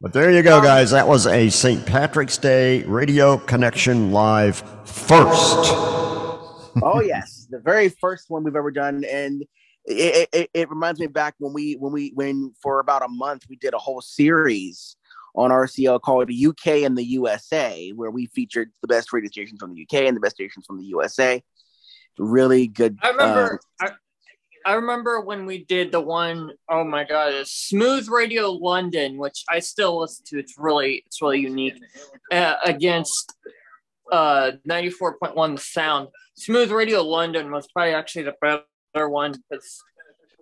But there you go, um, guys. That was a St. Patrick's Day Radio Connection Live first. oh yes, the very first one we've ever done, and it, it, it reminds me back when we when we when for about a month we did a whole series on RCL called the UK and the USA, where we featured the best radio stations from the UK and the best stations from the USA. Really good. I remember. uh, I, I remember when we did the one oh my god, it's Smooth Radio London, which I still listen to. It's really, it's really unique. Uh, against uh, ninety four point one, the sound. Smooth Radio London was probably actually the better one because,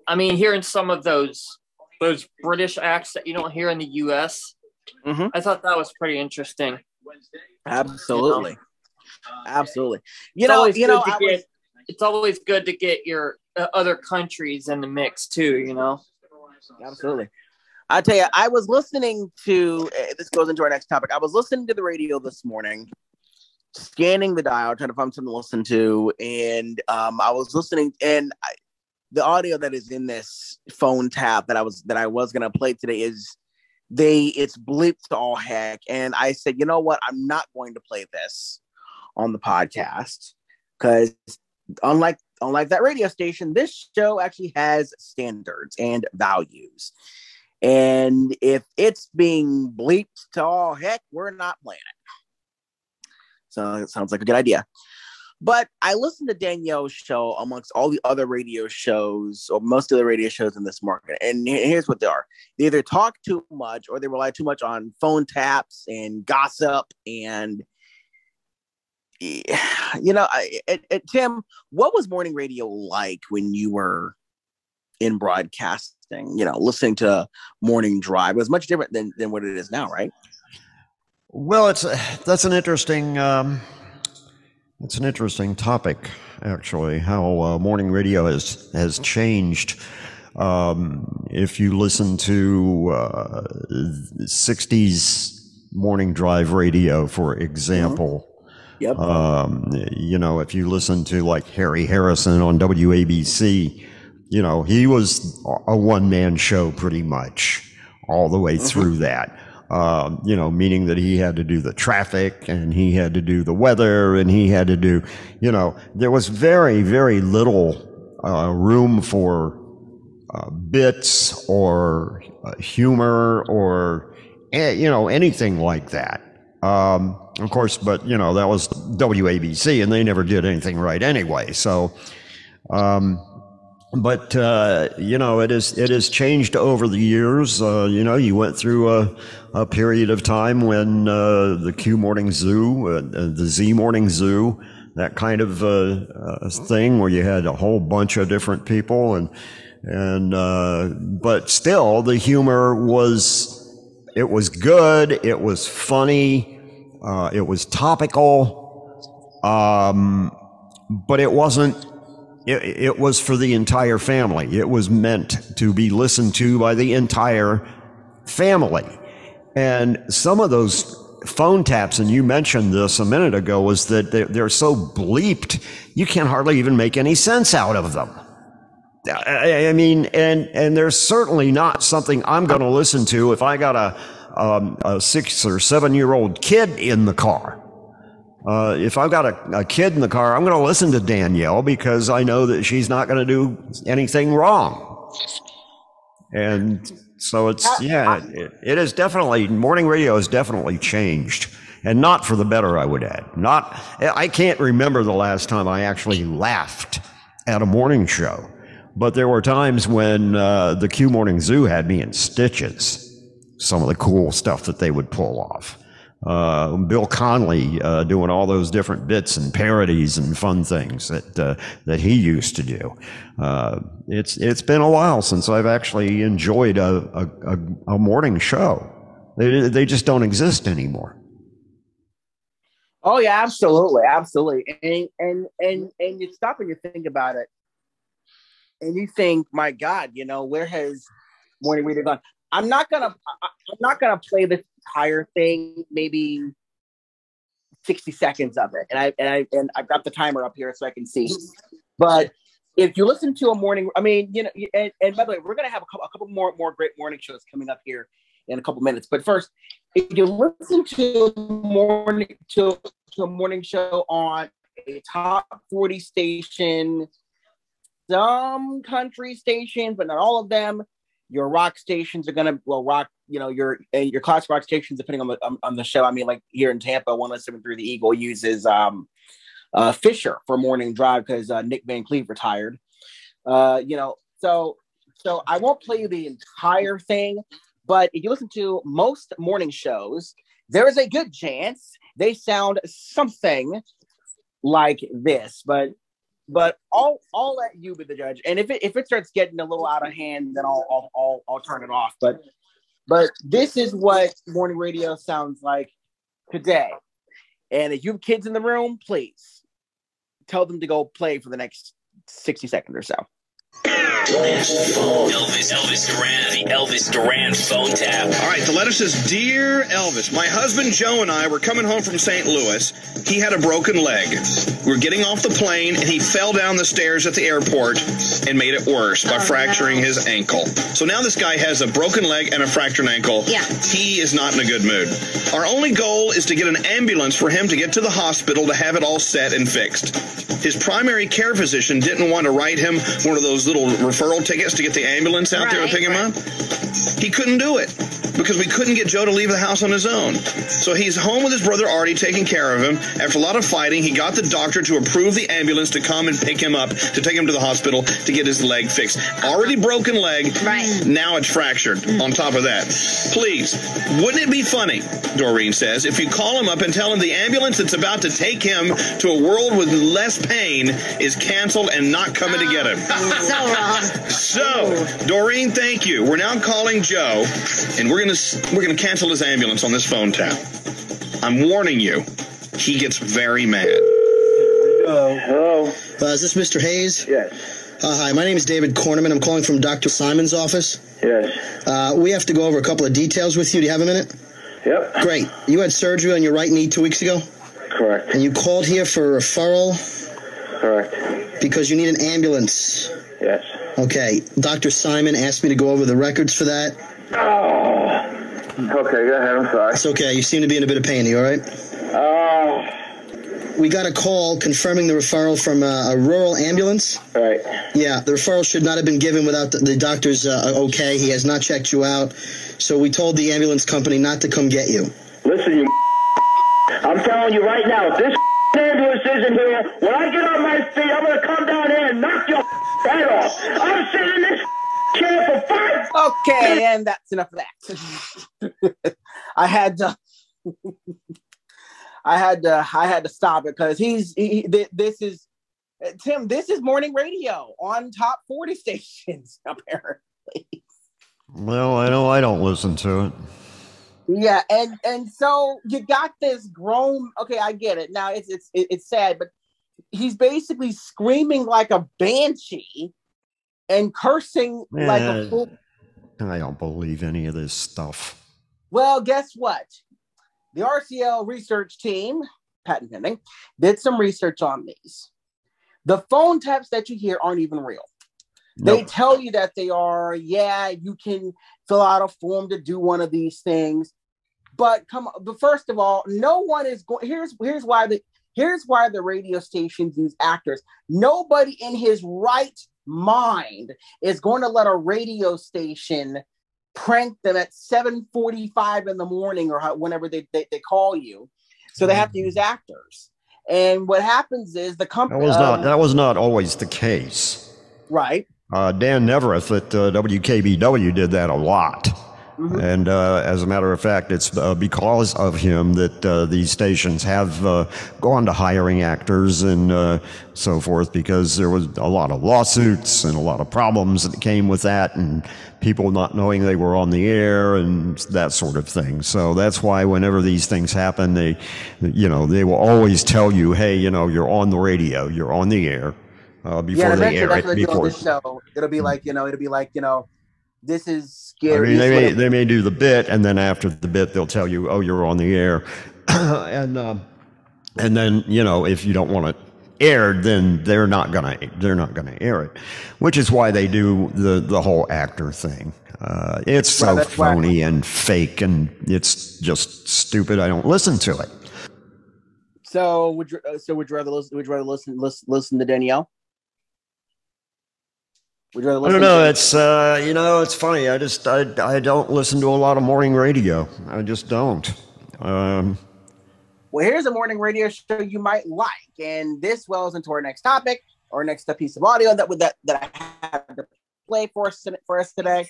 I mean, hearing some of those those British acts that you don't hear in the U.S. Mm-hmm. I thought that was pretty interesting. absolutely, absolutely. You It's know, always you know, good to I was- get- it's always good to get your uh, other countries in the mix too. You know. Absolutely. I tell you, I was listening to uh, this goes into our next topic. I was listening to the radio this morning, scanning the dial, trying to find something to listen to, and um, I was listening, and I, the audio that is in this phone tap that I was that I was gonna play today is they it's bleeped to all heck, and I said, you know what, I'm not going to play this on the podcast because unlike unlike that radio station, this show actually has standards and values. And if it's being bleeped to all heck, we're not playing it. So it sounds like a good idea. But I listened to Danielle's show amongst all the other radio shows, or most of the radio shows in this market. And here's what they are they either talk too much or they rely too much on phone taps and gossip and [SIGHS] you know, I, it, it, Tim, what was morning radio like when you were in broadcasting? You know, listening to Morning Drive it was much different than than what it is now, right? Well, it's that's an interesting um, it's an interesting topic actually. How uh, morning radio has has changed. Um, if you listen to uh, '60s morning drive radio, for example, Yep. um, you know, if you listen to like Harry Harrison on WABC, you know, he was a one man show pretty much all the way through that. Um, you know, meaning that he had to do the traffic and he had to do the weather and he had to do, you know, there was very, very little uh, room for uh, bits or uh, humor or, eh, you know, anything like that. Um, of course, but you know that was WABC, and they never did anything right anyway. So, um, but uh, you know, it is it has changed over the years. Uh, you know, you went through a, a period of time when uh, the Q Morning Zoo, uh, the Z Morning Zoo, that kind of uh, uh, thing, where you had a whole bunch of different people, and and uh, but still, the humor was it was good. It was funny. Uh, it was topical. Um, but it wasn't. It, it was for the entire family. It was meant to be listened to by the entire family. And some of those phone taps, and you mentioned this a minute ago, was that they're, they're so bleeped, you can't hardly even make any sense out of them. I, I mean, and and there's certainly not something I'm going to listen to if I got a, um, a six or seven year old kid in the car. Uh, if I've got a, a kid in the car, I'm going to listen to Danielle because I know that she's not going to do anything wrong. And so it's, yeah, it, it is definitely, morning radio has definitely changed. And not for the better, I would add. Not, I can't remember the last time I actually laughed at a morning show. But there were times when uh, the Q Morning Zoo had me in stitches. Some of the cool stuff that they would pull off. Uh, Bill Conley uh, doing all those different bits and parodies and fun things that uh, that he used to do. Uh, it's it's been a while since I've actually enjoyed a a, a, morning show. They they just don't exist anymore. Oh yeah, absolutely, absolutely. And and and and you stop and you think about it, and you think, my God, you know, where has morning radio gone? I'm not gonna I'm not gonna play the entire thing, maybe 60 seconds of it. And I and I and I've got the timer up here so I can see. But if you listen to a morning, I mean, you know, and, and by the way, we're gonna have a couple, a couple more more great morning shows coming up here in a couple minutes. But first, if you listen to morning to, to a morning show on a top 40 station, some country stations, but not all of them, your rock stations are gonna well rock you know your uh, your classic rock stations depending on the on, the show. I mean like here in tampa 1073 the eagle uses um uh fisher for morning drive because uh, nick van cleave retired. Uh you know so so i won't play you the entire thing but if you listen to most morning shows there is a good chance they sound something like this but but I'll I'll let you be the judge. And if it if it starts getting a little out of hand, then I'll I'll I'll, I'll turn it off. But but this is what morning radio sounds like today. And if you have kids in the room, please tell them to go play for the next 60 seconds or so. Elvis, Elvis Duran, the Elvis Duran phone tap. All right, the letter says Dear Elvis, my husband Joe and I were coming home from St. Louis. He had a broken leg. We were getting off the plane and he fell down the stairs at the airport and made it worse by Oh, fracturing no. his ankle. So now this guy has a broken leg and a fractured ankle. Yeah. He is not in a good mood. Our only goal is to get an ambulance for him to get to the hospital to have it all set and fixed. His primary care physician didn't want to write him one of those little referral tickets to get the ambulance out there to Right, pick him up. He couldn't do it because we couldn't get Joe to leave the house on his own. So he's home with his brother Artie taking care of him. After a lot of fighting, he got the doctor to approve the ambulance to come and pick him up to take him to the hospital to get his leg fixed. Already broken leg. Right. Now it's fractured on top of that. Please, wouldn't it be funny, Doreen says, if you call him up and tell him the ambulance that's about to take him to a world with less pain is canceled and not coming to get him? [LAUGHS] So wrong. So, Doreen, thank you. We're now calling Joe, and we're gonna we're gonna cancel his ambulance on this phone tap. I'm warning you, he gets very mad. Hello. Uh, is this Mr. Hayes? Yes. Uh, hi, my name is David Cornerman. I'm calling from Dr. Simon's office. Yes. Uh, we have to go over a couple of details with you. Do you have a minute? Yep. Great. You had surgery on your right knee two weeks ago? Correct. And you called here for a referral? Correct. Because you need an ambulance? Yes. Okay. Dr. Simon asked me to go over the records for that. Oh. Okay, go ahead. I'm sorry. It's okay. You seem to be in a bit of pain. You all right? Oh. We got a call confirming the referral from uh, a rural ambulance. Right. Yeah, the referral should not have been given without the, the doctor's uh, okay. He has not checked you out. So we told the ambulance company not to come get you. Listen, you. [LAUGHS] I'm telling you right now, if this ambulance isn't here, when I get on my feet, I'm gonna come down here and knock your [LAUGHS] head off. I'm sitting in this [LAUGHS] chair for five. Okay, and that's enough of that. [LAUGHS] I had to, I had to, I had to stop it because he's he, this is eh, Tim. This is morning radio on top forty stations apparently. Well, I know I don't listen to it. Yeah, and and so you got this grown. Okay, I get it. Now it's it's it's sad, but he's basically screaming like a banshee and cursing like a fool. I don't believe any of this stuff. Well, guess what? the RCL research team, patent pending, did some research on these. The phone taps that you hear aren't even real. They tell you that they are, yeah, you can fill out a form to do one of these things. But come but first of all, no one is going here's here's why the here's why the radio stations use actors. Nobody in his right mind is going to let a radio station prank them at 7:45 in the morning or how, whenever they, they, they call you. So they have to use actors. And what happens is the That company was not um, that was not always the case. right. Uh, Dan Nevereth at uh, WKBW did that a lot. And uh, as a matter of fact, it's uh, because of him that uh, these stations have uh, gone to hiring actors and uh, so forth, because there was a lot of lawsuits and a lot of problems that came with that, and people not knowing they were on the air and that sort of thing. So that's why whenever these things happen, they, you know, they will always tell you, hey, you know, you're on the radio, you're on the air. Uh, before yeah, they air that's it, what they do before this show. It'll be like, you know, it'll be like, you know, this is scary. I mean, they may, they may do the bit, and then after the bit, they'll tell you, "Oh, you're on the air," [COUGHS] and um, and then you know, if you don't want it aired, then they're not gonna they're not gonna air it, which is why they do the the whole actor thing. Uh, it's Well, so why- phony and fake, and it's just stupid. I don't listen to it. So would you uh, so would you rather listen would you rather listen listen, listen to Danielle? Would you rather I don't know. to It's uh, you know, it's funny. I just I, I don't listen to a lot of morning radio. I just don't. Um, Well, here's a morning radio show you might like, and this wells into our next topic, or next piece of audio that would that that I have to play for us for us today.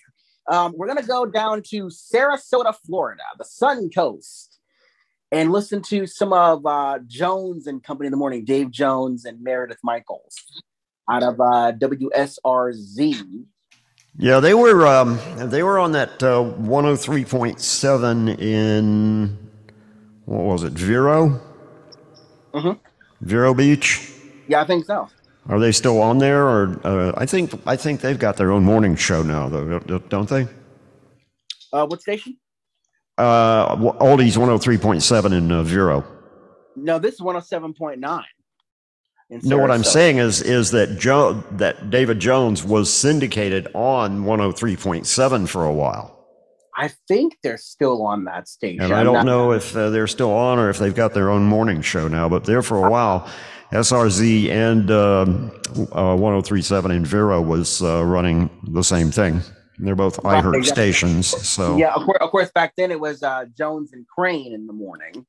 Um, we're gonna go down to Sarasota, Florida, the Sun Coast, and listen to some of uh, Jones and Company in the morning, Dave Jones and Meredith Michaels, out of uh, WSRZ. Yeah, they were um, they were on that uh, 103.7 in what was it, Vero? Mhm. Vero Beach. Yeah, I think so. Are they still on there, or uh, I think I think they've got their own morning show now, though, don't- they? Uh, what station? Uh, Oldies 103.7 in uh, Vero. No, this is 107.9. No, what I'm saying is is that Joe that David Jones was syndicated on 103.7 for a while. I think they're still on that station. And I don't not- know if uh, they're still on or if they've got their own morning show now, but there for a while, SRZ and um, uh, 1037 in Vero was uh, running the same thing. They're both Right, iHeart yeah. stations. So yeah, of course, of course, back then it was uh, Jones and Crane in the morning.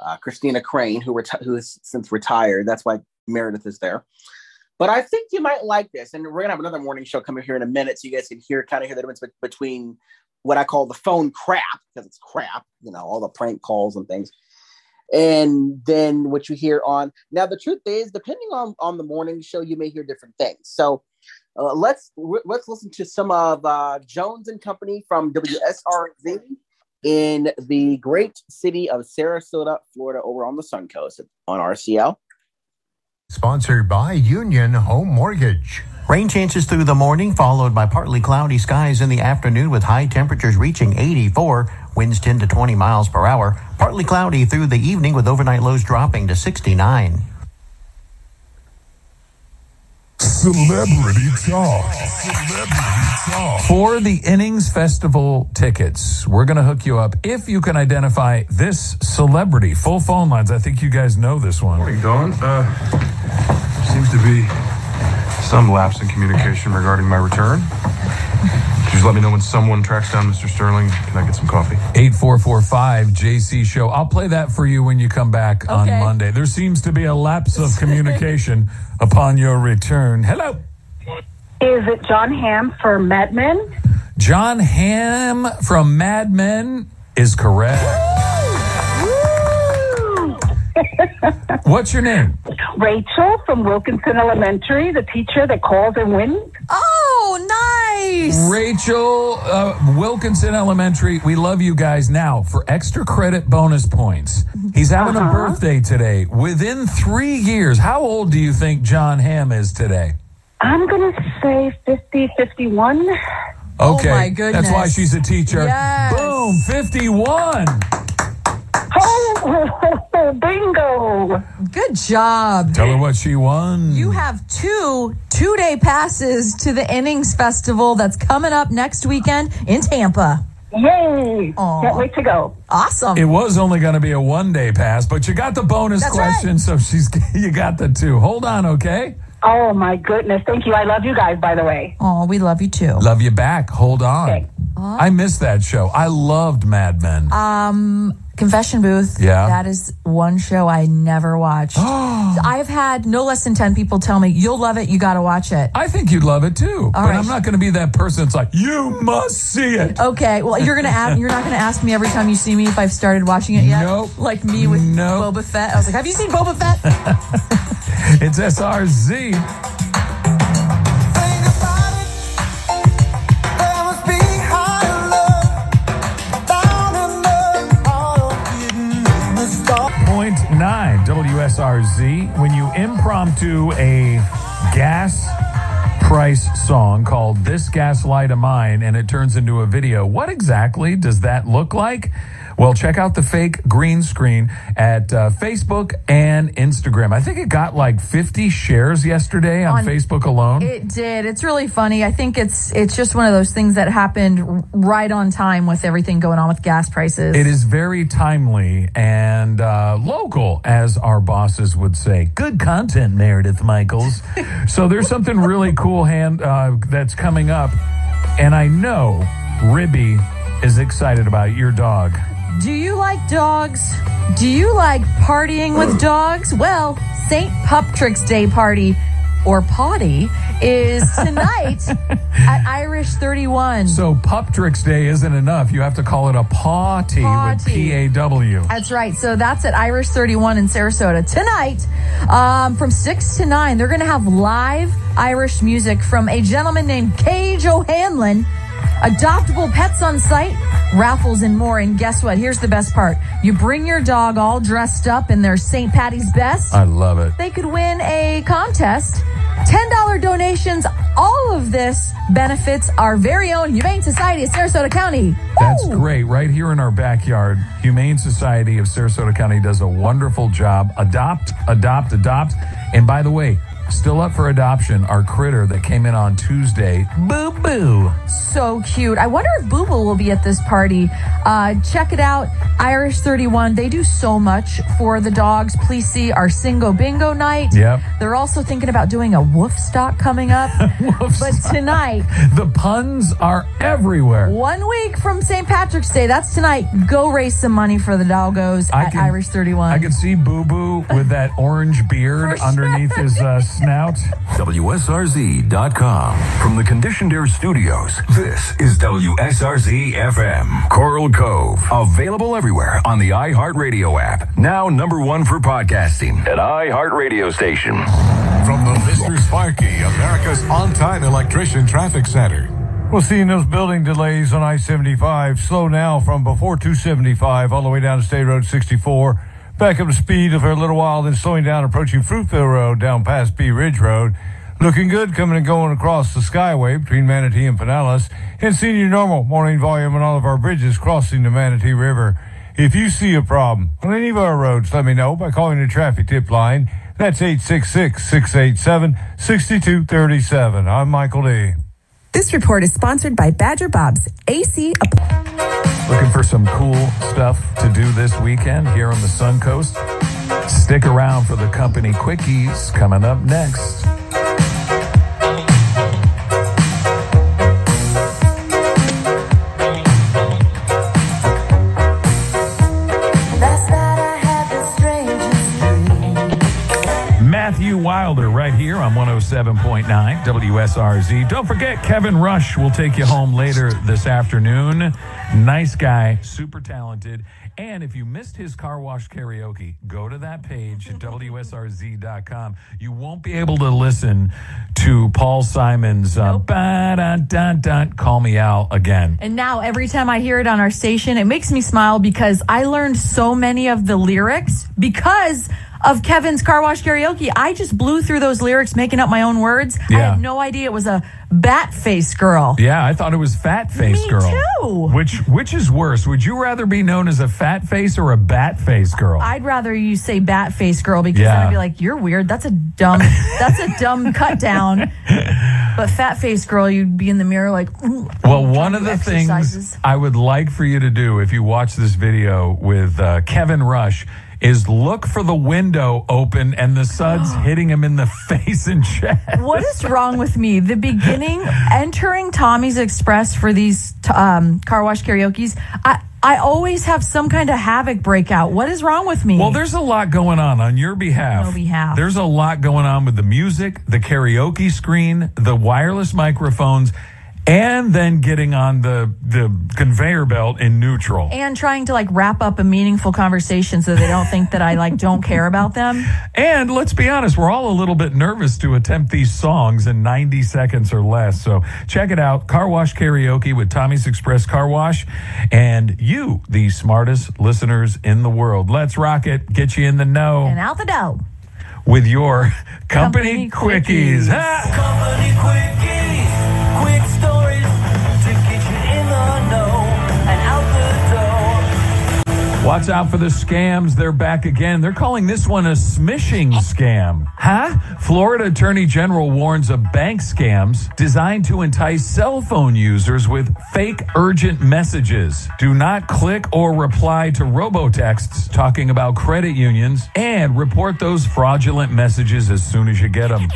Uh, Christina Crane, who reti- who has since retired. That's why Meredith is there. But I think you might like this, and we're gonna have another morning show coming here in a minute, so you guys can hear kind of hear the difference be- between what I call the phone crap because it's crap, you know, all the prank calls and things, and then what you hear on. Now, the truth is, depending on on the morning show, you may hear different things. So. Uh, let's let's listen to some of uh, Jones and Company from WSRZ in the great city of Sarasota, Florida, over on the Sun Coast on RCL. Sponsored by Union Home Mortgage. Rain chances through the morning, followed by partly cloudy skies in the afternoon with high temperatures reaching 84, winds 10 to 20 miles per hour. Partly cloudy through the evening with overnight lows dropping to 69. Celebrity Talk. Celebrity Talk. For the Innings Festival tickets, we're going to hook you up if you can identify this celebrity. Full phone lines. I think you guys know this one. Morning, Dawn. Uh, seems to be some lapse in communication regarding my return. Could just let me know when someone tracks down Mr. Sterling? Can I get some coffee? 8445 JC Show. I'll play that for you when you come back on Monday. There seems to be a lapse of [LAUGHS] communication upon your return. Hello. Is it John Hamm for Mad Men? John Hamm from Mad Men is correct. What's your name? Rachel from Wilkinson Elementary, the teacher that calls and wins. Oh, nice. Rachel uh, Wilkinson Elementary. We love you guys. Now, for extra credit bonus points, he's having a Uh-huh. birthday today. Within three years, how old do you think John Hamm is today? I'm going to say 50, 51. Okay. my That's why she's a teacher. Yes. Boom, 51. Oh, [LAUGHS] bingo. Good job. Tell her what she won. You have two two day passes to the Innings Festival that's coming up next weekend in Tampa. Yay. Can't wait to go. Awesome. It was only going to be a one day pass, but you got the bonus That's question, so she's [LAUGHS] you got the two. Hold on, okay? Oh, my goodness. Thank you. I love you guys, by the way. Oh, we love you too. Love you back. Hold on. Okay. I missed that show. I loved Mad Men. Um, Confession Booth. Yeah. That is one show I never watched. [GASPS] I've had no less than 10 people tell me, you'll love it, you got to watch it. I think you'd love it too. but right. I'm not going to be that person that's like, you must see it. Okay, well, you're gonna ask, you're not gonna ask me every time you see me if I've started watching it yet. Nope. Like me with Nope. Boba Fett. I was like, have you seen Boba Fett? [LAUGHS] It's SRZ. WSRZ. When you impromptu a gas price song called This Gaslight of Mine and it turns into a video, what exactly does that look like? Well, check out the fake green screen at uh, Facebook and Instagram. I think it got like 50 shares yesterday on, On- Facebook alone. It did. It's really funny. I think it's it's just one of those things that happened right on time with everything going on with gas prices. It is very timely and uh, local, as our bosses would say. Good content, Meredith Michaels. [LAUGHS] so there's something really cool hand uh, that's coming up, and I know Ribby is excited about your dog. Do you like dogs? Do you like partying with dogs? Well, St. Patrick's Day party or potty is [LAUGHS] tonight at Irish 31. So Puptrix Day isn't enough. You have to call it a Potty with P A W. That's right. So that's at Irish 31 in Sarasota. Tonight, um, from 6 to 9, they're going to have live Irish music from a gentleman named Cage O'Hanlon. Adoptable pets on site, raffles, and more. And guess what? Here's the best part. You bring your dog all dressed up in their St. Patty's best. I love it. They could win a contest. $10 donations. All of this benefits our very own Humane Society of Sarasota County. That's great. Right here in our backyard, Humane Society of Sarasota County does a wonderful job. Adopt, adopt, adopt. And by the way, still up for adoption, our critter that came in on Tuesday, Boo Boo. So cute. I wonder if Boo Boo will be at this party. Uh, check it out. Irish 31. They do so much for the dogs. Please see our Singo Bingo night. Yep. They're also thinking about doing a woof stock coming up. [LAUGHS] but tonight, The puns are everywhere. one week from St. Patrick's Day, that's tonight. Go raise some money for the doggos I at can- Irish 31. I can see Boo Boo with that orange beard underneath his uh, snout. WSRZ.com. From the Conditioned Air Studios, this is WSRZ FM. Coral Cove. Available everywhere on the iHeartRadio app. Now number one for podcasting at iHeartRadio Station. From the Mr. Sparky, America's on time electrician traffic center. Well, seeing those building delays on I 75, slow now from before 275 all the way down to State Road 64. Back up to speed for a little while, then slowing down approaching Fruitville Road down past B Ridge Road. Looking good coming and going across the Skyway between Manatee and Pinellas. And seeing your normal morning volume on all of our bridges crossing the Manatee River. If you see a problem on any of our roads, let me know by calling the traffic tip line. That's 866-687-6237. I'm Michael D. This report is sponsored by Badger Bob's AC. Looking for some cool stuff to do this weekend here on the Sun Coast? Stick around for the company quickies coming up next. Wilder right here on 107.9 WSRZ. Don't forget, Kevin Rush will take you home later this afternoon. Nice guy, super talented. And if you missed his car wash karaoke, go to that page [LAUGHS] at WSRZ.com. You won't be able to listen to Paul Simon's uh, ba-dun-dun-dun, Call Me Out again. And now every time I hear it on our station, it makes me smile because I learned so many of the lyrics because of Kevin's car wash karaoke. I just blew through those lyrics, making up my own words. I had no idea it was a Bat Face Girl. Yeah, I thought it was Fat Face Me Girl. too. Which which is worse? Would you rather be known as a fat face or a bat face girl? I'd rather you say Bat Face Girl because Yeah. then I'd be like, you're weird. That's a dumb, [LAUGHS] that's a dumb cut down. But Fat Face Girl, you'd be in the mirror like, "Ooh, Well, one of the exercises. things I would like for you to do if you watch this video with uh, Kevin Rush is look for the window open and the suds [GASPS] hitting him in the [LAUGHS] face and chest. What is wrong with me? The beginning, [LAUGHS] entering Tommy's Express for these um, car wash karaoke's, I, I always have some kind of havoc breakout. What is wrong with me? Well, there's a lot going on on your behalf. Behalf. There's a lot going on with the music, the karaoke screen, the wireless microphones, and then getting on the the conveyor belt in neutral. and trying to like wrap up a meaningful conversation so they don't think that I like don't care about them. And let's be honest, we're all a little bit nervous to attempt these songs in 90 seconds or less. So check it out Car Wash Karaoke with Tommy's Express Car Wash. And you, the smartest listeners in the world. Let's rock it. Get you in the know And out the dough. with your company, Company quickies. quickies. Ah! Quick stories to Watch out for the scams. They're back again. They're calling this one a smishing scam. Huh? Florida Attorney General warns of bank scams designed to entice cell phone users with fake urgent messages. Do not click or reply to robotexts talking about credit unions and report those fraudulent messages as soon as you get them.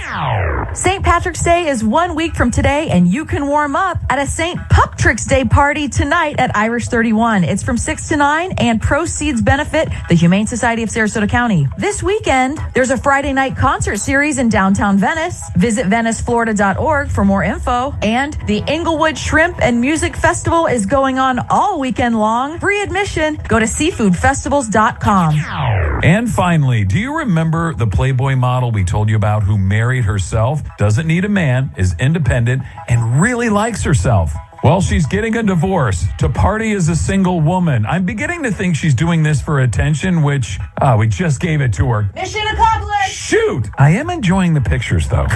St. Patrick's Day is one week from today, and you can warm up at a St. Puptrick's Day party tonight at Irish 31. It's from 6 to 9, and proceeds benefit the Humane Society of Sarasota County. This weekend, there's a Friday night concert series in downtown Venice. Visit VeniceFlorida.org for more info. And the Inglewood Shrimp and Music Festival is going on all weekend long. Free admission. Go to seafoodfestivals.com. And finally, do you remember the Playboy model we told you about who married herself, doesn't need a man, is independent, and really likes herself? Well, she's getting a divorce to party as a single woman. I'm beginning to think she's doing this for attention, which, ah, we just gave it to her. Mission accomplished. Shoot! I am enjoying the pictures, though.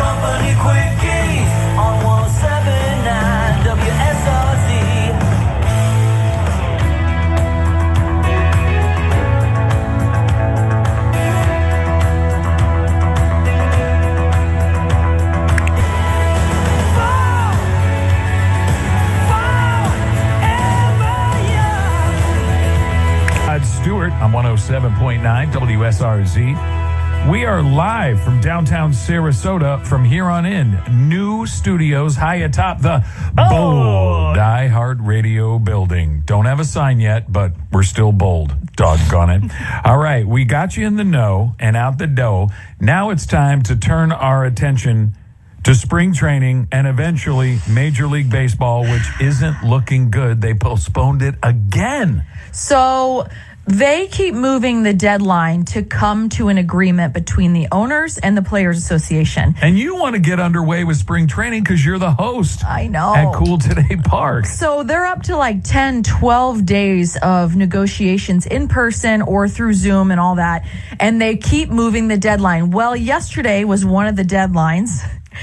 On 107.9 WSRZ. We are live from downtown Sarasota from here on in. New studios high atop the bold iHeart Radio building. Don't have a sign yet, but we're still bold. Doggone it. [LAUGHS] All right, we got you in the know and out the dough. Now it's time to turn our attention to spring training and eventually Major League Baseball, which isn't looking good. They postponed it again. So they keep moving the deadline to come to an agreement between the owners and the Players Association. And you want to get underway with spring training because you're the host. I know. At Cool Today Park. So they're up to like 10, 12 days of negotiations in person or through Zoom and all that. And they keep moving the deadline. Well, yesterday was one of the deadlines.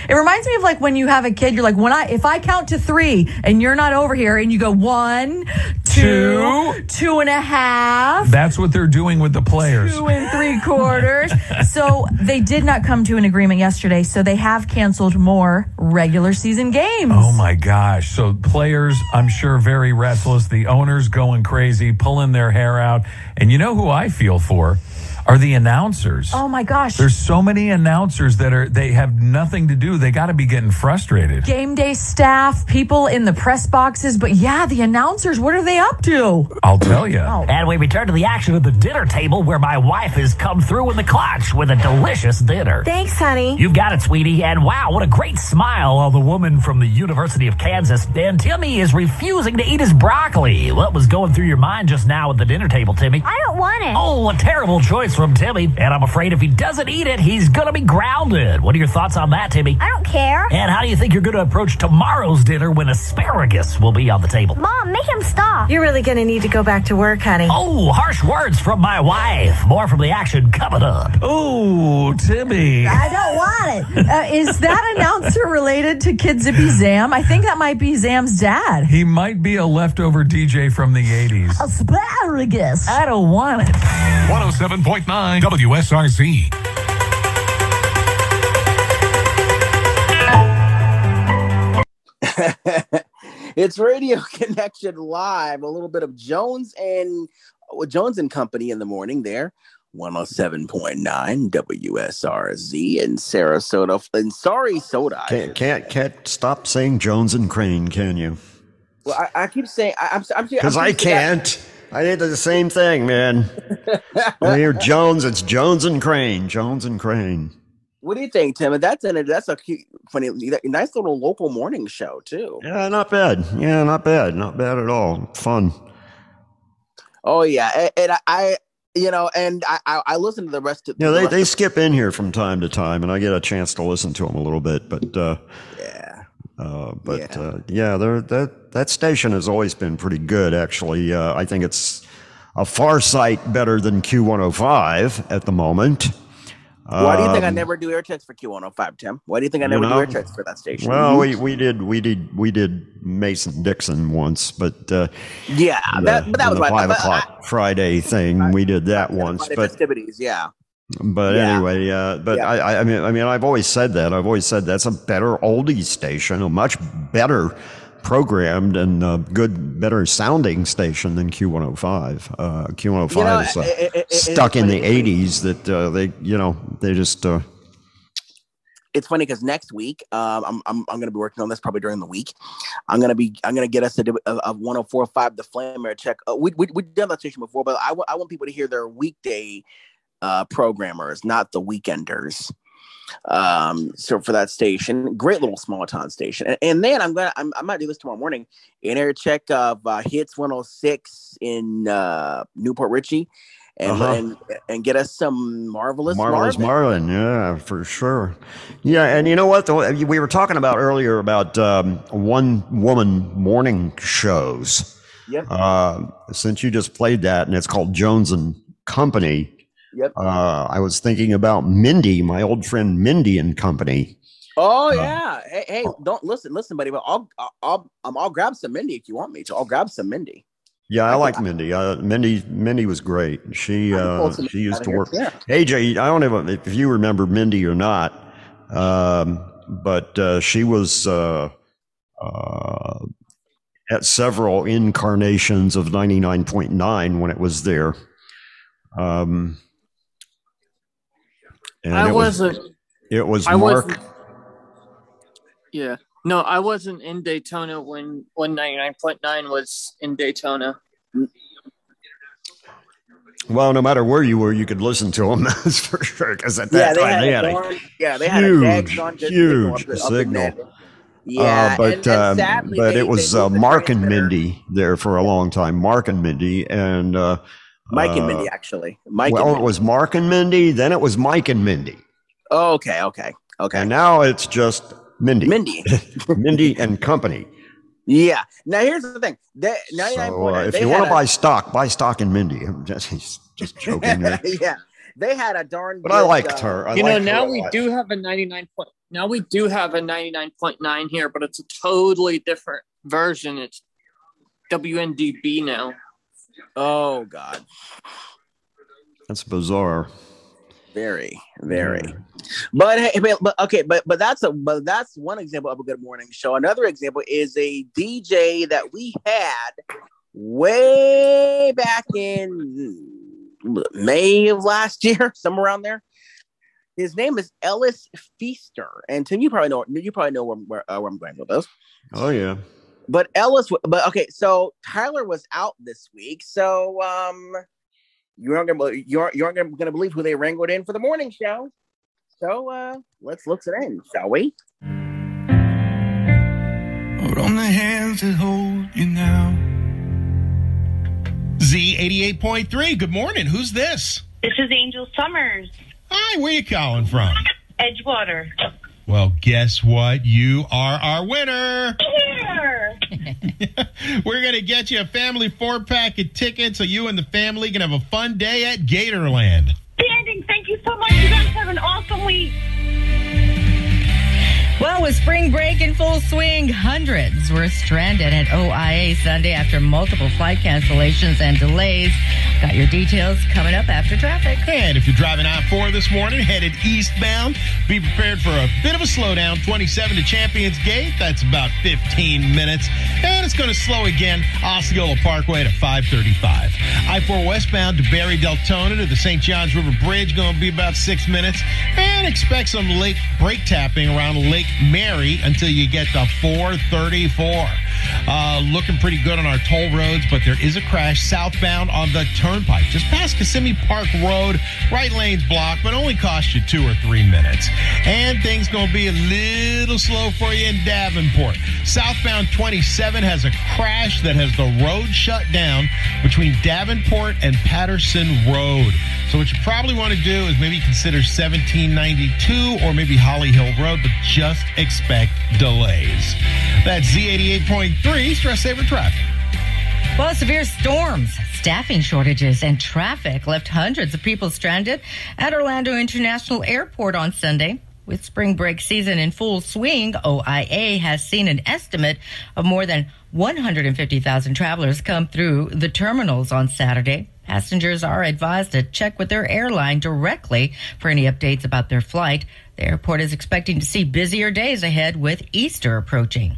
It reminds me of like when you have a kid, you're like, when I, if I count to three and you're not over here and you go one, two, two and a half, That's what they're doing with the players. two and three quarters. so they did not come to an agreement yesterday. So they have canceled more regular season games. Oh my gosh. So players, I'm sure, very restless. The owners going crazy, pulling their hair out. And you know who I feel for? Are the announcers. Oh my gosh. There's so many announcers that are they have nothing to do. They got to be getting frustrated. game day staff, people in the press boxes, but yeah, the announcers, what are they up to? I'll tell you. Oh. And we return to the action at the dinner table where my wife has come through in the clutch with a delicious dinner. Thanks, honey. You've got it, sweetie. And wow, what a great smile on the woman from the University of Kansas. And Timmy is refusing to eat his broccoli. What was going through your mind just now at the dinner table, Timmy? I don't want it. Oh, a terrible choice It's from Timmy, and I'm afraid if he doesn't eat it, he's gonna be grounded. What are your thoughts on that, Timmy? I don't care. And how do you think you're gonna approach tomorrow's dinner when asparagus will be on the table? Mom, make him stop. You're really going to need to go back to work, honey. Oh, harsh words from my wife. More from the action coming up. Oh, Timmy. I don't want it. Uh, is that announcer related to Kid Zippy Zam? I think that might be Zam's dad. He might be a leftover DJ from the 80s. Asparagus. I don't want it. 107.9 WSRC. [LAUGHS] it's Radio Connection Live. A little bit of Jones and well, Jones and Company in the morning there. 107.9 WSRZ in Sarasota. And sorry, soda. Can't, can't can't stop saying Jones and Crane, can you? Well, I, I keep saying I, I'm I'm Because I'm I can't. I did the same thing, man. [LAUGHS] when I hear Jones. It's Jones and Crane. Jones and Crane. What do you think, Tim? That's an, that's a cute, funny, nice little local morning show too. Yeah, not bad. Yeah, not bad. Not bad at all. Fun. Oh yeah, and, and I, I, you know, and I, I, I listen to the rest of. Yeah, the they, they skip in here from time to time, and I get a chance to listen to them a little bit. But uh, yeah, uh, but yeah, uh, yeah that that station has always been pretty good. Actually, uh, I think it's a far sight better than Q105 at the moment. Why do you think I Um, never do air checks for Q105, Tim? Why do you think I You never know? do air checks for that station? Well, we, we did we did we did Mason Dixon once, but uh, yeah, that, but that was the five but I- o'clock Friday thing. We did that once, but festivities. Yeah, but Yeah. anyway, uh, but Yeah. I, I mean I mean I've always said that I've always said that's a better oldies station, a much better programmed and uh, good better sounding station than Q105. Uh, Q105 You know, is uh, it- it- it- stuck in the 80s that uh, they you know they just uh, it's funny because next week, um, I'm I'm I'm gonna be working on this probably during the week. I'm gonna be I'm gonna get us to do a, a 104.5 the flame check. Uh, we we we've done that station before, but I I want people to hear their weekday uh, programmers, not the weekenders. Um, so for that station, great little small town station, and, and then I'm gonna I'm, I might do this tomorrow morning. An air check of uh, hits 106 in uh, Newport Richey. And, Uh-huh. and and get us some marvelous Marvelous Marvin. Marvin, yeah, for sure. Yeah, and you know what? though? We were talking about earlier about um, one woman morning shows. Yep. Uh, since you just played that, and it's called Jones and Company. Yep. Uh, I was thinking about Mindy, my old friend Mindy and Company. Oh yeah. Hey, hey, don't listen, listen, buddy. But I'll, I'll, I'll, um, I'll grab some Mindy if you want me to. I'll grab some Mindy. Yeah, I like Mindy. Uh, Mindy, Mindy was great. She uh, she used to work. yeah. AJ, I don't know if you remember Mindy or not, um, but uh, she was uh, uh, at several incarnations of 99.9 when it was there. Um, and I it was- wasn't. it was I Mark. wasn't. Yeah. No, I wasn't in Daytona when 199.9 was in Daytona. Well, no matter where you were, you could listen to them. [LAUGHS] That's for sure. Because at that Yeah, they time, had they had a darn- yeah, they had a huge, signal huge the- up in signal. Yeah, Uh, but and- and um, sadly, but they- it was uh, Mark and Mindy there for a long time. Mark and Mindy and uh, Mike and uh, Mindy actually. Mike well, and it was Mark and Mindy. Then it was Mike and Mindy. Oh, okay, okay, okay. And now it's just Mindy. Mindy. [LAUGHS] Mindy and Company. Yeah. Now here's the thing. They, So uh, if you want to buy stock, buy stock in Mindy. I'm just, just joking there. [LAUGHS] yeah, they had a darn. But I liked uh, her. I you know, liked her now we do have a 99 point. Now we do have a 99.9 here, but it's a totally different version. It's WNDB now. Oh God, That's bizarre. very, very. But hey, but, but okay, but but that's a but that's one example of a good morning show. Another example is a DJ that we had way back in May of last [LAUGHS] year, somewhere around there. His name is Ellis Feaster, and Tim, you probably know you probably know where where, uh, where I'm going with this. Oh yeah. But Ellis, but okay, so Tyler was out this week, so um, you aren't gonna you aren't you aren't gonna, gonna believe who they wrangled in for the morning show. So uh, let's look it in, shall we? Hold on the hands that hold you now. Z88.3. Good morning. Who's this? This is Angel Summers, Hi, where you calling from? Edgewater. Well, guess what? You are our winner. Here. [LAUGHS] We're going to get you a family four pack of tickets so you and the family can have a fun day at Gatorland. Standing, thank you so much. You guys have an awesome week. Well, with spring break in full swing, hundreds were stranded at OIA Sunday after multiple flight cancellations and delays. Got your details coming up after traffic. And if you're driving I 4 this morning, headed eastbound, be prepared for a bit of a slowdown. 27 to Champions Gate, that's about 15 minutes. And it's going to slow again, Osceola Parkway to 535. I 4 westbound to Barry Deltona to the St. Johns River Bridge, going to be about six minutes. And expect some lake brake tapping around Lake Mary until you get to 434. Uh, looking pretty good on our toll roads, but there is a crash southbound on the turnpike, just past Kissimmee Park Road. Right lane's blocked, but only cost you two or three minutes. And things going to be a little slow for you in Davenport. Southbound 27 has a crash that has the road shut down between Davenport and Patterson Road. So what you probably want to do is maybe consider 1792 or maybe Holly Hill Road, but just expect delays. That's Z88.3 Stress Saver Traffic. Well, severe storms, staffing shortages, and traffic left hundreds of people stranded at Orlando International Airport on Sunday. With spring break season in full swing, OIA has seen an estimate of more than 150,000 travelers come through the terminals on Saturday. Passengers are advised to check with their airline directly for any updates about their flight. The airport is expecting to see busier days ahead with Easter approaching.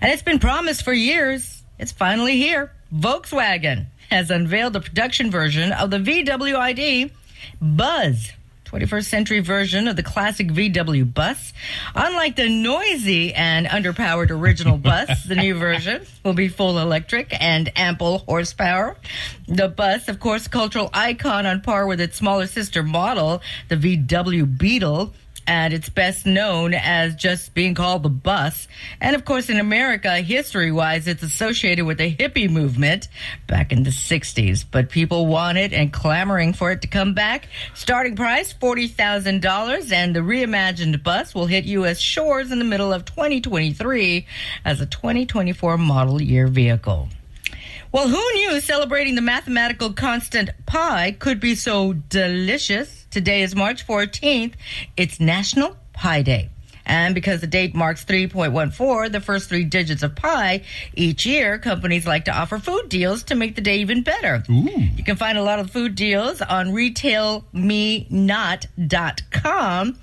And it's been promised for years. It's finally here. Volkswagen has unveiled the production version of the VW ID Buzz. 21st century version of the classic VW bus. Unlike the noisy and underpowered original [LAUGHS] bus, the new version will be full electric and ample horsepower. The bus, of course, cultural icon on par with its smaller sister model, the VW Beetle and it's best known as just being called the bus. And of course, in America, history wise, it's associated with the hippie movement back in the 60s. But people want it and clamoring for it to come back. Starting price $40,000, and the reimagined bus will hit U.S. shores in the middle of 2023 as a 2024 model year vehicle. Well, who knew celebrating the mathematical constant pi could be so delicious? Today is March 14th. It's National Pi Day. And because the date marks 3.14, the first three digits of pi, each year companies like to offer food deals to make the day even better. You can find a lot of food deals on retailmenot.com.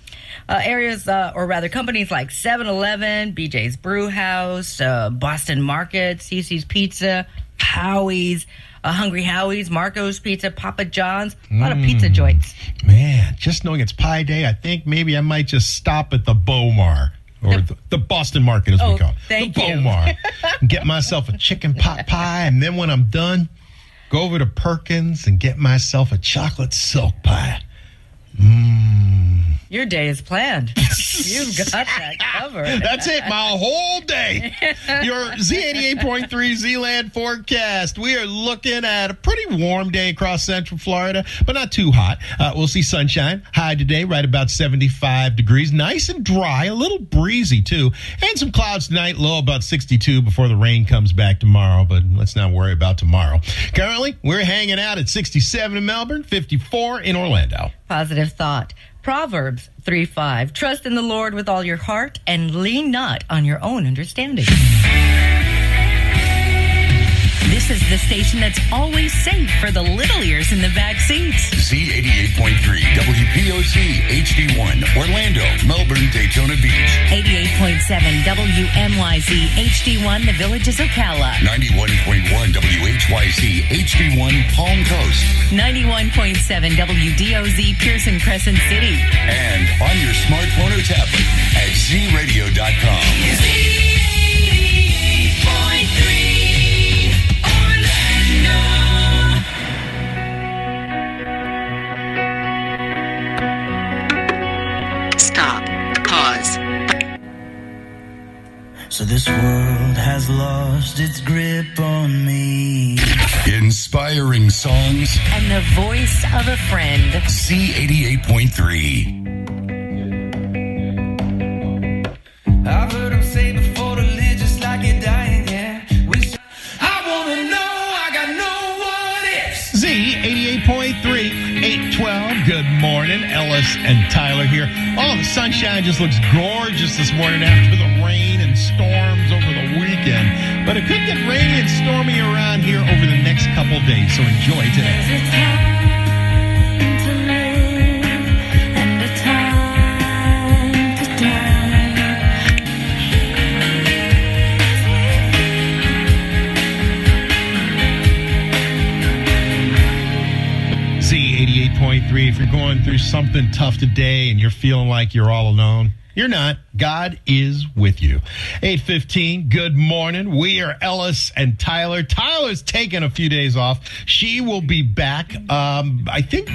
Uh, areas, uh, or rather companies like 7-Eleven, BJ's Brew House, uh, Boston Market, Cici's Pizza, Howie's, uh, Hungry Howie's, Marco's Pizza, Papa John's, a lot of pizza Mm. joints. Man, just knowing it's Pie Day, I think maybe I might just stop at the Bomar. Or the, the Boston Market, as Oh, we call it. thank the you. Bomar. [LAUGHS] get myself a chicken pot pie. And then when I'm done, go over to Perkins and get myself a chocolate silk pie. Your day is planned. [LAUGHS] You've got that covered. [LAUGHS] That's it, my whole day. Your Z88.3 Zealand forecast. We are looking at a pretty warm day across central Florida, but not too hot. Uh, we'll see sunshine. High today, right about 75 degrees. Nice and dry, a little breezy too. And some clouds tonight, low about 62 before the rain comes back tomorrow, but let's not worry about tomorrow. Currently, we're hanging out at 67 in Melbourne, 54 in Orlando. Positive thought. Proverbs 3 5. Trust in the Lord with all your heart and lean not on your own understanding. This is the station that's always safe for the little ears in the back seats. Z88.3 WPOZ HD1 Orlando, Melbourne, Daytona Beach. 88.7 WMYZ HD1 The Villages of Ocala. 91.1 WHYC HD1 Palm Coast. 91.7 WDOZ Pierson Crescent City. And on your smartphone or tablet at zradio.com. Stop. So this world has lost its grip on me. Inspiring songs. And the voice of a friend. Z88.3. Ellis and Tyler here. Oh, the sunshine just looks gorgeous this morning after the rain and storms over the weekend. But it could get rainy and stormy around here over the next couple days, so enjoy today. 88.3. If you're going through something tough today and you're feeling like you're all alone, you're not. God is with you. 815, good morning. We are Ellis and Tyler. Tyler's taking a few days off. She will be back, um, I think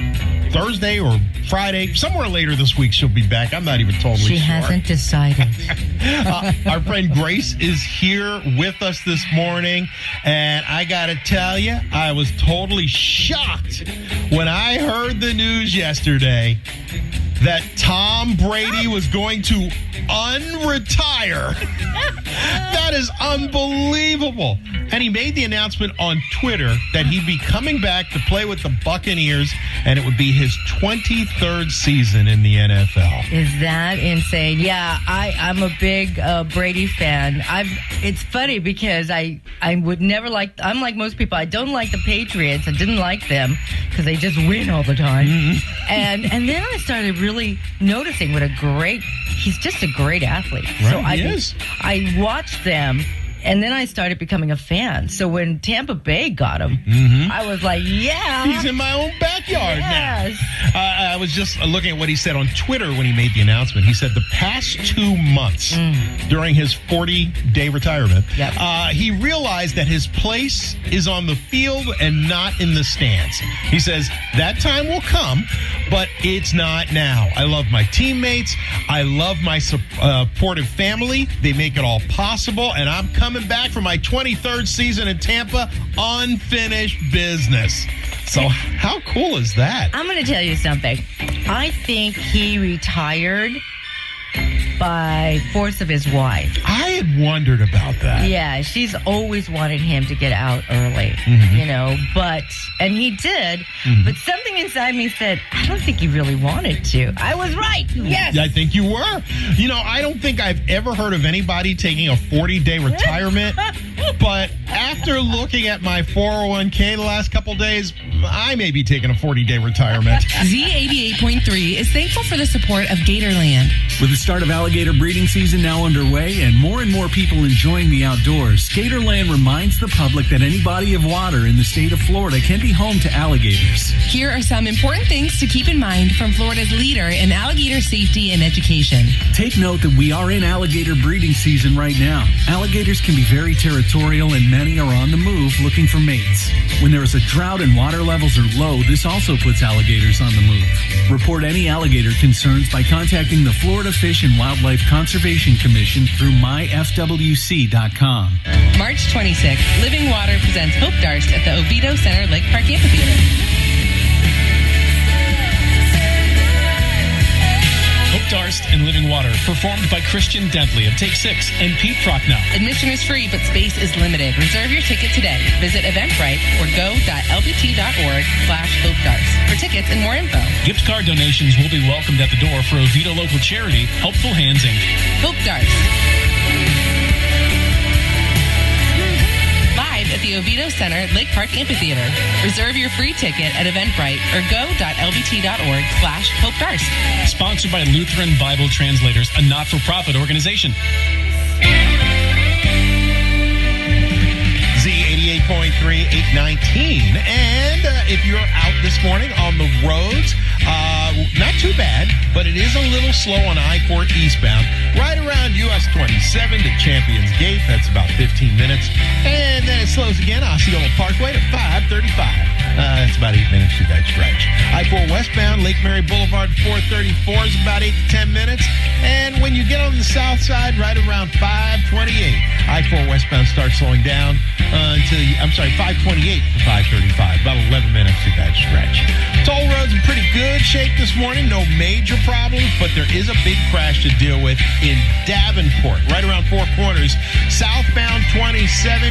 Thursday or Friday, somewhere later this week she'll be back. I'm not even totally She sure. hasn't decided. [LAUGHS] Uh, our friend Grace is here with us this morning, and I got to tell you, I was totally shocked when I heard the news yesterday that Tom Brady was going to unretire. [LAUGHS] that is unbelievable. And he made the announcement on Twitter that he'd be coming back to play with the Buccaneers, and it would be his 23rd season in the NFL. Is that insane? Yeah, I, I'm a big uh, Brady fan. I've. It's funny because I I would never like. I'm like most people. I don't like the Patriots. I didn't like them because they just win all the time. And and then I started really noticing what a great. He's just a great athlete. so Right, I he is. I watched them. And then I started becoming a fan. So when Tampa Bay got him, I was like, "Yeah, He's in my own backyard Yes. now. Uh, I was just looking at what he said on Twitter when he made the announcement. He said the past two months during his 40 day retirement, uh, he realized that his place is on the field and not in the stands. He says that time will come, but it's not now. I love my teammates. I love my uh, supportive family. They make it all possible, and I'm coming back for my 23rd season in Tampa, unfinished business. So, how cool is that? I'm going to tell you something. I think he retired by force of his wife. I had wondered about that. Yeah, she's always wanted him to get out early, Mhm. you know, but, and he did, Mhm. but something inside me said, I don't think he really wanted to. I was right. Yes. I think you were. You know, I don't think I've ever heard of anybody taking a 40 day [LAUGHS] retirement, but after looking at my 401k the last couple days, I may be taking a 40 day retirement. Z88.3 is thankful for the support of Gatorland. With the start of alligator breeding season now underway and more and more people enjoying the outdoors, Gatorland reminds the public that any body of water in the state of Florida can be home to alligators. Here are some important things to keep in mind from Florida's leader in alligator safety and education. Take note that we are in alligator breeding season right now. Alligators can be very territorial and many are on the move looking for mates. When there is a drought and water levels are low, this also puts alligators on the move. Report any alligator concerns by contacting the Florida Fish and Wildlife Conservation Commission through myfwc.com. March 26th, Living Water presents Hope Darst at the Oviedo Center Lake Park Amphitheater. Darst and Living Water, performed by Khristian Dentley of Take Six and Pete Prochnow. Admission is free, but space is limited. Reserve your ticket today. Visit Eventbrite or go.lbt.org slash Hope Darst for tickets and more info. Gift card donations will be welcomed at the door for Oviedo local charity, Helpful Hands Inc. Hope Darst. The Oviedo Center Lake Park Amphitheater. Reserve your free ticket at Eventbrite or go.lbt.org slash Hope Darst. Sponsored by Lutheran Bible Translators, a not-for-profit organization. Z88.3, 819. And uh, if you're out this morning on the roads, uh, not too bad, but it is a little slow on I 4 eastbound, right around US 27 to Champions Gate. That's about 15 minutes. And then it slows again, Osceola Parkway to 535. Uh, that's about eight minutes through that stretch. I 4 westbound, Lake Mary Boulevard 434 is about eight to 10 minutes. And when you get get on the south side right around 528. I-4 westbound starts slowing down uh, until, you, I'm sorry, 528 to 535. About 11 minutes to that stretch. Toll roads in pretty good shape this morning. No major problems, but there is a big crash to deal with in Davenport, right around Four Corners. Southbound 27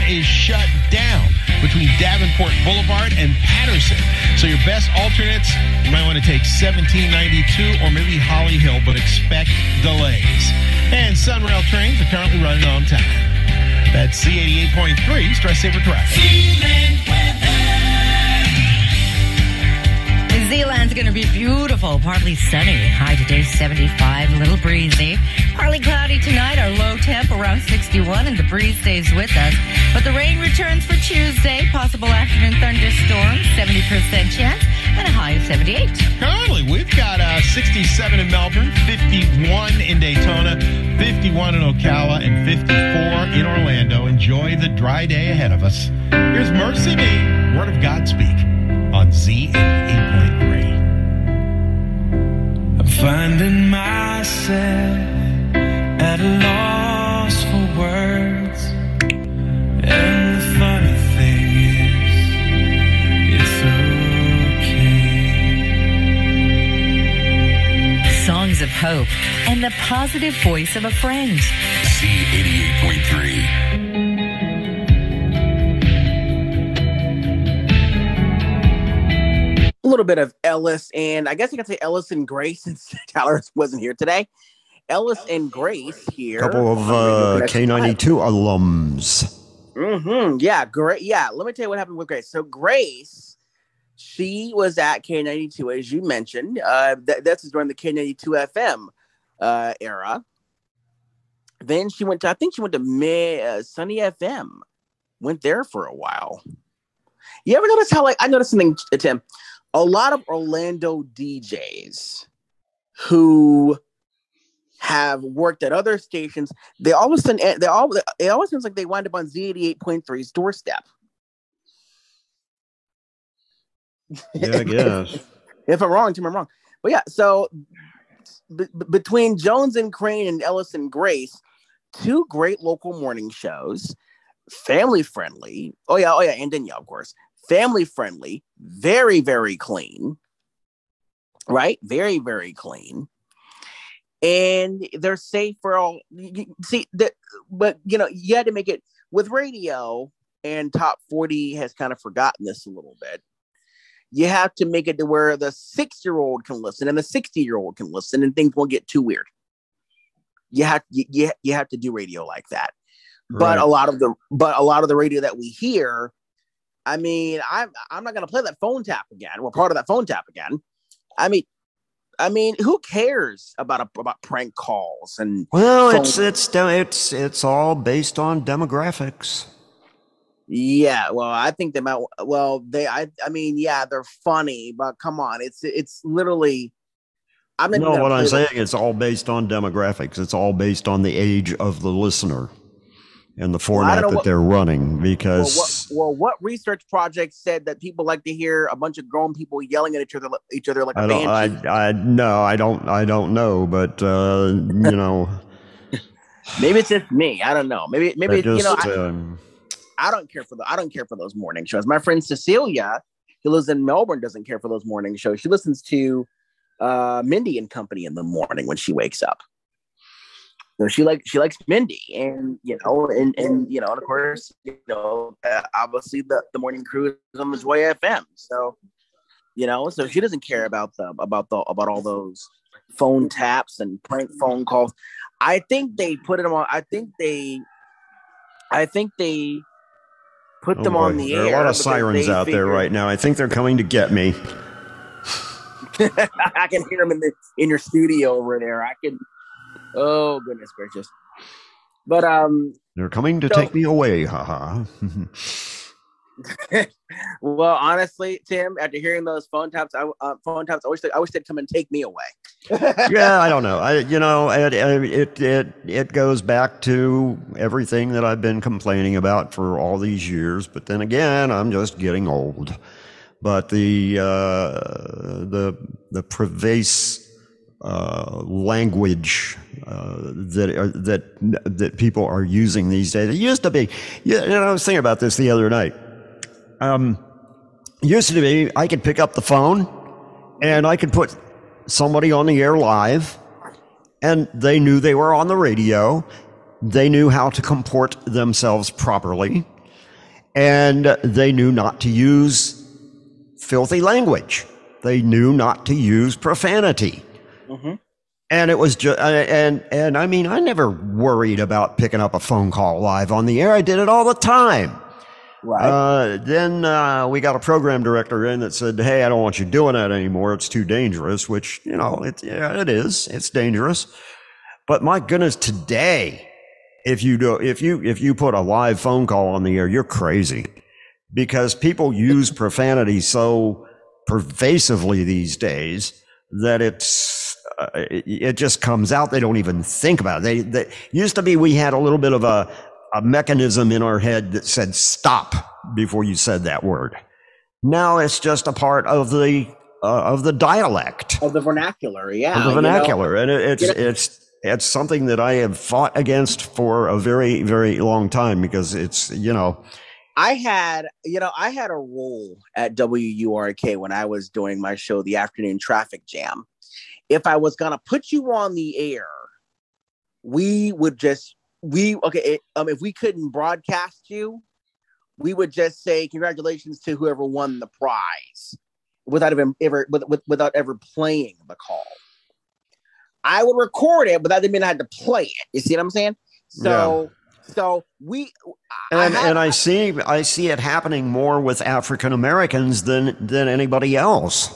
is shut down between Davenport Boulevard and Patterson. So your best alternates, you might want to take 1792 or maybe Holly Hill, but expect delays. And Sunrail trains are currently running on time. That's Z88.3 Stress Saver Traffic. Zealand's going to be beautiful, partly sunny. High today 75, a little breezy. Partly cloudy tonight, our low temp around 61, and the breeze stays with us. But the rain returns for Tuesday, possible afternoon thunderstorms, 70% chance, and a high of 78. Currently, we've got uh, 67 in Melbourne, 51 in Daytona, 51 in Ocala, and 54 in Orlando. Enjoy the dry day ahead of us. Here's Mercy Me, Word of God Speak on Z88.3. Finding myself at a loss for words. And the funny thing is, it's okay. Songs of hope and the positive voice of a friend. Z88.3. a little bit of Ellis, and I guess I can say Ellis and Grace [LAUGHS] since Tyler wasn't here today. Ellis and Grace here. A couple of uh, K92 alums. Mm-hmm. Yeah, great. Yeah, let me tell you what happened with Grace. So Grace, she was at K92, as you mentioned. Uh, th- this is during the K92 FM uh, era. Then she went to, I think she went to Mi- uh, Sunny FM. Went there for a while. You ever notice how, like, I noticed something, Tim. A lot of Orlando DJs who have worked at other stations, they all of a sudden, eh, they all, it always seems like they wind up on Z88.3's doorstep. Yeah, I guess. [LAUGHS] if I'm wrong, Tim, I'm wrong. But yeah, so b- between Jones and Crane and Ellis and Grace, two great local morning shows, family friendly. Oh yeah, oh yeah, and Danielle, of course, family friendly, very very clean, right? Very very clean, and they're safe for all. See that, but you know you had to make it with radio, and Top Forty has kind of forgotten this a little bit you have to make it to where the six year old can listen and the 60 year old can listen and things won't get too weird. You have you, you, you have to do radio like that. But a lot of the but a lot of the radio that we hear, I mean, I'm I'm not gonna play that phone tap again. We're part of that phone tap again. I mean, I mean, who cares about a, about prank calls and Well, phone- it's it's de- it's it's all based on demographics. Yeah, well, I think they might. Well, they, I, I mean, yeah, they're funny, but come on, it's it's literally. I'm not No, what I'm saying it's all based on demographics. It's all based on the age of the listener and the format that what- they're running. Because Well, what, well, what research project said that people like to hear a bunch of grown people yelling at each other, each other like a I don't, banshee? I, I, no, I don't, I don't know, but uh, you know, [LAUGHS] Maybe it's just me. I don't know. Maybe, maybe that you know, just, I, um, I don't care for the I don't care for those morning shows. My friend Cecilia, who lives in Melbourne, doesn't care for those morning shows. She listens to uh Mindy and Company in the morning when she wakes up. So she like she likes Mindy, and you know, and and you know, and of course, you know, uh, obviously the the morning crew is on the Joy FM. So you know, so she doesn't care about the about the about all those phone taps and prank phone calls. I think they put them on. I think they, I think they put oh them boy, on the there air. are a lot of sirens out there right now. I think they're coming to get me. [LAUGHS] I can hear them in the in your studio over there. I can. Oh goodness gracious! But um, They're coming to So- take me away. Haha. [LAUGHS] [LAUGHS] well, honestly, Tim, after hearing those phone taps, I uh, phone taps, I wish they, I wish they'd come and take me away. [LAUGHS] yeah, I don't know. I, you know, it, it it it goes back to everything that I've been complaining about for all these years. But then again, I'm just getting old. But the uh, the the pervasive uh, language uh, that are, that that people are using these days. It used to be. You know, I was thinking about this the other night. Um, used to be I could pick up the phone and I could put somebody on the air live, and they knew they were on the radio. They knew how to comport themselves properly, and they knew not to use filthy language. They knew not to use profanity. Mm-hmm. And it was just, and, and I mean, I never worried about picking up a phone call live on the air. I did it all the time. Right. Uh, then uh, we got a program director in that said, "Hey, I don't want you doing that anymore. It's too dangerous." Which you know, it yeah, it is. It's dangerous. But my goodness, today, if you do, if you if you put a live phone call on the air, you're crazy because people use [LAUGHS] profanity so pervasively these days that it's uh, it, it just comes out. They don't even think about it. They, they used to be we had a little bit of a a mechanism in our head that said stop before you said that word. Now it's just a part of the uh, of the dialect of the vernacular. Yeah, of the you know? vernacular, and it, it's You know- it's it's something that I have fought against for a very very long time because it's you know I had, you know, I had a role at WURK when I was doing my show, The Afternoon Traffic Jam. If I was gonna put you on the air, we would just we okay. It, um, if we couldn't broadcast you, we would just say congratulations to whoever won the prize, without even ever with, with, without ever playing the call. I would record it, but that didn't mean I had to play it. You see what I'm saying? So, so we and had- and I see I see it happening more with African Americans than than anybody else.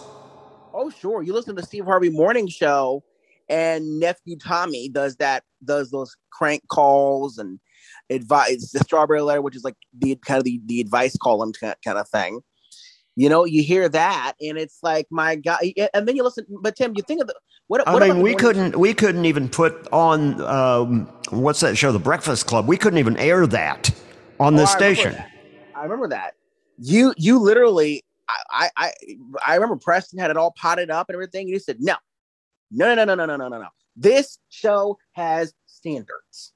Oh, sure. You listen to Steve Harvey Morning Show, and nephew Tommy does that. Does those crank calls and advice the strawberry letter, which is like the kind of the, the advice column kind kind of thing. You know, you hear that, and it's like, my God. And then you listen, but Tim, you think of the what? I what about mean, we couldn't we couldn't even put on um, what's that show, The Breakfast Club. We couldn't even air that on Oh, the I remember station. that. I remember that. You you literally I, I I remember Preston had it all potted up and everything. You said no, no no no no no no no no. This show has standards.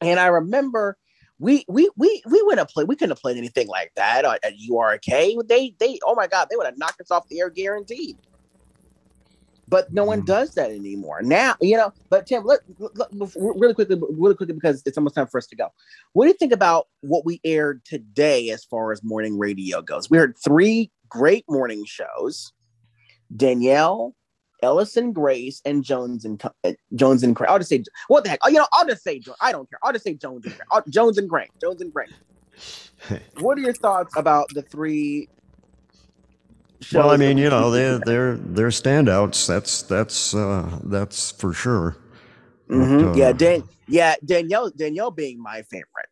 And I remember we we we we wouldn't have played we couldn't have played anything like that at, at URK. They they oh my god they would have knocked us off the air guaranteed. But no one does that anymore now. You know. But Tim, let, let- really quickly, really quickly because it's almost time for us to go. What do you think about what we aired today as far as morning radio goes? We heard three great morning shows: Danielle, Ellison Grace, and Jones and uh, Jones and Gray. I'll just say what the heck? Oh, you know, I'll just say I don't care. I'll just say Jones and Gray. Jones and Gray. Jones and Gray. [LAUGHS] what are your thoughts about the three? Well, I mean, you know, they're they're they're standouts. That's that's uh, that's for sure. But, Mhm. uh, Yeah, Dan- yeah, Danielle, Danielle being my favorite.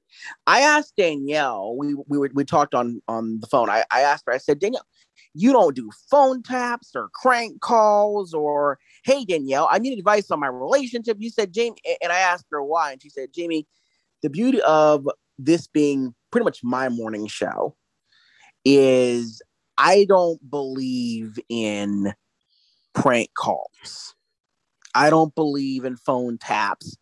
I asked Danielle. We we were, we talked on on the phone. I, I asked her. I said, Danielle, you don't do phone taps or crank calls or hey Danielle, I need advice on my relationship. You said Jamie, and I asked her why, and she said, Jamie, the beauty of this being pretty much my morning show is I don't believe in prank calls. I don't believe in phone taps.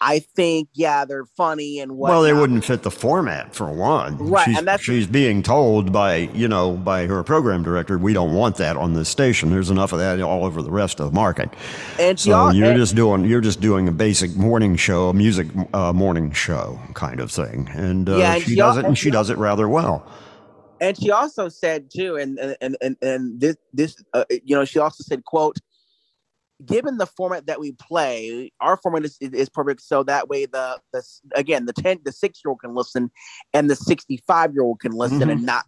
I think, yeah, they're funny and what. well, they wouldn't fit the format for one. Right, She's, and that's- she's being told by you know by her program director, we don't want that on this station. There's enough of that all over the rest of the market. And so al- you're and- just doing you're just doing a basic morning show, a music uh, morning show kind of thing, and, uh, Yeah, and she does it, and she does it rather well. And she also said too, and and and and, this this uh, you know she also said, "quote Given the format that we play, our format is, is perfect. So that way, the the again the ten the six year old can listen, and the sixty five year old can listen Mhm. and not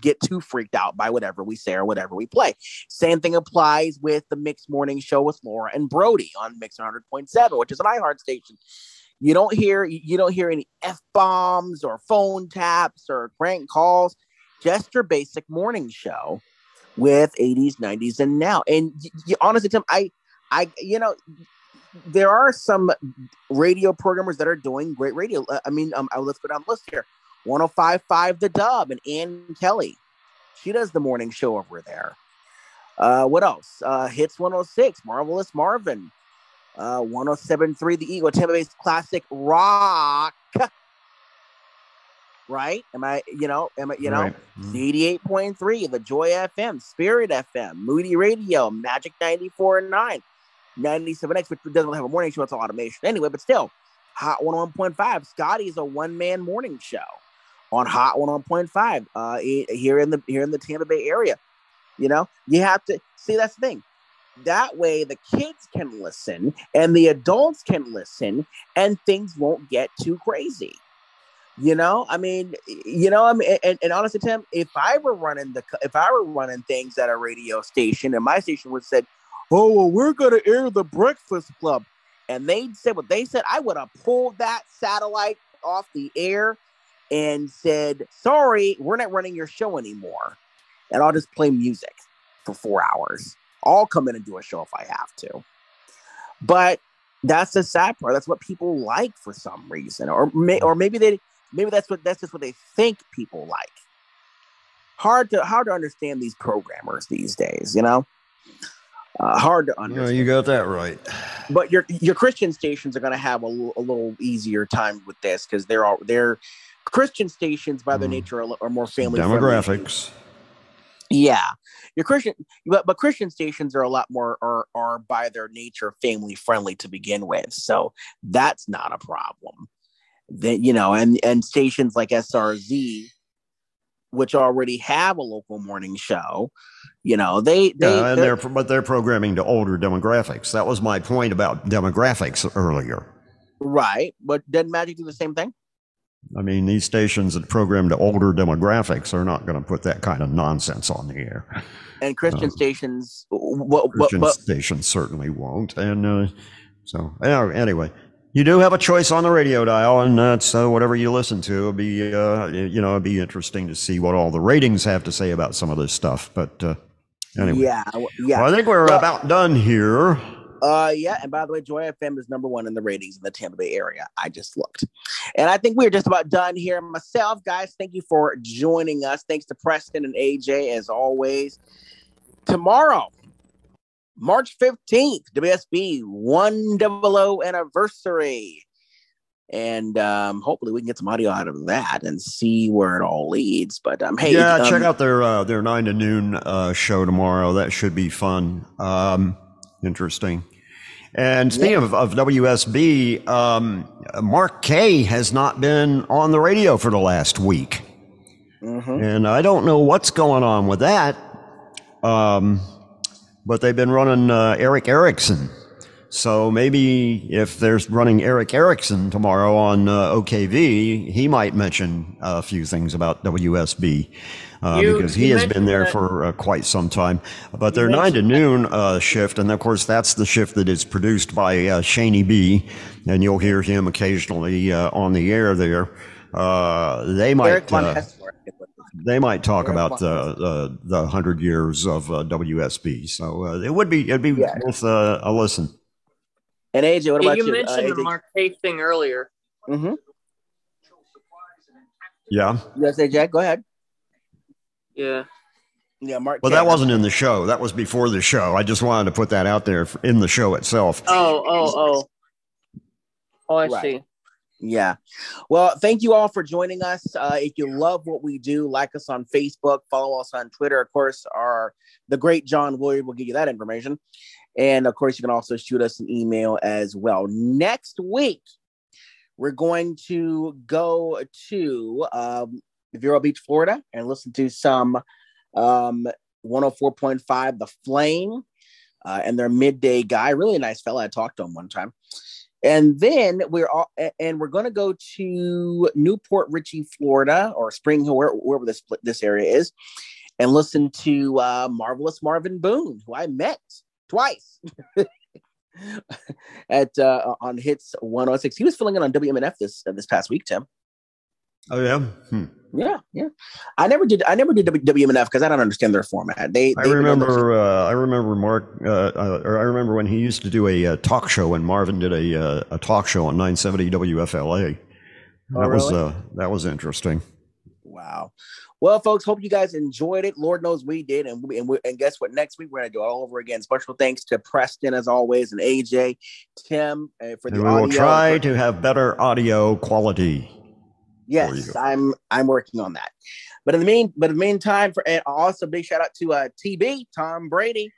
get too freaked out by whatever we say or whatever we play. Same thing applies with the mixed morning show with Laura and Brody on Mix 100.7, which is an iHeart station. You don't hear you don't hear any f bombs or phone taps or crank calls. Just your basic morning show with 80s, 90s, and now. And y- y- honestly, Tim, I, I, you know, there are some radio programmers that are doing great radio. Uh, I mean, um, let's go down the list here. 105.5 The Dove and Ann Kelly. She does the morning show over there. Uh, what else? Uh, Hits 106, Marvelous Marvin. Uh, 107.3, The Eagle, Tampa Bay's classic rock. [LAUGHS] Right? Am I, you know, am I, you know, Right. 88.3, The Joy FM, Spirit FM, Moody Radio, Magic 94 and 9, 97X, which doesn't have a morning show, it's automation anyway, but still, Hot 101.5. Scotty's a one man morning show on Hot 101.5 uh, here in the here in the Tampa Bay area. You know, you have to see that's the thing. That way, the kids can listen and the adults can listen, and things won't get too crazy. You know, I mean, you know, I mean, and, and honestly, Tim, if I were running the, if I were running things at a radio station, and my station would said, "Oh, well, we're gonna air the Breakfast Club," and they said what they said, I would have pulled that satellite off the air and said, "Sorry, we're not running your show anymore," and I'll just play music for four hours. I'll come in and do a show if I have to. But that's the sad part. That's what people like for some reason, or may, or maybe they maybe that's what that's just what they think people like. Hard to hard to understand these programmers these days, you know. Uh, hard to understand. you got that right. But your your Christian stations are going to have a, l- a little easier time with this because they're all they're Christian stations by their nature are, are more family friendly. Demographics. Yeah, your Christian, but but Christian stations are a lot more are are by their nature family friendly to begin with, so that's not a problem. Then you know, and and stations like SRZ, which already have a local morning show, you know, they they yeah, and they're- they're but they're programming to older demographics. That was my point about demographics earlier. right, but doesn't Magic do the same thing? I mean, these stations that program to older demographics are not going to put that kind of nonsense on the air. And Christian stations, what what Christian what? stations certainly won't. And uh, so, anyway, you do have a choice on the radio dial, and that's uh, whatever you listen to. It'll be, uh, you know, it'd be interesting to see what all the ratings have to say about some of this stuff. But uh, anyway, Yeah, yeah. Well, I think we're Well, about done here. Uh, yeah, and by the way, Joy FM is number one in the ratings in the Tampa Bay area. I just looked, and I think we're just about done here. Myself, guys, thank you for joining us. Thanks to Preston and AJ as always. Tomorrow, March fifteenth, WSB one double O anniversary, and um, hopefully we can get some audio out of that and see where it all leads. But um, hey, yeah, um, check out their uh, their nine to noon uh, show tomorrow. That should be fun. Um, interesting. And speaking of, of WSB, um, Mark Kay has not been on the radio for the last week, mhm. and I don't know what's going on with that. Um, but they've been running uh, Erick Erickson. So maybe if there's running Erick Erickson tomorrow on uh, OKV, he might mention a few things about WSB uh, You- because he has been there that- for uh, quite some time. But their nine to noon uh, shift, and of course that's the shift that is produced by uh, Shaney B, and you'll hear him occasionally uh, on the air there. Uh, they Eric might Von uh. They might talk Eric about the uh, the hundred years of uh, WSB. So uh, it would be it'd be worth uh, a listen. And AJ, what Yeah, about you you? mentioned uh, the Marquette thing earlier. Mm-hmm. Yeah. Yes, AJ, go ahead. Yeah. Yeah, Mark. Well, that wasn't in the show. That was before the show. I just wanted to put that out there in the show itself. Oh, oh, oh. Oh, I Right. see. Yeah. Well, thank you all for joining us. Uh, if you love what we do, like us on Facebook, follow us on Twitter. Of course, our the great John Williard will give you that information. And of course, you can also shoot us an email as well. Next week, we're going to go to um, Vero Beach, Florida, and listen to some um, 104.5 The Flame uh, and their midday guy. Really nice fella. I talked to him one time. And then we're all, and we're going to go to Newport Richey, Florida, or Spring Hill, where, wherever this this area is, and listen to uh, marvelous Marvin Boone, who I met twice [LAUGHS] at uh, on Hits 106. He was filling in on WMNF this uh, this past week, Tim. Oh yeah. Hmm. Yeah, yeah. I never did. I never did WMNF because I don't understand their format. They. I remember. Uh, I remember Mark. Uh, uh, or I remember when he used to do a uh, talk show when Marvin did a uh, a talk show on 970 WFLA. That Oh, was really? uh, that was interesting. Wow. Well, folks, hope you guys enjoyed it. Lord knows we did, and we, and, we, and guess what? Next week we're gonna do it all over again. Special thanks to Preston as always, and AJ, Tim uh, for the And we audio. will try to have better audio quality. Yes, I'm I'm working on that. But in the mean, but in the meantime, for and also big shout out to uh, TB Tom Brady,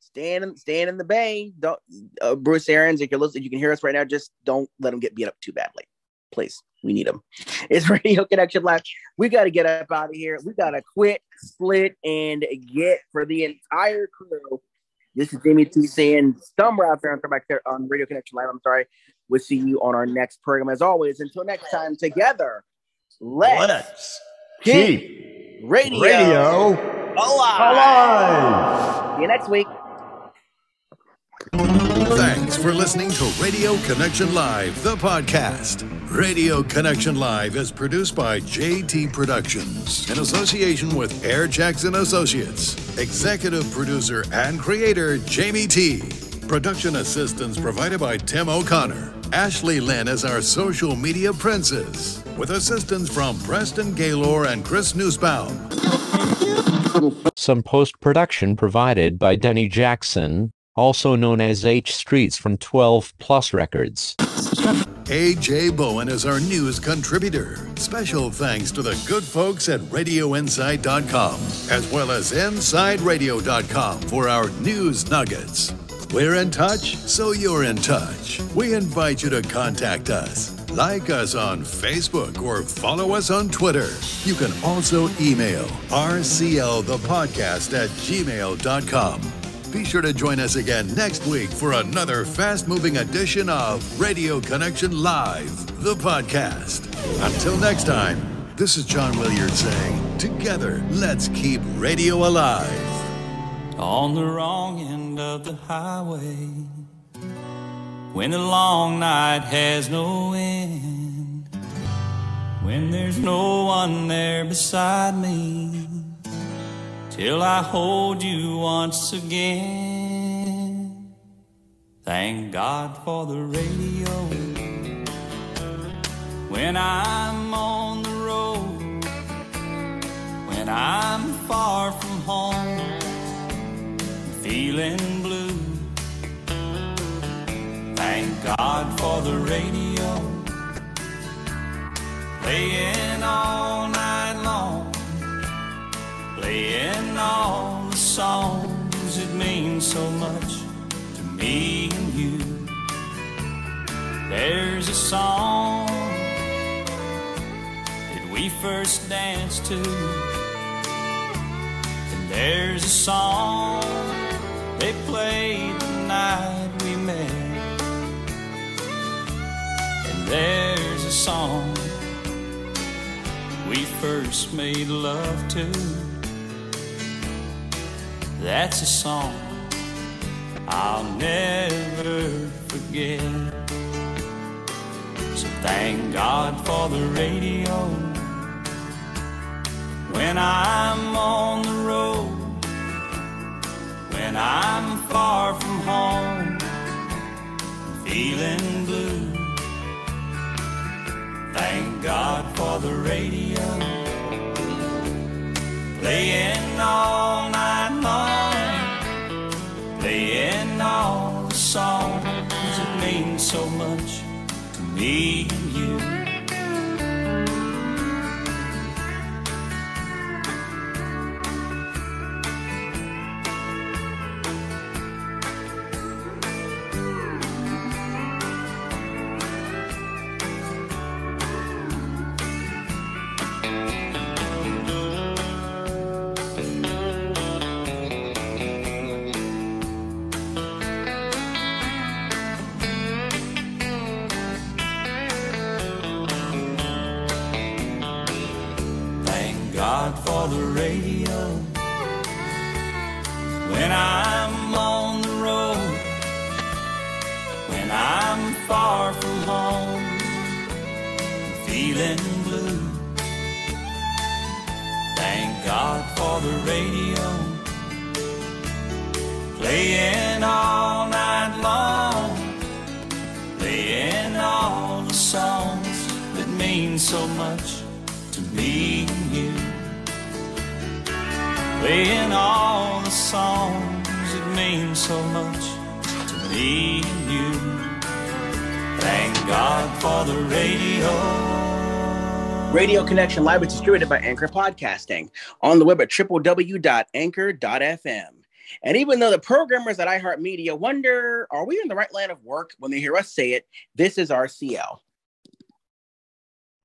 staying in, staying in the Bay. Don't uh, Bruce Arians, if you're listening, you can hear us right now. Just don't let him get beat up too badly, please. We need him. [LAUGHS] It's Radio Connection Live. We got to get up out of here. We got to quit, split, and get for the entire crew. This is Jimmy T saying somewhere out there on, back there on Radio Connection Live. I'm sorry. We'll see you on our next program. As always, until next time, together, let's, Let's keep keep radio, radio alive. alive. See you next week. Thanks for listening to Radio Connection Live, the podcast. Radio Connection Live is produced by JT Productions in association with Air Jackson Associates. Executive producer and creator Jamie T. Production assistance provided by Tim O'Connor. Ashley Lynn is our social media princess, with assistance from Preston Gaylor and Chris Newsbaum. Some post production provided by Denny Jackson, also known as H Streets from 12 Plus Records. AJ Bowen is our news contributor. Special thanks to the good folks at RadioInsight.com, as well as InsideRadio.com for our news nuggets. We're in touch, so you're in touch. We invite you to contact us. Like us on Facebook or follow us on Twitter. You can also email rclthepodcast at gmail.com. Be sure to join us again next week for another fast moving edition of Radio Connection Live, the podcast. Until next time, this is John Williard saying, Together, let's keep radio alive. On the wrong end of the highway when the long night has no end when there's no one there beside me till I hold you once again. Thank God for the radio. When I'm on the road when I'm far from home feeling blue. Thank God for the radio, playing all night long, playing all the songs that mean so much to me and you. There's a song that we first danced to. And there's a song they played the night we met. And there's a song we first made love to. That's a song I'll never forget. So thank God for the radio when I'm on the road when I'm far from home, feeling blue. Thank God for the radio, playing all night long, playing all the songs that mean so much to me and you. Connection Live is distributed by Anchor Podcasting on the web at www.anchor.fm. And even though the programmers at iHeartMedia wonder, are we in the right line of work when they hear us say it, this is RCL.